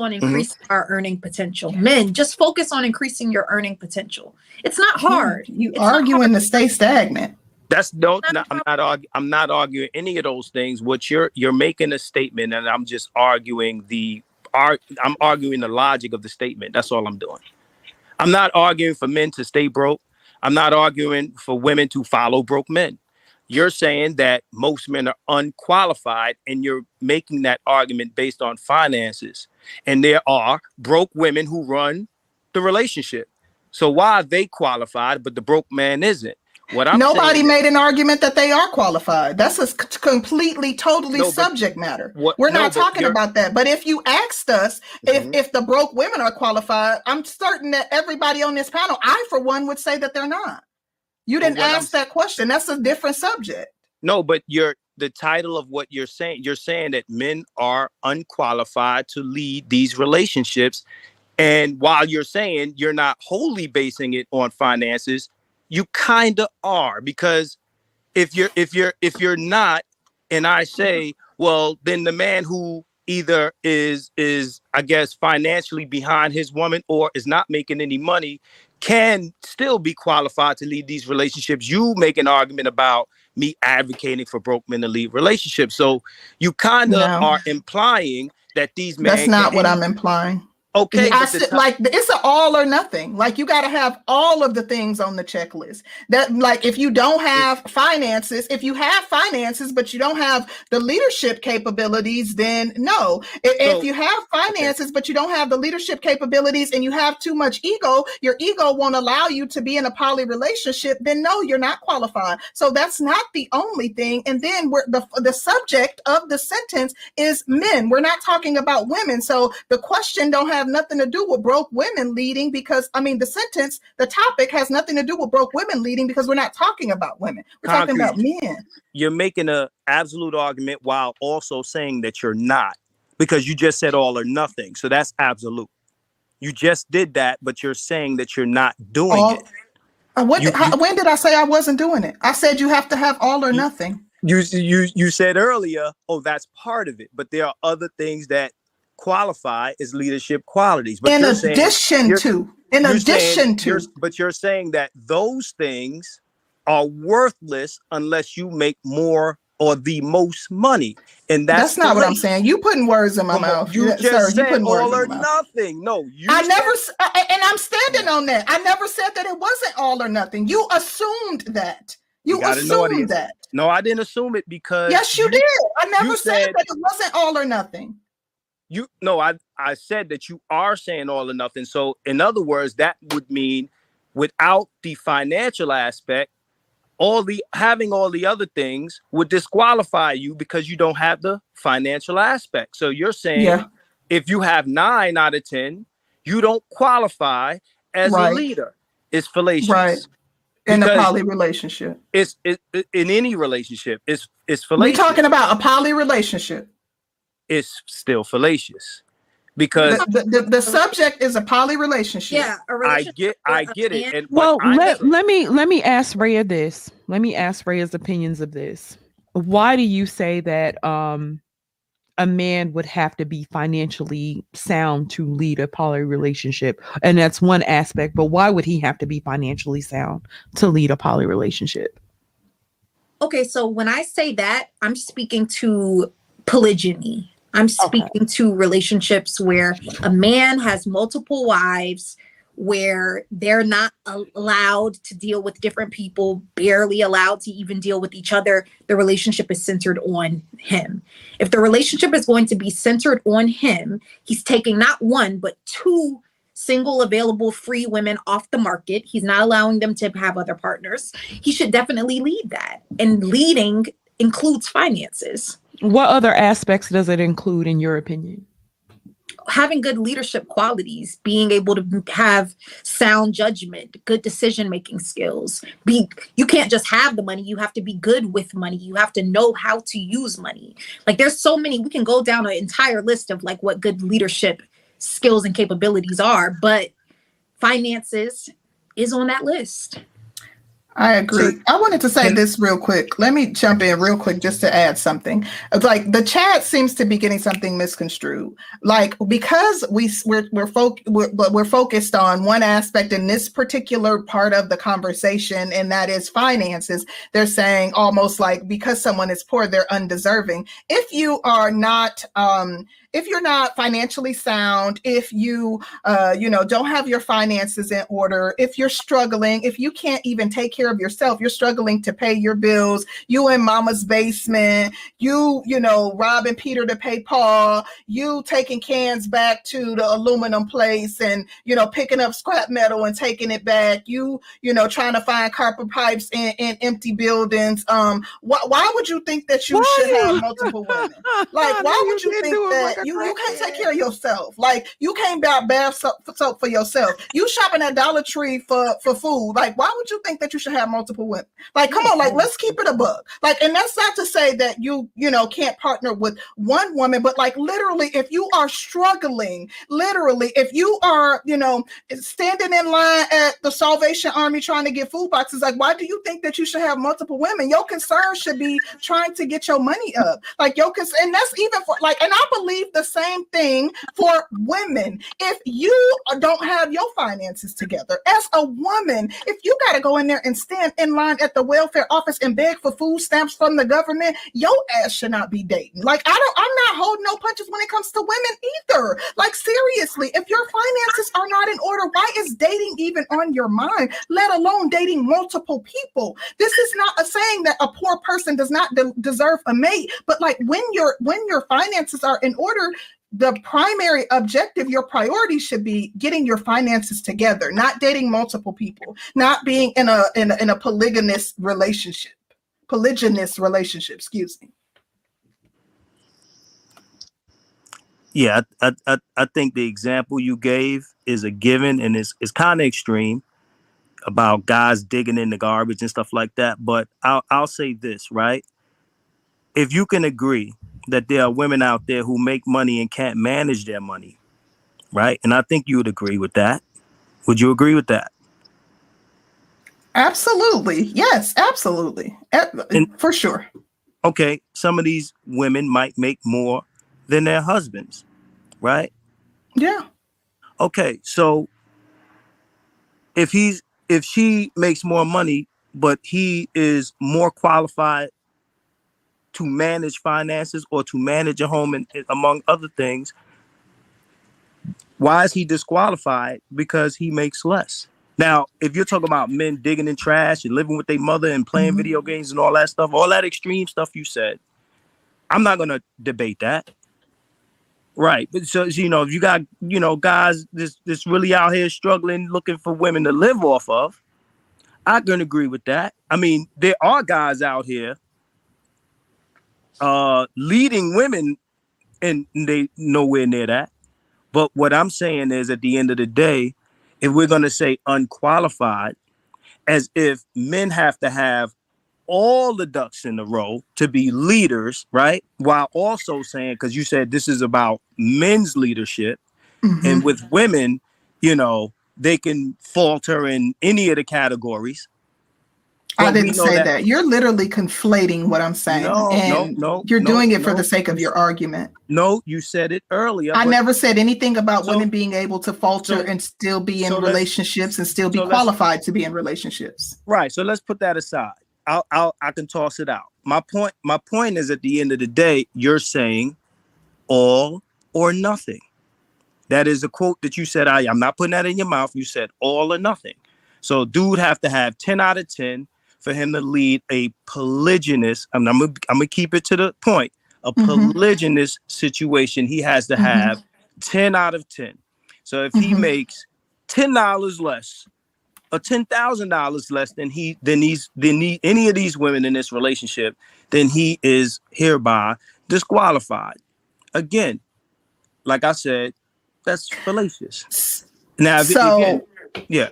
on mm-hmm. increasing mm-hmm. our earning potential. Men, just focus on increasing your earning potential. It's not hard. You it's arguing to stay stagnant. That's no, not, I'm not arguing. I'm not arguing any of those things. What you're you're making a statement, and I'm just arguing the art. I'm arguing the logic of the statement. That's all I'm doing. I'm not arguing for men to stay broke. I'm not arguing for women to follow broke men. You're saying that most men are unqualified, and you're making that argument based on finances. And there are broke women who run the relationship. So why are they qualified, but the broke man isn't? What I'm nobody made an argument that they are qualified. That's a completely, totally no, subject matter. What, We're not no, talking about that. But if you asked us mm-hmm. if if the broke women are qualified, I'm certain that everybody on this panel, I for one, would say that they're not. You didn't ask I'm, that question. That's a different subject. No, but you're the title of what you're saying. You're saying that men are unqualified to lead these relationships. And while you're saying you're not wholly basing it on finances, you kind of are because if you're if you're if you're not and i say well then the man who either is is i guess financially behind his woman or is not making any money can still be qualified to lead these relationships. You make an argument about me advocating for broke men to lead relationships. So you kind of no. are implying that these men that's not what i'm implying Okay, I said, like it's an all or nothing. Like you got to have all of the things on the checklist. That like if you don't have finances, if you have finances but you don't have the leadership capabilities, then no. If, so, if you have finances okay. but you don't have the leadership capabilities and you have too much ego, your ego won't allow you to be in a poly relationship. Then no, you're not qualified. So that's not the only thing. And then we're the the subject of the sentence is men. We're not talking about women. So the question don't have have nothing to do with broke women leading because I mean the sentence, the topic has nothing to do with broke women leading because we're not talking about women. We're Concrete. talking about men. You're making an absolute argument while also saying that you're not because you just said all or nothing. So that's absolute. You just did that, but you're saying that you're not doing all, it. Uh, when, you, how, when did I say I wasn't doing it? I said you have to have all or you, nothing. You you you said earlier, oh, that's part of it, but there are other things that qualify as leadership qualities. But in addition saying, to, in addition to, but you're saying that those things are worthless unless you make more or the most money. And that's, that's not what I'm saying. You putting words in my Come mouth. You just sir, said you all or nothing. No, you I never, and I'm standing on that. I never said that it wasn't all or nothing. You assumed that. You, you assumed that. No, I didn't assume it because yes, you, you did. I never said, said that it wasn't all or nothing you no i i said that you are saying all or nothing. So in other words that would mean without the financial aspect all the having all the other things would disqualify you because you don't have the financial aspect. So you're saying yeah. if you have nine out of ten you don't qualify as right. a leader. It's fallacious. Right. In a poly relationship. it's it, in any relationship it's it's fallacious. we're talking about a poly relationship it's still fallacious because the, the, the, subject is a poly relationship. Yeah, relationship I get I get it. And well, let, let me let me ask Raya this. Let me ask Raya's opinions of this. Why do you say that um a man would have to be financially sound to lead a poly relationship. And that's one aspect, but why would he have to be financially sound to lead a poly relationship? Okay, so when I say that, I'm speaking to polygyny. I'm speaking to relationships where a man has multiple wives, where they're not allowed to deal with different people, barely allowed to even deal with each other. The relationship is centered on him. If the relationship is going to be centered on him, he's taking not one, but two single available free women off the market. He's not allowing them to have other partners. He should definitely lead that. And leading includes finances. What other aspects does it include, in your opinion? having good leadership qualities, being able to have sound judgment, good decision making skills. Be you can't just have the money, you have to be good with money. You have to know how to use money. Like there's so many we can go down an entire list of like what good leadership skills and capabilities are, but finances is on that list. I agree. I wanted to say this real quick. Let me jump in real quick just to add something. It's like the chat seems to be getting something misconstrued. Like because we we're we're, fo- we're we're focused on one aspect in this particular part of the conversation, and that is finances. They're saying almost like because someone is poor, they're undeserving. If you are not um, if you're not financially sound, if you, uh, you know, don't have your finances in order, if you're struggling, if you can't even take care of yourself, you're struggling to pay your bills, you in mama's basement, you, you know, robbing Peter to pay Paul, you taking cans back to the aluminum place and, you know, picking up scrap metal and taking it back, you, you know, trying to find copper pipes in, in empty buildings. Um, wh- why would you think that you why? should have multiple women? Like, why would you think that? You, you can't take care of yourself. Like you can't buy bath soap, soap for yourself. You shopping at Dollar Tree for for food. Like why would you think that you should have multiple women? Like come on, like let's keep it a book. Like and that's not to say that you you know can't partner with one woman, but like literally if you are struggling, literally if you are you know standing in line at the Salvation Army trying to get food boxes, like why do you think that you should have multiple women? Your concern should be trying to get your money up. Like your concern, and that's even for like, and I believe the same thing for women. If you don't have your finances together as a woman, if you got to go in there and stand in line at the welfare office and beg for food stamps from the government, your ass should not be dating. Like I don't, I'm not holding no punches when it comes to women either. Like seriously, if your finances are not in order, why is dating even on your mind? Let alone dating multiple people. This is not a saying that a poor person does not de- deserve a mate, but like when your when your finances are in order, the primary objective, your priority should be getting your finances together, not dating multiple people, not being in a in a, in a polygamous relationship, polygynous relationship. Excuse me. Yeah, I, I I think the example you gave is a given, and it's it's kind of extreme about guys digging in the garbage and stuff like that. But I'll I'll say this right: if you can agree that there are women out there who make money and can't manage their money, right? And I think you would agree with that. Would you agree with that? Absolutely. Yes, absolutely. And, For sure. Okay, some of these women might make more than their husbands, right? Yeah. Okay, so if he's if she makes more money but he is more qualified to manage finances or to manage a home and among other things why is he disqualified? Because he makes less. Now if you're talking about men digging in trash and living with their mother and playing mm-hmm. video games and all that stuff all that extreme stuff you said i'm not going to debate that. Right but so you know if you got you know guys this this really out here struggling looking for women to live off of i can agree with that. I mean there are guys out here uh, leading women, and they nowhere near that. But what I'm saying is, at the end of the day, if we're going to say unqualified, as if men have to have all the ducks in a row to be leaders, right? While also saying, because you said this is about men's leadership, mm-hmm. and with women, you know, they can falter in any of the categories. I But didn't say that- that. You're literally conflating what I'm saying. No, and no, no, You're no, doing it for the sake of your argument. No, you said it earlier. I never said anything about So- women being able to falter so- and still be in so relationships and still be qualified to be in relationships. Right. So let's put that aside. I'll, I'll I can toss it out. My point my point is at the end of the day, you're saying all or nothing. That is a quote that you said. I I'm not putting that in your mouth. You said all or nothing. So dude have to have 10 out of 10 for him to lead a polygynous. I'm, I'm, gonna, I'm gonna keep it to the point. A Mhm. polygynous situation, he has to Mhm. have 10 out of 10. So if he Mhm. makes $10 less or ten thousand dollars less than he than these than the, any of these women in this relationship, then he is hereby disqualified. Again, like I said, that's fallacious. Now, if, So- again, yeah,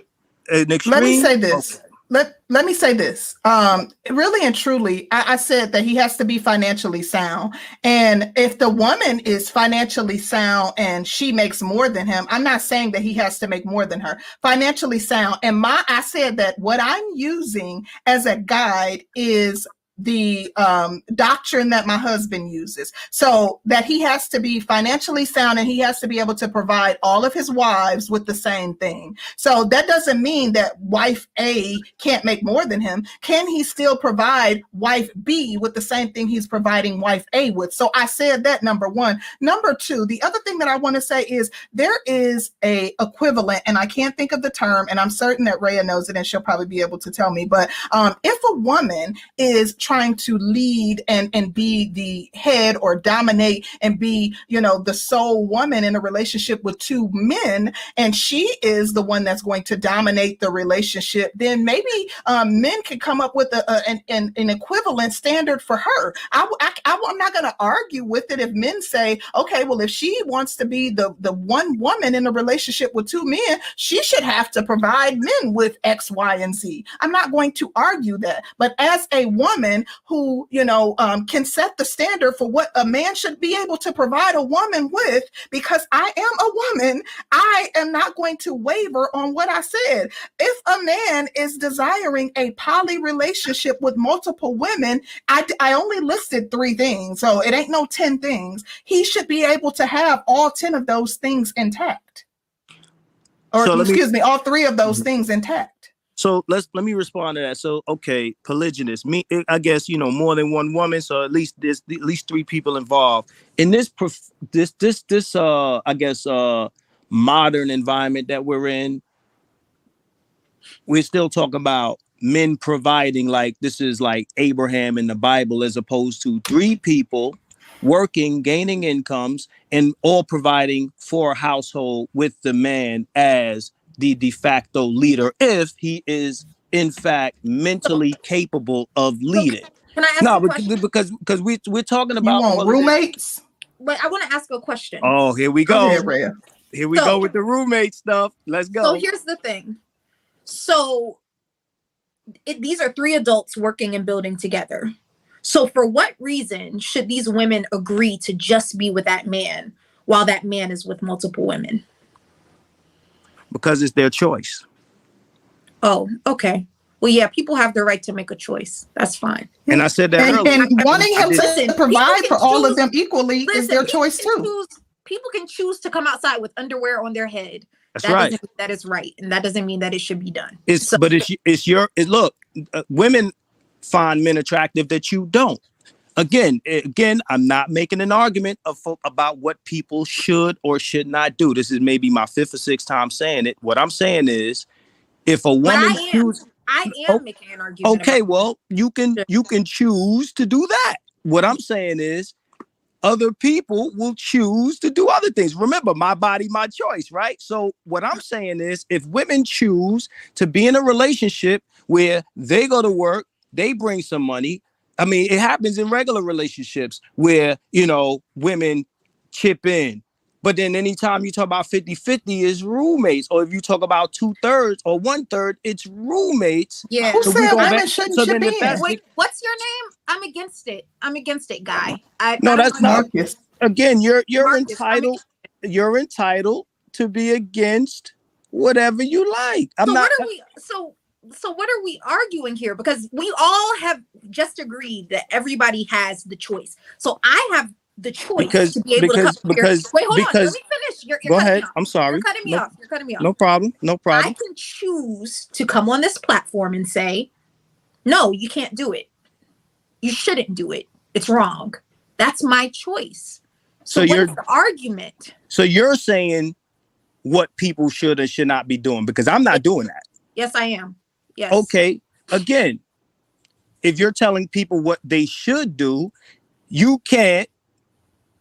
an extreme, Let me say this. okay. Let let me say this. Um, really and truly, I, I said that he has to be financially sound. And if the woman is financially sound and she makes more than him, I'm not saying that he has to make more than her. Financially sound. And my I said that what I'm using as a guide is the um, doctrine that my husband uses. So that he has to be financially sound and he has to be able to provide all of his wives with the same thing. So that doesn't mean that wife A can't make more than him. Can he still provide wife B with the same thing he's providing wife A with? So I said that number one. Number two, the other thing that I want to say is there is a equivalent, and I can't think of the term, and I'm certain that Raya knows it, and she'll probably be able to tell me. But um, if a woman is trying to lead and and be the head or dominate and be, you know, the sole woman in a relationship with two men, and she is the one that's going to dominate the relationship, then maybe um, men can come up with a, a- an, an, an equivalent standard for her. I, I, am not going to argue with it if men say, okay, well, if she wants to be the, the one woman in a relationship with two men, she should have to provide men with X, Y, and Z. I'm not going to argue that. But as a woman who, you know, um, can set the standard for what a man should be able to provide a woman with, because I am a woman, I am not going to waver on what I said. If a man is desiring a poly relationship with multiple women, I, I only listed three things, so it ain't no 10 things. He should be able to have all 10 of those things intact. Or, So let me- excuse me, all three of those Mhm. things intact. So let's let me respond to that. So okay, polygynous. Me, I guess you know more than one woman. So at least there's at least three people involved in this. prof- This this this uh I guess uh modern environment that we're in. We're still talking about men providing like this is like Abraham in the Bible, as opposed to three people working, gaining incomes, and all providing for a household with the man as the de facto leader if he is in fact mentally capable of leading. Can I ask No, a because question? because because we we're talking about all want roommates? But I want to ask a question. Oh, here we Go go. ahead, Here we So- go with the roommate stuff. Let's go. So here's the thing. So it, these are three adults working and building together. So for what reason should these women agree to just be with that man while that man is with multiple women? Because it's their choice. Oh, okay. Well, yeah, people have the right to make a choice. That's fine. And I said that And, earlier. and wanting him to Listen, provide for can all of them equally is their choice too. choose- people can choose to come outside with underwear on their head. That's that right. that is right, and that doesn't mean that it should be done. It's So- but it's it's your it, look. Uh, women find men attractive that you don't. Again, again, I'm not making an argument of, about what people should or should not do. This is maybe my fifth or sixth time saying it. What I'm saying is, if a woman I am. chooses, I am making an argument. okay, well, you can you can choose to do that. What I'm saying is, other people will choose to do other things. Remember, my body, my choice, right? So what I'm saying is, if women choose to be in a relationship where they go to work, they bring some money. I mean, it happens in regular relationships where you know women chip in. But then anytime you talk about 50-50 is roommates, or if you talk about two-thirds or one-third, it's roommates. yeah. Who So said go women back- shouldn't so chip in? that's- Wait, what's your name? I'm against it. I'm against it, guy. I, No, I don't that's know. not- Marcus. again you're you're Marcus, entitled you're entitled to be against whatever you like i'm so not what are we? So so what are we arguing here? Because we all have just agreed that everybody has the choice. So I have the choice Because- to be able because- to come here. Wait, hold on. Let me finish. You're, you're Go ahead. I'm sorry. You're cutting me no, off. You're cutting me off. no problem. No problem. I can choose to come on this platform and say, no, you can't do it. You shouldn't do it. It's wrong. That's my choice. So So, what you're is the argument? so you're saying what people should and should not be doing because I'm not doing that. Yes, I am. Yes. Okay. Again, if you're telling people what they should do, you can't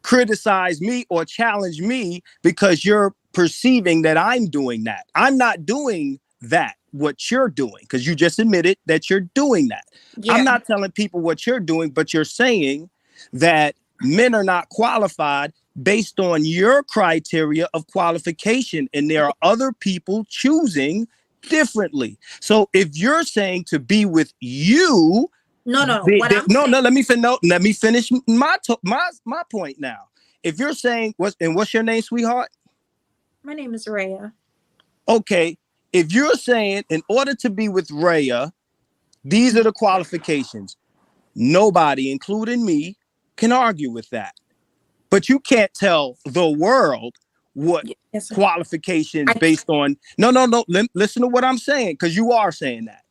criticize me or challenge me because you're perceiving that I'm doing that. I'm not doing that what you're doing because you just admitted that you're doing that. Yeah. I'm not telling people what you're doing, but you're saying that men are not qualified based on your criteria of qualification, and there are other people choosing differently. So if you're saying to be with you, no, no, no. the- What the- I'm no, saying- no, let me fin- no, let me finish my to- my my point now. If you're saying what's and what's your name, sweetheart? My name is Raya. okay, if you're saying in order to be with Raya, these are the qualifications, nobody, including me, can argue with that. But you can't tell the world what Yes. qualifications I- based on. No, no, no. Li- listen to what I'm saying, because you are saying that.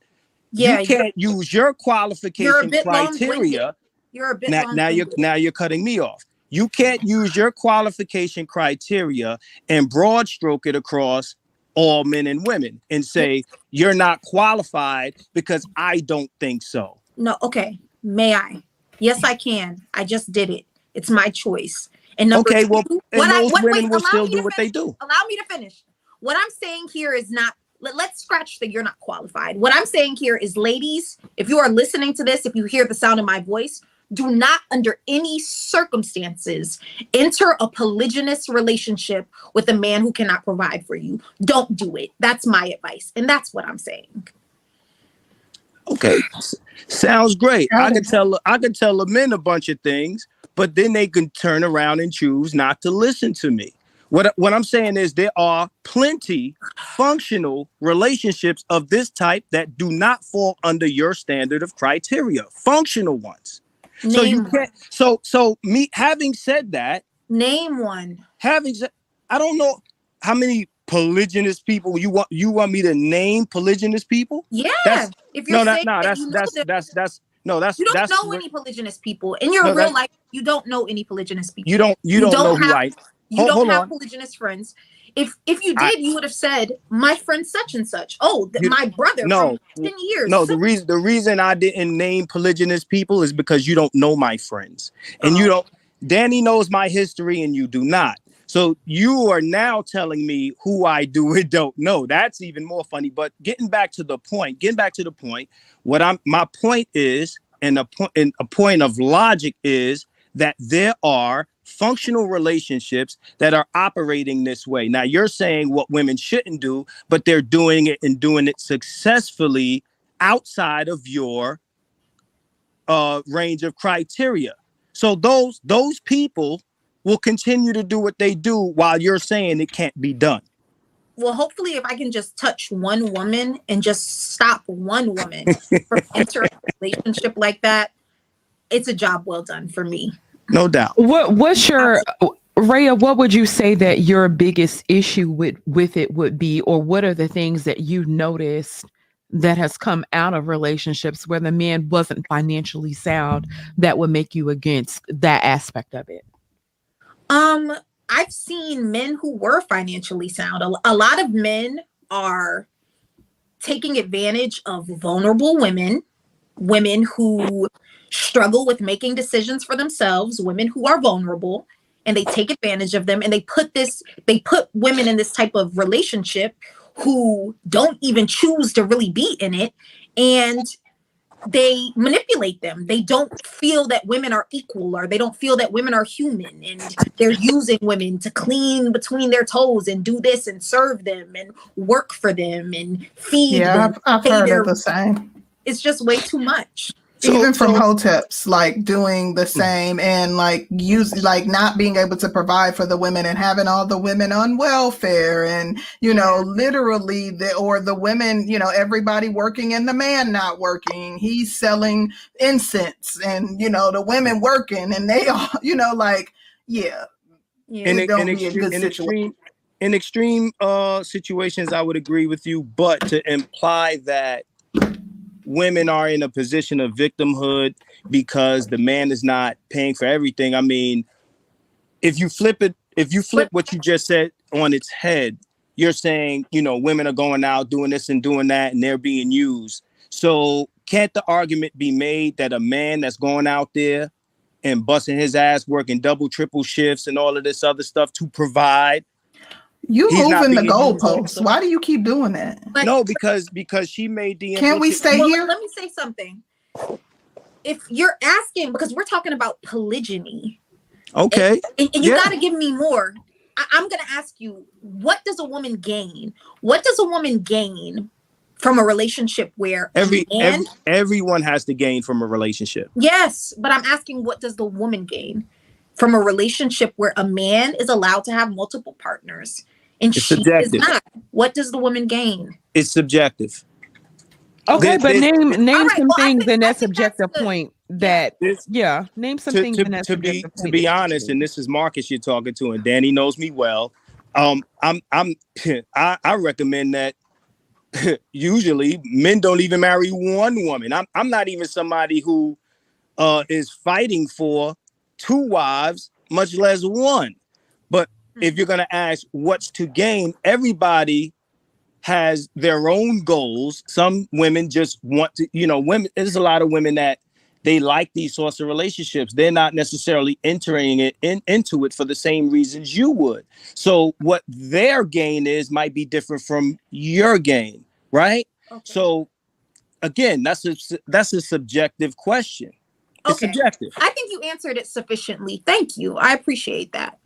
Yeah. you can't use your qualification criteria. you're a bit Now, now you're now you're cutting me off. You can't use your qualification criteria and broad stroke it across all men and women and say you're not qualified because I don't think so. No, okay. May I? Yes, I can. I just did it. It's my choice. And number Okay, two, well, And what I those what, women wait, will allow still me do to what they finish. do. Allow me to finish. What I'm saying here is not. Let, let's scratch that you're not qualified. What I'm saying here is, ladies, if you are listening to this, if you hear the sound of my voice, do not, under any circumstances, enter a polygynous relationship with a man who cannot provide for you. Don't do it. That's my advice, and that's what I'm saying. Okay, s- sounds great. I Got can tell I can tell the men a bunch of things, but then they can turn around and choose not to listen to me. What what I'm saying is there are plenty functional relationships of this type that do not fall under your standard of criteria. Functional ones. so you can't. So so me having said that, Name one. having said, I don't know how many polygynous people you want you want me to name polygynous people. Yeah. That's- if you're No, saying no, that that's that's that's that's no, that's you don't that's know what- any polygynous people in your No, real life. You don't know any polygynous people. you don't you, You don't, know don't who have- I You Hold- don't hold have on. polygynous friends. If if you I- did, you would have said my friend such and such. Oh, th- You- my brother no, ten years. no. The reason the reason I didn't name polygynous people is because you don't know my friends, and you Oh. don't. Danny knows my history, and you do not. So you are now telling me who I do and don't know. That's even more funny. But getting back to the point, getting back to the point, what I'm my point is, and a point and a point of logic is that there are functional relationships that are operating this way. Now you're saying what women shouldn't do, but they're doing it and doing it successfully outside of your uh range of criteria. So those those people will continue to do what they do while you're saying it can't be done. well, hopefully, if I can just touch one woman and just stop one woman from entering a relationship like that, it's a job well done for me. No doubt. What what's your Raya, what would you say that your biggest issue with with it would be, or what are the things that you noticed that has come out of relationships where the man wasn't financially sound that would make you against that aspect of it? Um, I've seen men who were financially sound. A, a lot of men are taking advantage of vulnerable women, women who struggle with making decisions for themselves, women who are vulnerable, and they take advantage of them and they put this they put women in this type of relationship who don't even choose to really be in it and they manipulate them. They don't feel that women are equal or they don't feel that women are human and they're using women to clean between their toes and do this and serve them and work for them and feed Yeah, them. I've, I've heard there. of the same. It's just way too much. It's So, Even from so, hoteps, like doing the hmm. same and like use like not being able to provide for the women and having all the women on welfare and you know literally the or the women you know everybody working and the man not working. He's selling incense and you know the women working and they all you know like yeah. yeah. In, in, extreme, in extreme in extreme uh situations, I would agree with you, but to imply that women are in a position of victimhood because the man is not paying for everything. I mean, if you flip it, if you flip what you just said on its head, you're saying, you know, women are going out doing this and doing that and they're being used. So can't the argument be made that a man that's going out there and busting his ass working double triple shifts and all of this other stuff to provide you He's moving the goalposts. Why do you keep doing that? But, no, because because she made the. Can we stay well, here? Let me say something. If you're asking, because we're talking about polygyny. Okay. And, and you yeah. got to give me more. I, I'm going to ask you, what does a woman gain? What does a woman gain from a relationship where every, man, every everyone has to gain from a relationship? Yes, but I'm asking, what does the woman gain? from a relationship where a man is allowed to have multiple partners and it's she subjective. is not. What does the woman gain? It's subjective. Okay, but name name right, some well, things think, in that subjective point that yeah, name some to, things to, in that to be point. to be honest, and this is Marcus you're talking to, and Danny knows me well. Um, I'm I'm I, I recommend that usually men don't even marry one woman. I'm I'm not even somebody who uh is fighting for two wives, much less one. If you're going to ask what's to gain, everybody has their own goals. Some women just want to, you know, women, there's a lot of women that they like these sorts of relationships. They're not necessarily entering it in, into it for the same reasons you would. So what their gain is might be different from your gain, right? Okay. So again, that's a that's a subjective question. It's okay. subjective. I think you answered it sufficiently. Thank you. I appreciate that.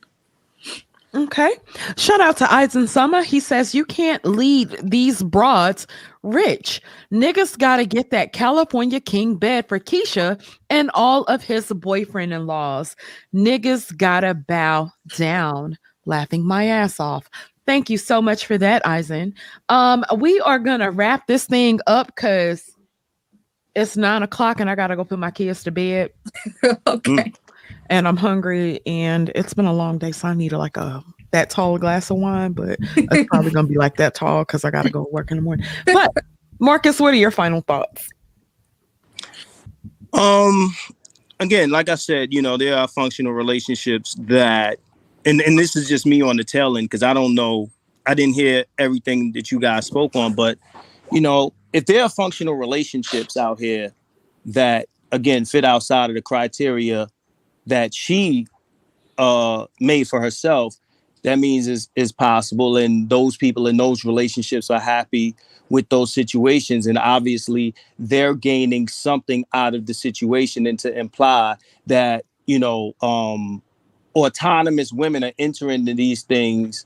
Okay. Shout out to Eisen Summer. He says you can't lead these broads rich. Niggas gotta get that California king bed for Keisha and all of his boyfriend in laws. Niggas gotta bow down. Laughing my ass off. Thank you so much for that, Eisen. Um, we are gonna wrap this thing up because it's nine o'clock and I gotta go put my kids to bed. okay. And I'm hungry and it's been a long day, so I need like a that tall glass of wine, but it's probably gonna be like that tall because I gotta go work in the morning. But Marcus, what are your final thoughts? Um again, like I said, you know, there are functional relationships that and, and this is just me on the tail end because I don't know, I didn't hear everything that you guys spoke on, but you know, if there are functional relationships out here that again fit outside of the criteria that she uh made for herself that means is is possible and those people in those relationships are happy with those situations and obviously they're gaining something out of the situation and to imply that you know um autonomous women are entering into these things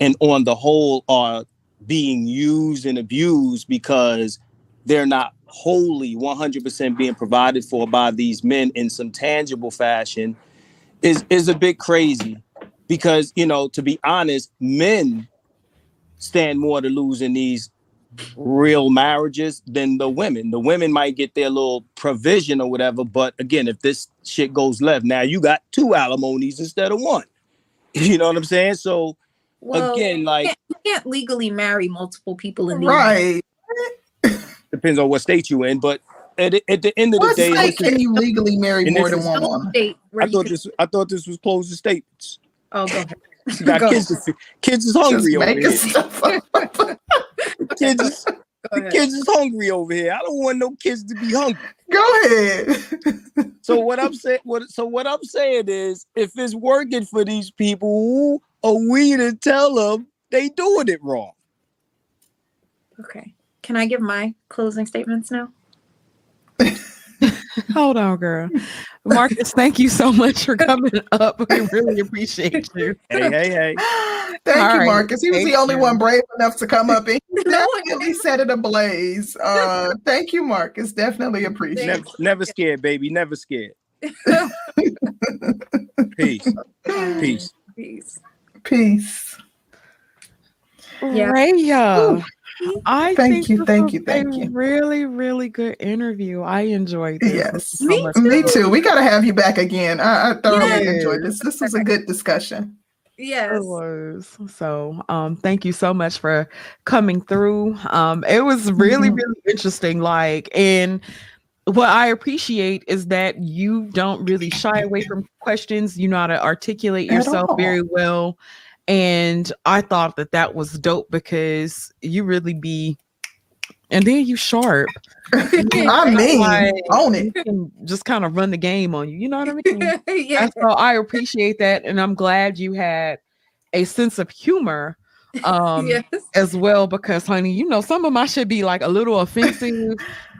and on the whole are being used and abused because they're not wholly 100% being provided for by these men in some tangible fashion is is a bit crazy because you know to be honest men stand more to lose in these real marriages than the women. The women might get their little provision or whatever but again if this shit goes left now you got two alimonies instead of one. You know what i'm saying? So well, again, like you can't, you can't, legally marry multiple people in the right. Depends on what state you in, but at, at the end of what the day, state can you legally marry more than one woman? I thought this. I thought this was closed to states. Oh, go ahead. got go kids. kids is hungry over here. kids is, the kids is hungry over here. I don't want no kids to be hungry. Go ahead. so what I'm saying, what so what I'm saying is, if it's working for these people, are we to tell them they doing it wrong? Okay. Can I give my closing statements now? Hold on, girl. Marcus, thank you so much for coming up. We really appreciate you. Hey, hey, hey. Thank All you, right, Marcus. He was thank the only you. one brave enough to come up and he definitely set it ablaze. Uh, thank you, Marcus. Definitely appreciate Never, it. never scared, baby. Never scared. Peace. Peace. Peace. Peace. Yeah. Raya, I Thank think you, thank you, thank a you. really, really good interview. I enjoyed this. Yes. This was so Me Me too. We got to have you back again. I, I thoroughly Yes. enjoyed this. This was a good discussion. Yes. It was. So um thank you so much for coming through. Um it was really, Mhm. really interesting. Like and what I appreciate is that you don't really shy away from questions. You know how to articulate At yourself all. very well. And I thought that that was dope because you really be, and then you sharp. I mean, Like, own it. just kind of run the game on you. You know what I mean? yeah. And so I appreciate that, and I'm glad you had a sense of humor um yes. as well because honey you know some of my should be like a little offensive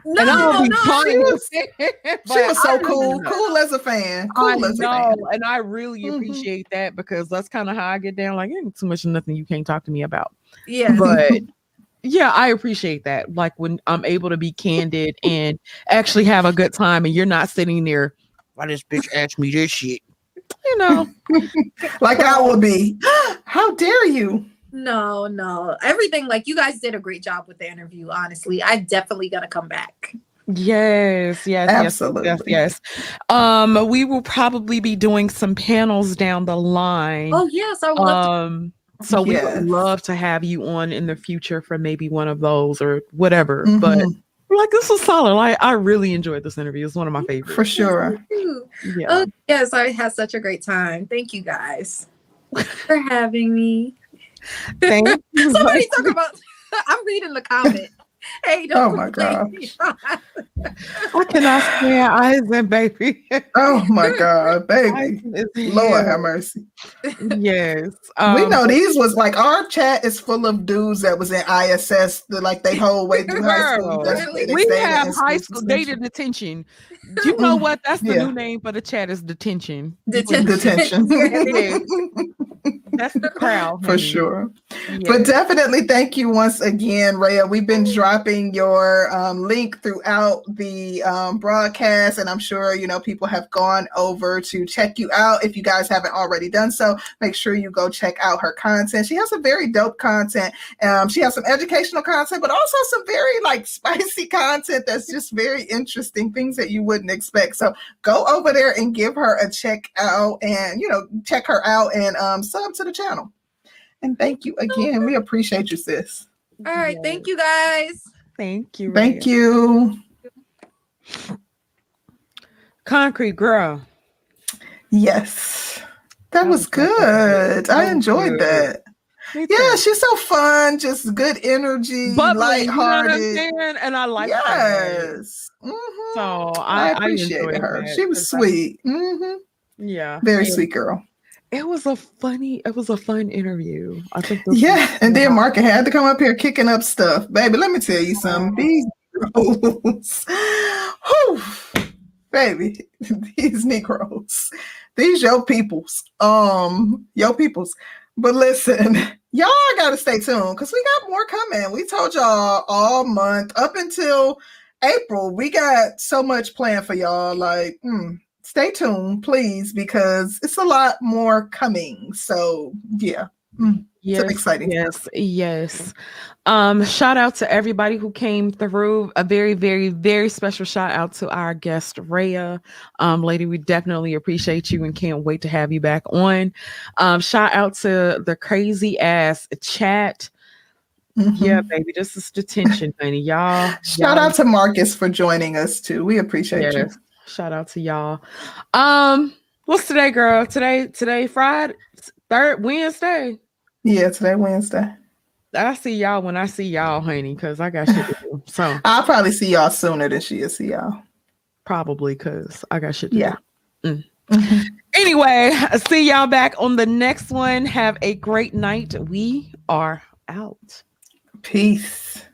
No, and i be no. she was- She was so I cool. Cool as a fan. I Cool as a fan. and I really Mhm. appreciate that because that's kind of how I get down. Like, ain't too much of nothing you can't talk to me about. Yeah. But yeah, I appreciate that. Like when I'm able to be candid and actually have a good time, and you're not sitting there. Why this bitch asked me this shit? You know, Like I will be. How dare you? No, no. Everything like you guys did a great job with the interview, honestly. I'm definitely gonna come back. Yes, yes, Absolutely. yes, yes, yes. Um, we will probably be doing some panels down the line. Oh yes, I would love um, so we Yes. would love to have you on in the future for maybe one of those or whatever. But Mhm, like this was solid. Like I really enjoyed this interview. It's one of my favorites. for sure. you. Yeah. Oh yes, I had such a great time. Thank you guys for having me. Thank you. Somebody talk about I'm reading the comment. Hey, Oh don't my complain. I cannot stand Eisen, baby. Oh my God, baby. Lord have mercy. Yes. we Um, know these was like our chat is full of dudes that was in ISS the, like they whole way through high school. Girl, That's we have high institution. school data detention. Do you know what? That's the Yeah. new name for the chat is detention. Detention. Detention. That's the crowd. For honey. sure. Yeah. But definitely thank you once again, Raya. We've been dropping your um, link throughout the um, broadcast, and I'm sure you know people have gone over to check you out. If you guys haven't already done so, make sure you go check out her content. She has some very dope content. Um, she has some educational content, but also some very like spicy content that's just very interesting things that you wouldn't expect. So go over there and give her a check out, and you know check her out and um, sub to the channel. And thank you again. We appreciate you, sis. All right, thank you guys. Thank you. Thank you. Concrete girl. Yes. That That was was good. good. I enjoyed good. that. Yeah, she's so fun, just good energy, Bubbly, you know what I'm And I like that. yes. Mhm. So I, I, appreciated enjoyed her. She was I- sweet. hmm yeah. Very Yeah. sweet girl. It was a funny, it was a fun interview. I think Yeah. And then Market had to come up here kicking up stuff. Baby, let me tell you something. These Negroes, whew, baby, these Negroes, these your peoples, um, yo peoples. But listen, y'all gotta stay tuned because we got more coming. We told y'all all month up until April. We got so much planned for y'all. Like, mm, stay tuned, please, because it's a lot more coming. So yeah. yes, exciting Yes, yes. Um, shout out to everybody who came through. A very, very, very special shout out to our guest Raya. Um, lady, we definitely appreciate you and can't wait to have you back on. Um, shout out to the crazy ass chat. Mhm. Yeah, baby, this is detention, honey. Y'all. Shout y'all- out to Marcus for joining us too. We appreciate Yes. Shout out to y'all. Um, what's today, girl? Today, today, Friday, third Wednesday. Yeah, today Wednesday. I see y'all when I see y'all, honey, because I got shit to do. So I'll probably see y'all sooner than she'll see y'all. probably because I got shit to Yeah. do. Mhm. Anyway, see y'all back on the next one. Have a great night. We are out. Peace.